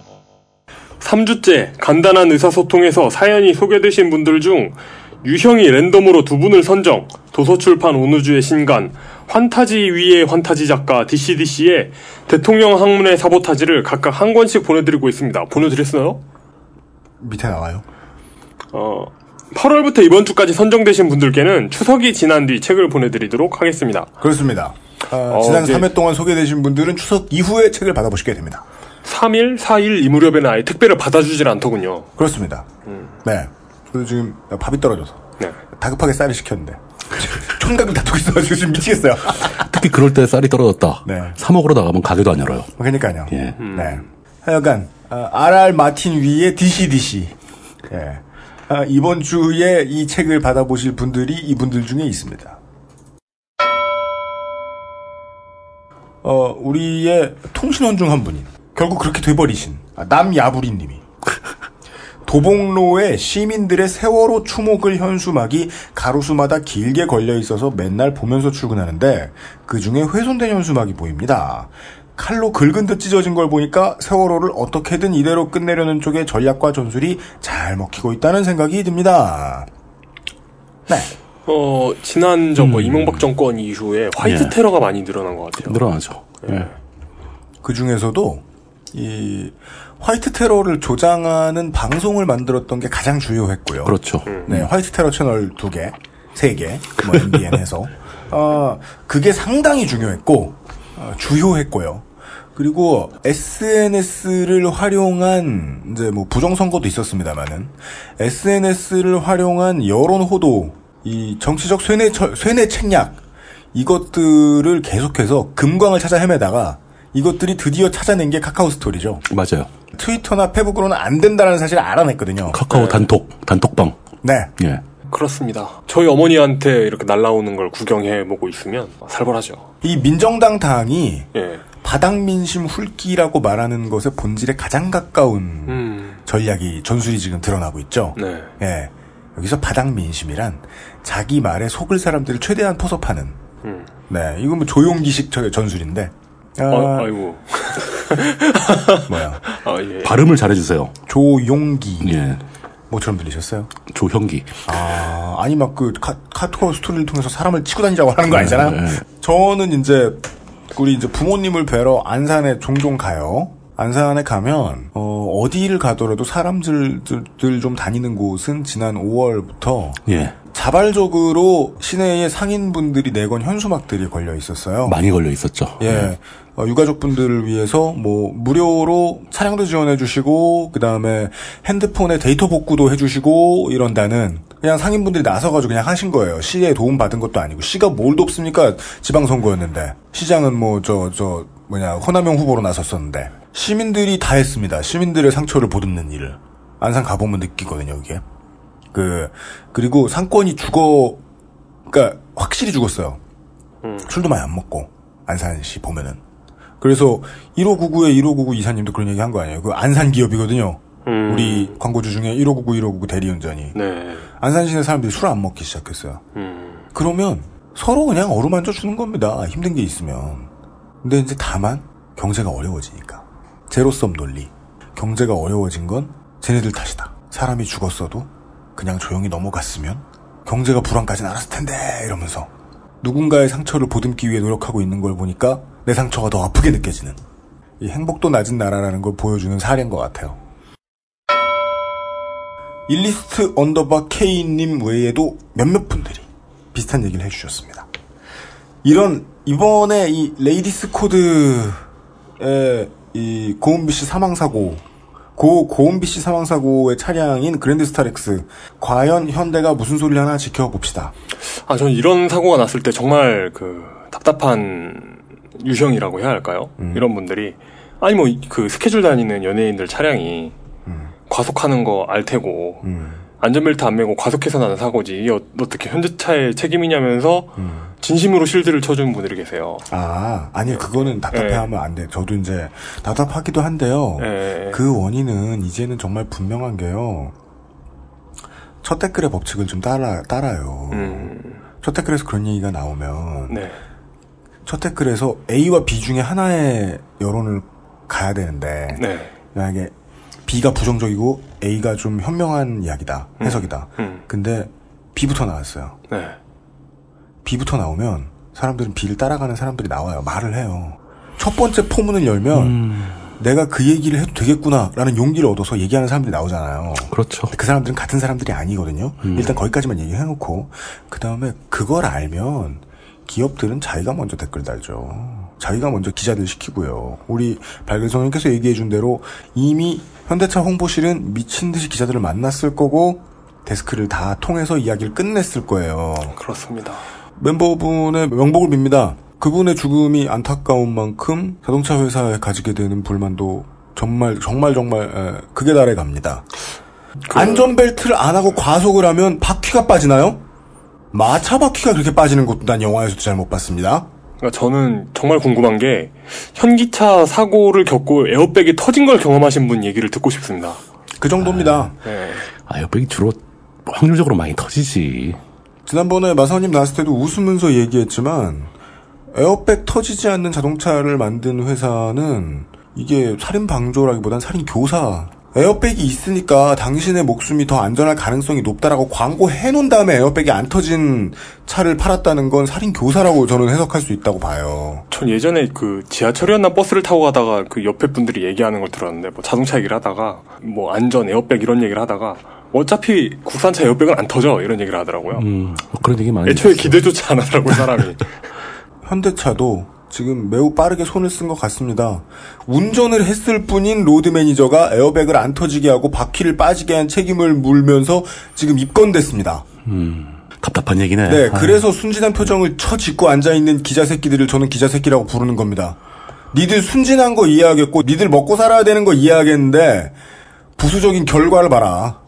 3주째 간단한 의사소통에서 사연이 소개되신 분들 중 유형이 랜덤으로 두 분을 선정, 도서출판 온우주의 신간, 환타지 위의 환타지 작가 DCDC의 대통령 항문의 사보타지를 각각 한 권씩 보내드리고 있습니다. 보내드렸어요? 밑에 나와요. 어, 8월부터 이번 주까지 선정되신 분들께는 추석이 지난 뒤 책을 보내드리도록 하겠습니다. 그렇습니다. 아, 어, 지난 이제- 3회 동안 소개되신 분들은 추석 이후에 책을 받아보시게 됩니다. 3일, 4일 이 무렵에는 아예 택배를 받아주질 않더군요. 그렇습니다. 네. 그래서 지금 밥이 떨어져서 네. 다급하게 쌀을 시켰는데 (laughs) 총각을 다투고 있어가지고 지금 미치겠어요. (laughs) 특히 그럴 때 쌀이 떨어졌다. 네. 사 먹으러 나가면 가게도 안 열어요. 그러니까요. 예. 네. 하여간 아, RR 마틴 위의 DCDC. 예. 아, 이번 주에 이 책을 받아보실 분들이 이분들 중에 있습니다. 어, 우리의 통신원 중 한 분이 결국 그렇게 돼버리신 아, 남야부리 님이 도봉로에 시민들의 세월호 추모글 현수막이 가로수마다 길게 걸려 있어서 맨날 보면서 출근하는데 그 중에 훼손된 현수막이 보입니다. 칼로 긁은 듯 찢어진 걸 보니까 세월호를 어떻게든 이대로 끝내려는 쪽의 전략과 전술이 잘 먹히고 있다는 생각이 듭니다. 네. 어, 지난 저뭐 이명박 정권 이후에 화이트 예. 테러가 많이 늘어난 것 같아요. 늘어나죠. 예. 그 중에서도 이 화이트 테러를 조장하는 방송을 만들었던 게 가장 주요했고요. 그렇죠. 네, 화이트 테러 채널 두 개, 세 개, 뭐 MBN 해서 어, 그게 상당히 중요했고 어, 주요했고요. 그리고 SNS를 활용한 이제 뭐 부정 선거도 있었습니다만은 SNS를 활용한 여론 호도, 이 정치적 쇠뇌 처- 쇠뇌 책략 이것들을 계속해서 금광을 찾아 헤매다가 이것들이 드디어 찾아낸 게 카카오 스토리죠. 맞아요. 트위터나 페북으로는 안 된다는 사실을 알아냈거든요. 카카오 단톡, 단톡방. 네. 예. 그렇습니다. 저희 어머니한테 이렇게 날라오는 걸 구경해 보고 있으면 살벌하죠. 이 민정당 당이 예. 바닥 민심 훑기라고 말하는 것의 본질에 가장 가까운 음, 전략이 전술이 지금 드러나고 있죠. 네. 예. 여기서 바닥 민심이란 자기 말에 속을 사람들을 최대한 포섭하는 음. 네, 이건 뭐 조용기식 저- 전술인데. 아, 어, 아이고. (laughs) 뭐야. 아, 예. 발음을 잘해주세요. 조용기. 예. 뭐처럼 들리셨어요? 조형기. 아, 아니 막 그 카톡 스토리를 통해서 사람을 치고 다니자고 하는 거 아니잖아요. 네, 네. 저는 이제 우리 이제 부모님을 뵈러 안산에 종종 가요. 안산에 가면 어, 어디를 가더라도 사람들 들좀 다니는 곳은 지난 5월부터 예. 자발적으로 시내에 상인분들이 내건 현수막들이 걸려 있었어요. 많이 걸려 있었죠. 예. 어, 유가족분들을 위해서 뭐 무료로 차량도 지원해 주시고 그다음에 핸드폰에 데이터 복구도 해 주시고 이런다는 그냥 상인분들이 나서 가지고 그냥 하신 거예요. 시에 도움 받은 것도 아니고 시가 뭘 돕습니까? 지방 선거였는데. 시장은 뭐 저저 뭐냐 호남형 후보로 나섰었는데 시민들이 다 했습니다. 시민들의 상처를 보듬는 일을. 안산 가보면 느끼거든요, 이게. 그, 그리고 상권이 죽어, 그니까, 확실히 죽었어요. 술도 많이 안 먹고, 안산시 보면은. 그래서, 1599에 1599 이사님도 그런 얘기 한 거 아니에요. 그 안산 기업이거든요. 음. 우리 광고주 중에 1599, 1599 대리운전이. 네. 안산 시내 사람들이 술 안 먹기 시작했어요. 음. 그러면 서로 그냥 어루만져 주는 겁니다. 힘든 게 있으면. 근데 이제 다만 경제가 어려워지니까. 제로섬 논리. 경제가 어려워진 건 쟤네들 탓이다. 사람이 죽었어도 그냥 조용히 넘어갔으면 경제가 불안하지는 않았을 텐데 이러면서 누군가의 상처를 보듬기 위해 노력하고 있는 걸 보니까 내 상처가 더 아프게 느껴지는 이 행복도 낮은 나라라는 걸 보여주는 사례인 것 같아요. 일리스트 underbar K님 외에도 몇몇 분들이 비슷한 얘기를 해주셨습니다. 이런 이번에 이 레이디스 코드의 이 고은비 씨 사망 사고 고 고은비 씨 사망 사고의 차량인 그랜드 스타렉스 과연 현대가 무슨 소리를 하나 지켜봅시다. 아, 저는 이런 사고가 났을 때 정말 그 답답한 유형이라고 해야 할까요? 음. 이런 분들이 아니 뭐 그 스케줄 다니는 연예인들 차량이 음. 과속하는 거 알 테고 음. 안전벨트 안 매고 과속해서 나는 사고지 이게 어- 어떻게 현대차의 책임이냐면서 음. 진심으로 실드를 쳐주는 분들이 계세요. 아 아니 그거는 답답해하면 안 돼. 저도 이제 답답하기도 한데요. 예. 그 원인은 이제는 정말 분명한 게요. 첫 댓글의 법칙을 좀 따라 따라요. 음, 첫 댓글에서 그런 얘기가 나오면 네. 첫 댓글에서 A와 B 중에 하나의 여론을 가야 되는데 네. 만약에 B가 부정적이고 A가 좀 현명한 이야기다 해석이다. 음, 근데 B부터 나왔어요. 네. B부터 나오면 사람들은 B를 따라가는 사람들이 나와요. 말을 해요. 첫 번째 포문을 열면 내가 그 얘기를 해도 되겠구나라는 용기를 얻어서 얘기하는 사람들이 나오잖아요. 그렇죠. 그 사람들은 같은 사람들이 아니거든요. 음. 일단 거기까지만 얘기해놓고 그 다음에 그걸 알면 기업들은 자기가 먼저 댓글 달죠. 자기가 먼저 기자들 시키고요. 우리 발글성님께서 얘기해준 대로 이미 현대차 홍보실은 미친 듯이 기자들을 만났을 거고 데스크를 다 통해서 이야기를 끝냈을 거예요. 그렇습니다. 멤버분의 명복을 빕니다. 그분의 죽음이 안타까운 만큼 자동차 회사에 가지게 되는 불만도 정말 정말 정말 에, 극에 달해 갑니다. 안전벨트를 안 하고 과속을 하면 바퀴가 빠지나요? 마차 바퀴가 그렇게 빠지는 것도 난 영화에서도 잘 못 봤습니다. 그러니까 저는 정말 궁금한 게 현기차 사고를 겪고 에어백이 터진 걸 경험하신 분 얘기를 듣고 싶습니다. 그 정도입니다. 네. 아, 에어백이 주로 확률적으로 많이 터지지. 지난번에 마사오님 나왔을 때도 웃으면서 얘기했지만 에어백 터지지 않는 자동차를 만든 회사는 이게 살인 방조라기보단 살인 교사. 에어백이 있으니까 당신의 목숨이 더 안전할 가능성이 높다라고 광고해 놓은 다음에 에어백이 안 터진 차를 팔았다는 건 살인 교사라고 저는 해석할 수 있다고 봐요. 전 예전에 그 지하철이었나 버스를 타고 가다가 그 옆에 분들이 얘기하는 걸 들었는데 뭐 자동차 얘기를 하다가 뭐 안전 에어백 이런 얘기를 하다가 어차피 국산차 에어백은 안 터져 이런 얘기를 하더라고요. 음, 그런 얘기 많이. 애초에. 기대조차 안 하더라고요 사람이. (laughs) 현대차도 지금 매우 빠르게 손을 쓴 것 같습니다. 운전을 했을 뿐인 로드 매니저가 에어백을 안 터지게 하고 바퀴를 빠지게 한 책임을 물면서 지금 입건됐습니다. 답답한 얘기네. 네, 아, 그래서 순진한 표정을 처짓고 앉아있는 기자 새끼들을 저는 기자 새끼라고 부르는 겁니다. 니들 순진한 거 이해하겠고, 니들 먹고 살아야 되는 거 이해하겠는데, 부수적인 결과를 봐라.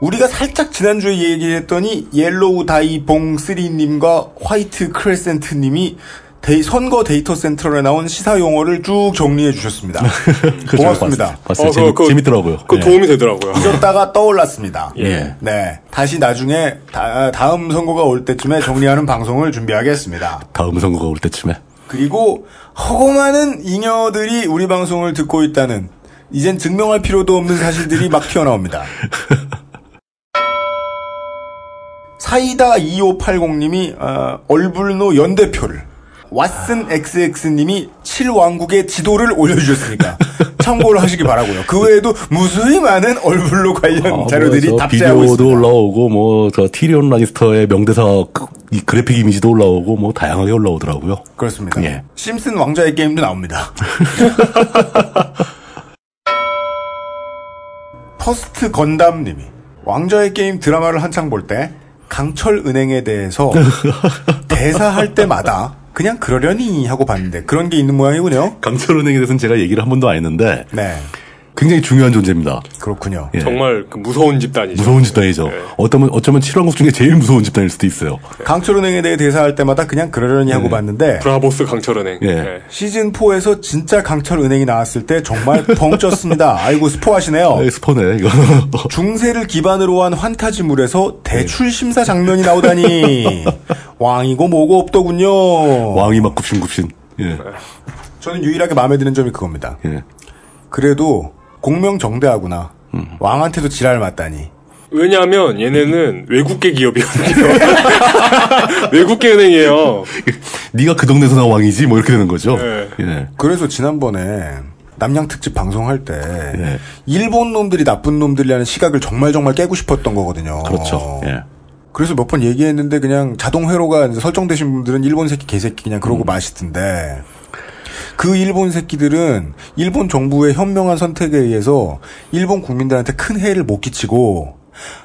우리가 살짝 지난주에 얘기했더니, 옐로우 다이봉 3님과 화이트 크레센트 님이 데이- 선거 데이터 센트럴에 나온 시사 용어를 쭉 정리해 주셨습니다. (laughs) 그죠, 고맙습니다. 봤어요. 봤어요. 어, 재밌, 그거- 재밌 더라고요. 그 예. 도움이 되더라고요. 잊었다가 (laughs) 떠올랐습니다. 예. 네. 다시 나중에 다, 음 선거가 올 때쯤에 정리하는 (laughs) 방송을 준비하겠습니다. 다음 선거가 올 때쯤에. 그리고 허고 많은 잉여들이 우리 방송을 듣고 있다는 이젠 증명할 필요도 없는 사실들이 막 튀어나옵니다. 사이다 2580님이 어, 얼불노 연대표를 왓슨 XX님이 7왕국의 지도를 올려주셨으니까 (laughs) 참고를 하시기 바라고요. 그 외에도 무수히 많은 얼불로 관련 아, 뭐 자료들이 저 답지하고 비디오도 있습니다. 올라오고 뭐저 티리온 라니스터의 명대사 그- 이 그래픽 이미지도 올라오고 뭐 다양하게 올라오더라고요. 그렇습니다. 예. 심슨 왕자의 게임도 나옵니다. (laughs) 퍼스트 건담님이 왕자의 게임 드라마를 한창 볼 때 강철 은행에 대해서 (laughs) 대사할 때마다 그냥 그러려니 하고 봤는데 그런 게 있는 모양이군요. 강철은행에 대해서는 제가 얘기를 한 번도 안 했는데 네, 굉장히 중요한 존재입니다. 그렇군요. 예. 정말 그 무서운 집단이죠. 무서운 집단이죠. 네. 어쩌면 어쩌면 7왕국 중에 제일 무서운 집단일 수도 있어요. 강철은행에 대해 대사할 때마다 그냥 그러려니 하고 봤는데 브라보스 강철은행. 예. 예. 시즌 4에서 진짜 강철은행이 나왔을 때 정말 펑 쪘습니다. (laughs) 아이고 스포하시네요. 아, 스포네 이거. (laughs) 중세를 기반으로 한 환타지물에서 대출 심사 장면이 나오다니 (laughs) 왕이고 뭐고 없더군요. 왕이 막 굽신굽신. 예. 저는 유일하게 마음에 드는 점이 그겁니다. 예. 그래도 공명정대하구나. 왕한테도 지랄 맞다니. 왜냐하면 얘네는 외국계 기업이거든요. (laughs) 외국계 은행이에요. 네가 그 동네에서 나온 왕이지 뭐 이렇게 되는 거죠. 예. 예. 그래서 지난번에 남양 특집 방송할 때 예. 일본 놈들이 나쁜 놈들이라는 시각을 정말 정말 깨고 싶었던 거거든요. 그렇죠. 예. 그래서 몇 번 얘기했는데 그냥 자동 회로가 이제 설정되신 분들은 일본 새끼 개새끼 그냥 그러고 마시던데 그 일본 새끼들은 일본 정부의 현명한 선택에 의해서 일본 국민들한테 큰 해를 못 끼치고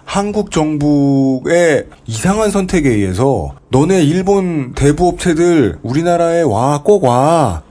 한국 정부의 이상한 선택에 의해서 너네 일본 대부업체들 우리나라에 와 꼭 와.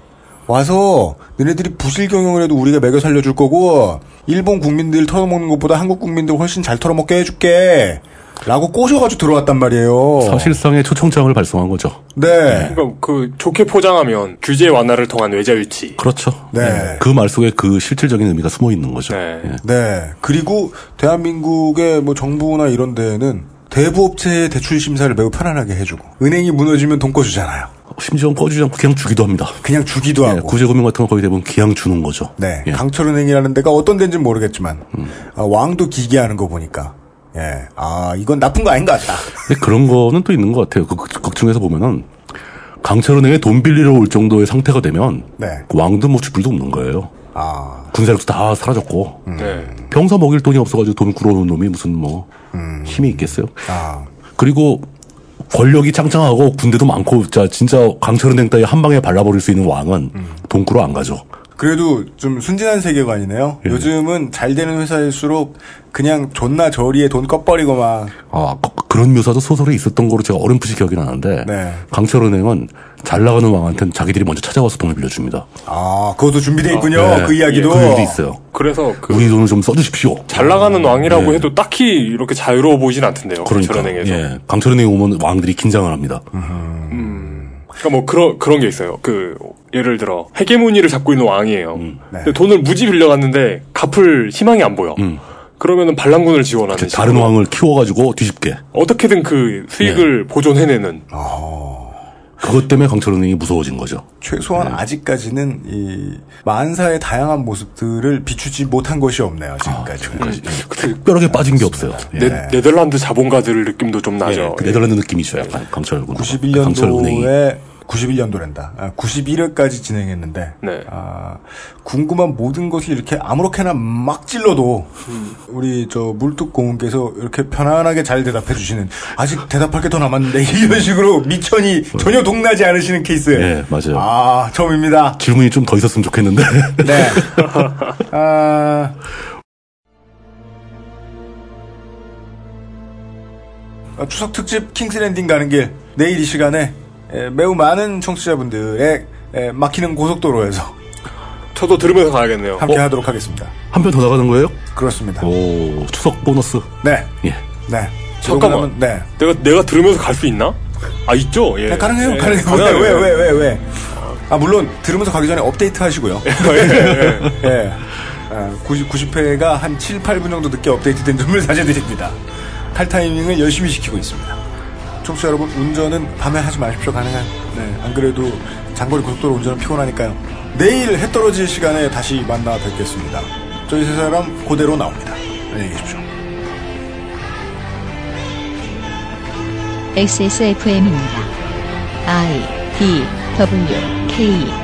와서 너네들이 부실 경영을 해도 우리가 매겨 살려줄 거고 일본 국민들 털어먹는 것보다 한국 국민들 훨씬 잘 털어먹게 해줄게. 라고 꼬셔가지고 들어왔단 말이에요. 사실상의 초청장을 발송한 거죠. 네. 그러니까 그 좋게 포장하면 규제 완화를 통한 외자 유치. 그렇죠. 네. 그말 속에 그 실질적인 의미가 숨어 있는 거죠. 네. 예. 네. 그리고 대한민국의 뭐 정부나 이런 데에는 대부업체의 대출 심사를 매우 편안하게 해주고 은행이 무너지면 돈 꺼주잖아요. 심지어 꺼주지 않고 그냥 주기도 합니다. 그냥 주기도 예, 하고. 구제금융 같은 거 거의 대부분 그냥 주는 거죠. 네. 예. 음. 강철은행이라는 데가 어떤 데인지는 모르겠지만 아, 왕도 기기하는 거 보니까 예. 아 이건 나쁜 거 아닌 것 같다. 근데 그런 거는 또 있는 것 같아요. 그, 그, 극 중에서 보면은 강철은행에 돈 빌리러 올 정도의 상태가 되면 네. 왕도 뭐 쥐뿔도 없는 거예요. 아 군사력도 다 사라졌고 네. 병사 먹일 돈이 없어가지고 돈 끌어오는 놈이 무슨 뭐 힘이 있겠어요. 아. 그리고 권력이 짱짱하고 군대도 많고 자 진짜 강철은행 따위 한 방에 발라버릴 수 있는 왕은 돈 끌어 안 가죠. 그래도 좀 순진한 세계관이네요. 예. 요즘은 잘 되는 회사일수록 그냥 존나 저리에 돈 꺼버리고 막 아, 그- 그런 묘사도 소설에 있었던 거로 제가 어렴풋이 기억이 나는데 네. 강철은행은 잘 나가는 왕한테는 자기들이 먼저 찾아와서 돈을 빌려줍니다. 아, 그것도 준비돼 있군요. 네. 그 이야기도. 그 일도 있어요. 그래서 그 우리 돈을 좀 써주십시오. 잘 나가는 왕이라고 네. 해도 딱히 이렇게 자유로워 보이진 않던데요. 그러니까 강철은행에서. 예, 강철은행 오면 왕들이 긴장을 합니다. 그러니까 뭐 그런 그런 게 있어요. 그 예를 들어 헤게모니를 잡고 있는 왕이에요. 네. 근데 돈을 무지 빌려갔는데 갚을 희망이 안 보여. 음. 그러면은 반란군을 지원하는 다른 식으로. 왕을 키워가지고 뒤집게. 어떻게든 그 수익을 네. 보존해내는. 그것 때문에 강철은행이 무서워진 거죠. 최소한 네. 아직까지는 이 만사의 다양한 모습들을 비추지 못한 것이 없네요. 지금까지. 특별하게 빠진 게 없어요. 예. 네, 네 덜란드 자본가들 느낌도 좀 나죠. 예, 그 네덜란드 느낌이죠. 약간 강철군. 91년도에 91년도랜다. 아, 91회까지 진행했는데 네. 아, 궁금한 모든 것을 이렇게 아무렇게나 막 찔러도 음. 우리 저 물뚝공원께서 이렇게 편안하게 잘 대답해 주시는 아직 대답할 게 더 남았는데 (laughs) 이런 식으로 미천이 전혀 동나지 않으시는 케이스. 예, 맞아요. 아 처음입니다. 질문이 좀 더 있었으면 좋겠는데. (laughs) 네. (laughs) 아, 어, 추석 특집 킹스랜딩 가는 길 내일 이 시간에 에, 매우 많은 청취자분들의 에, 막히는 고속도로에서 저도 들으면서 가야겠네요. 함께 어? 하도록 하겠습니다. 한 편 더 나가는 거예요? 그렇습니다. 오, 추석 보너스. 네, 예. 네. 잠깐만. 네. 내가 내가 들으면서 갈 수 있나? 아 있죠. 예. 네, 가능해요, 예, 가능해요. 가능해요. 왜, 왜, 왜, 왜, 왜? 아, 물론, 들으면서 가기 전에 업데이트 하시고요. (laughs) (laughs) 예. 아, 90, 90회가 한 7, 8분 정도 늦게 업데이트된 점을 (laughs) 사죄드립니다. 탈타이밍을 열심히 시키고 있습니다. 청취자 여러분, 운전은 밤에 하지 마십시오, 가능한. 네, 안 그래도 장거리 고속도로 운전은 피곤하니까요. 내일 해 떨어질 시간에 다시 만나 뵙겠습니다. 저희 세 사람 그대로 나옵니다. 안녕히 계십시오. XSFM입니다. I D W K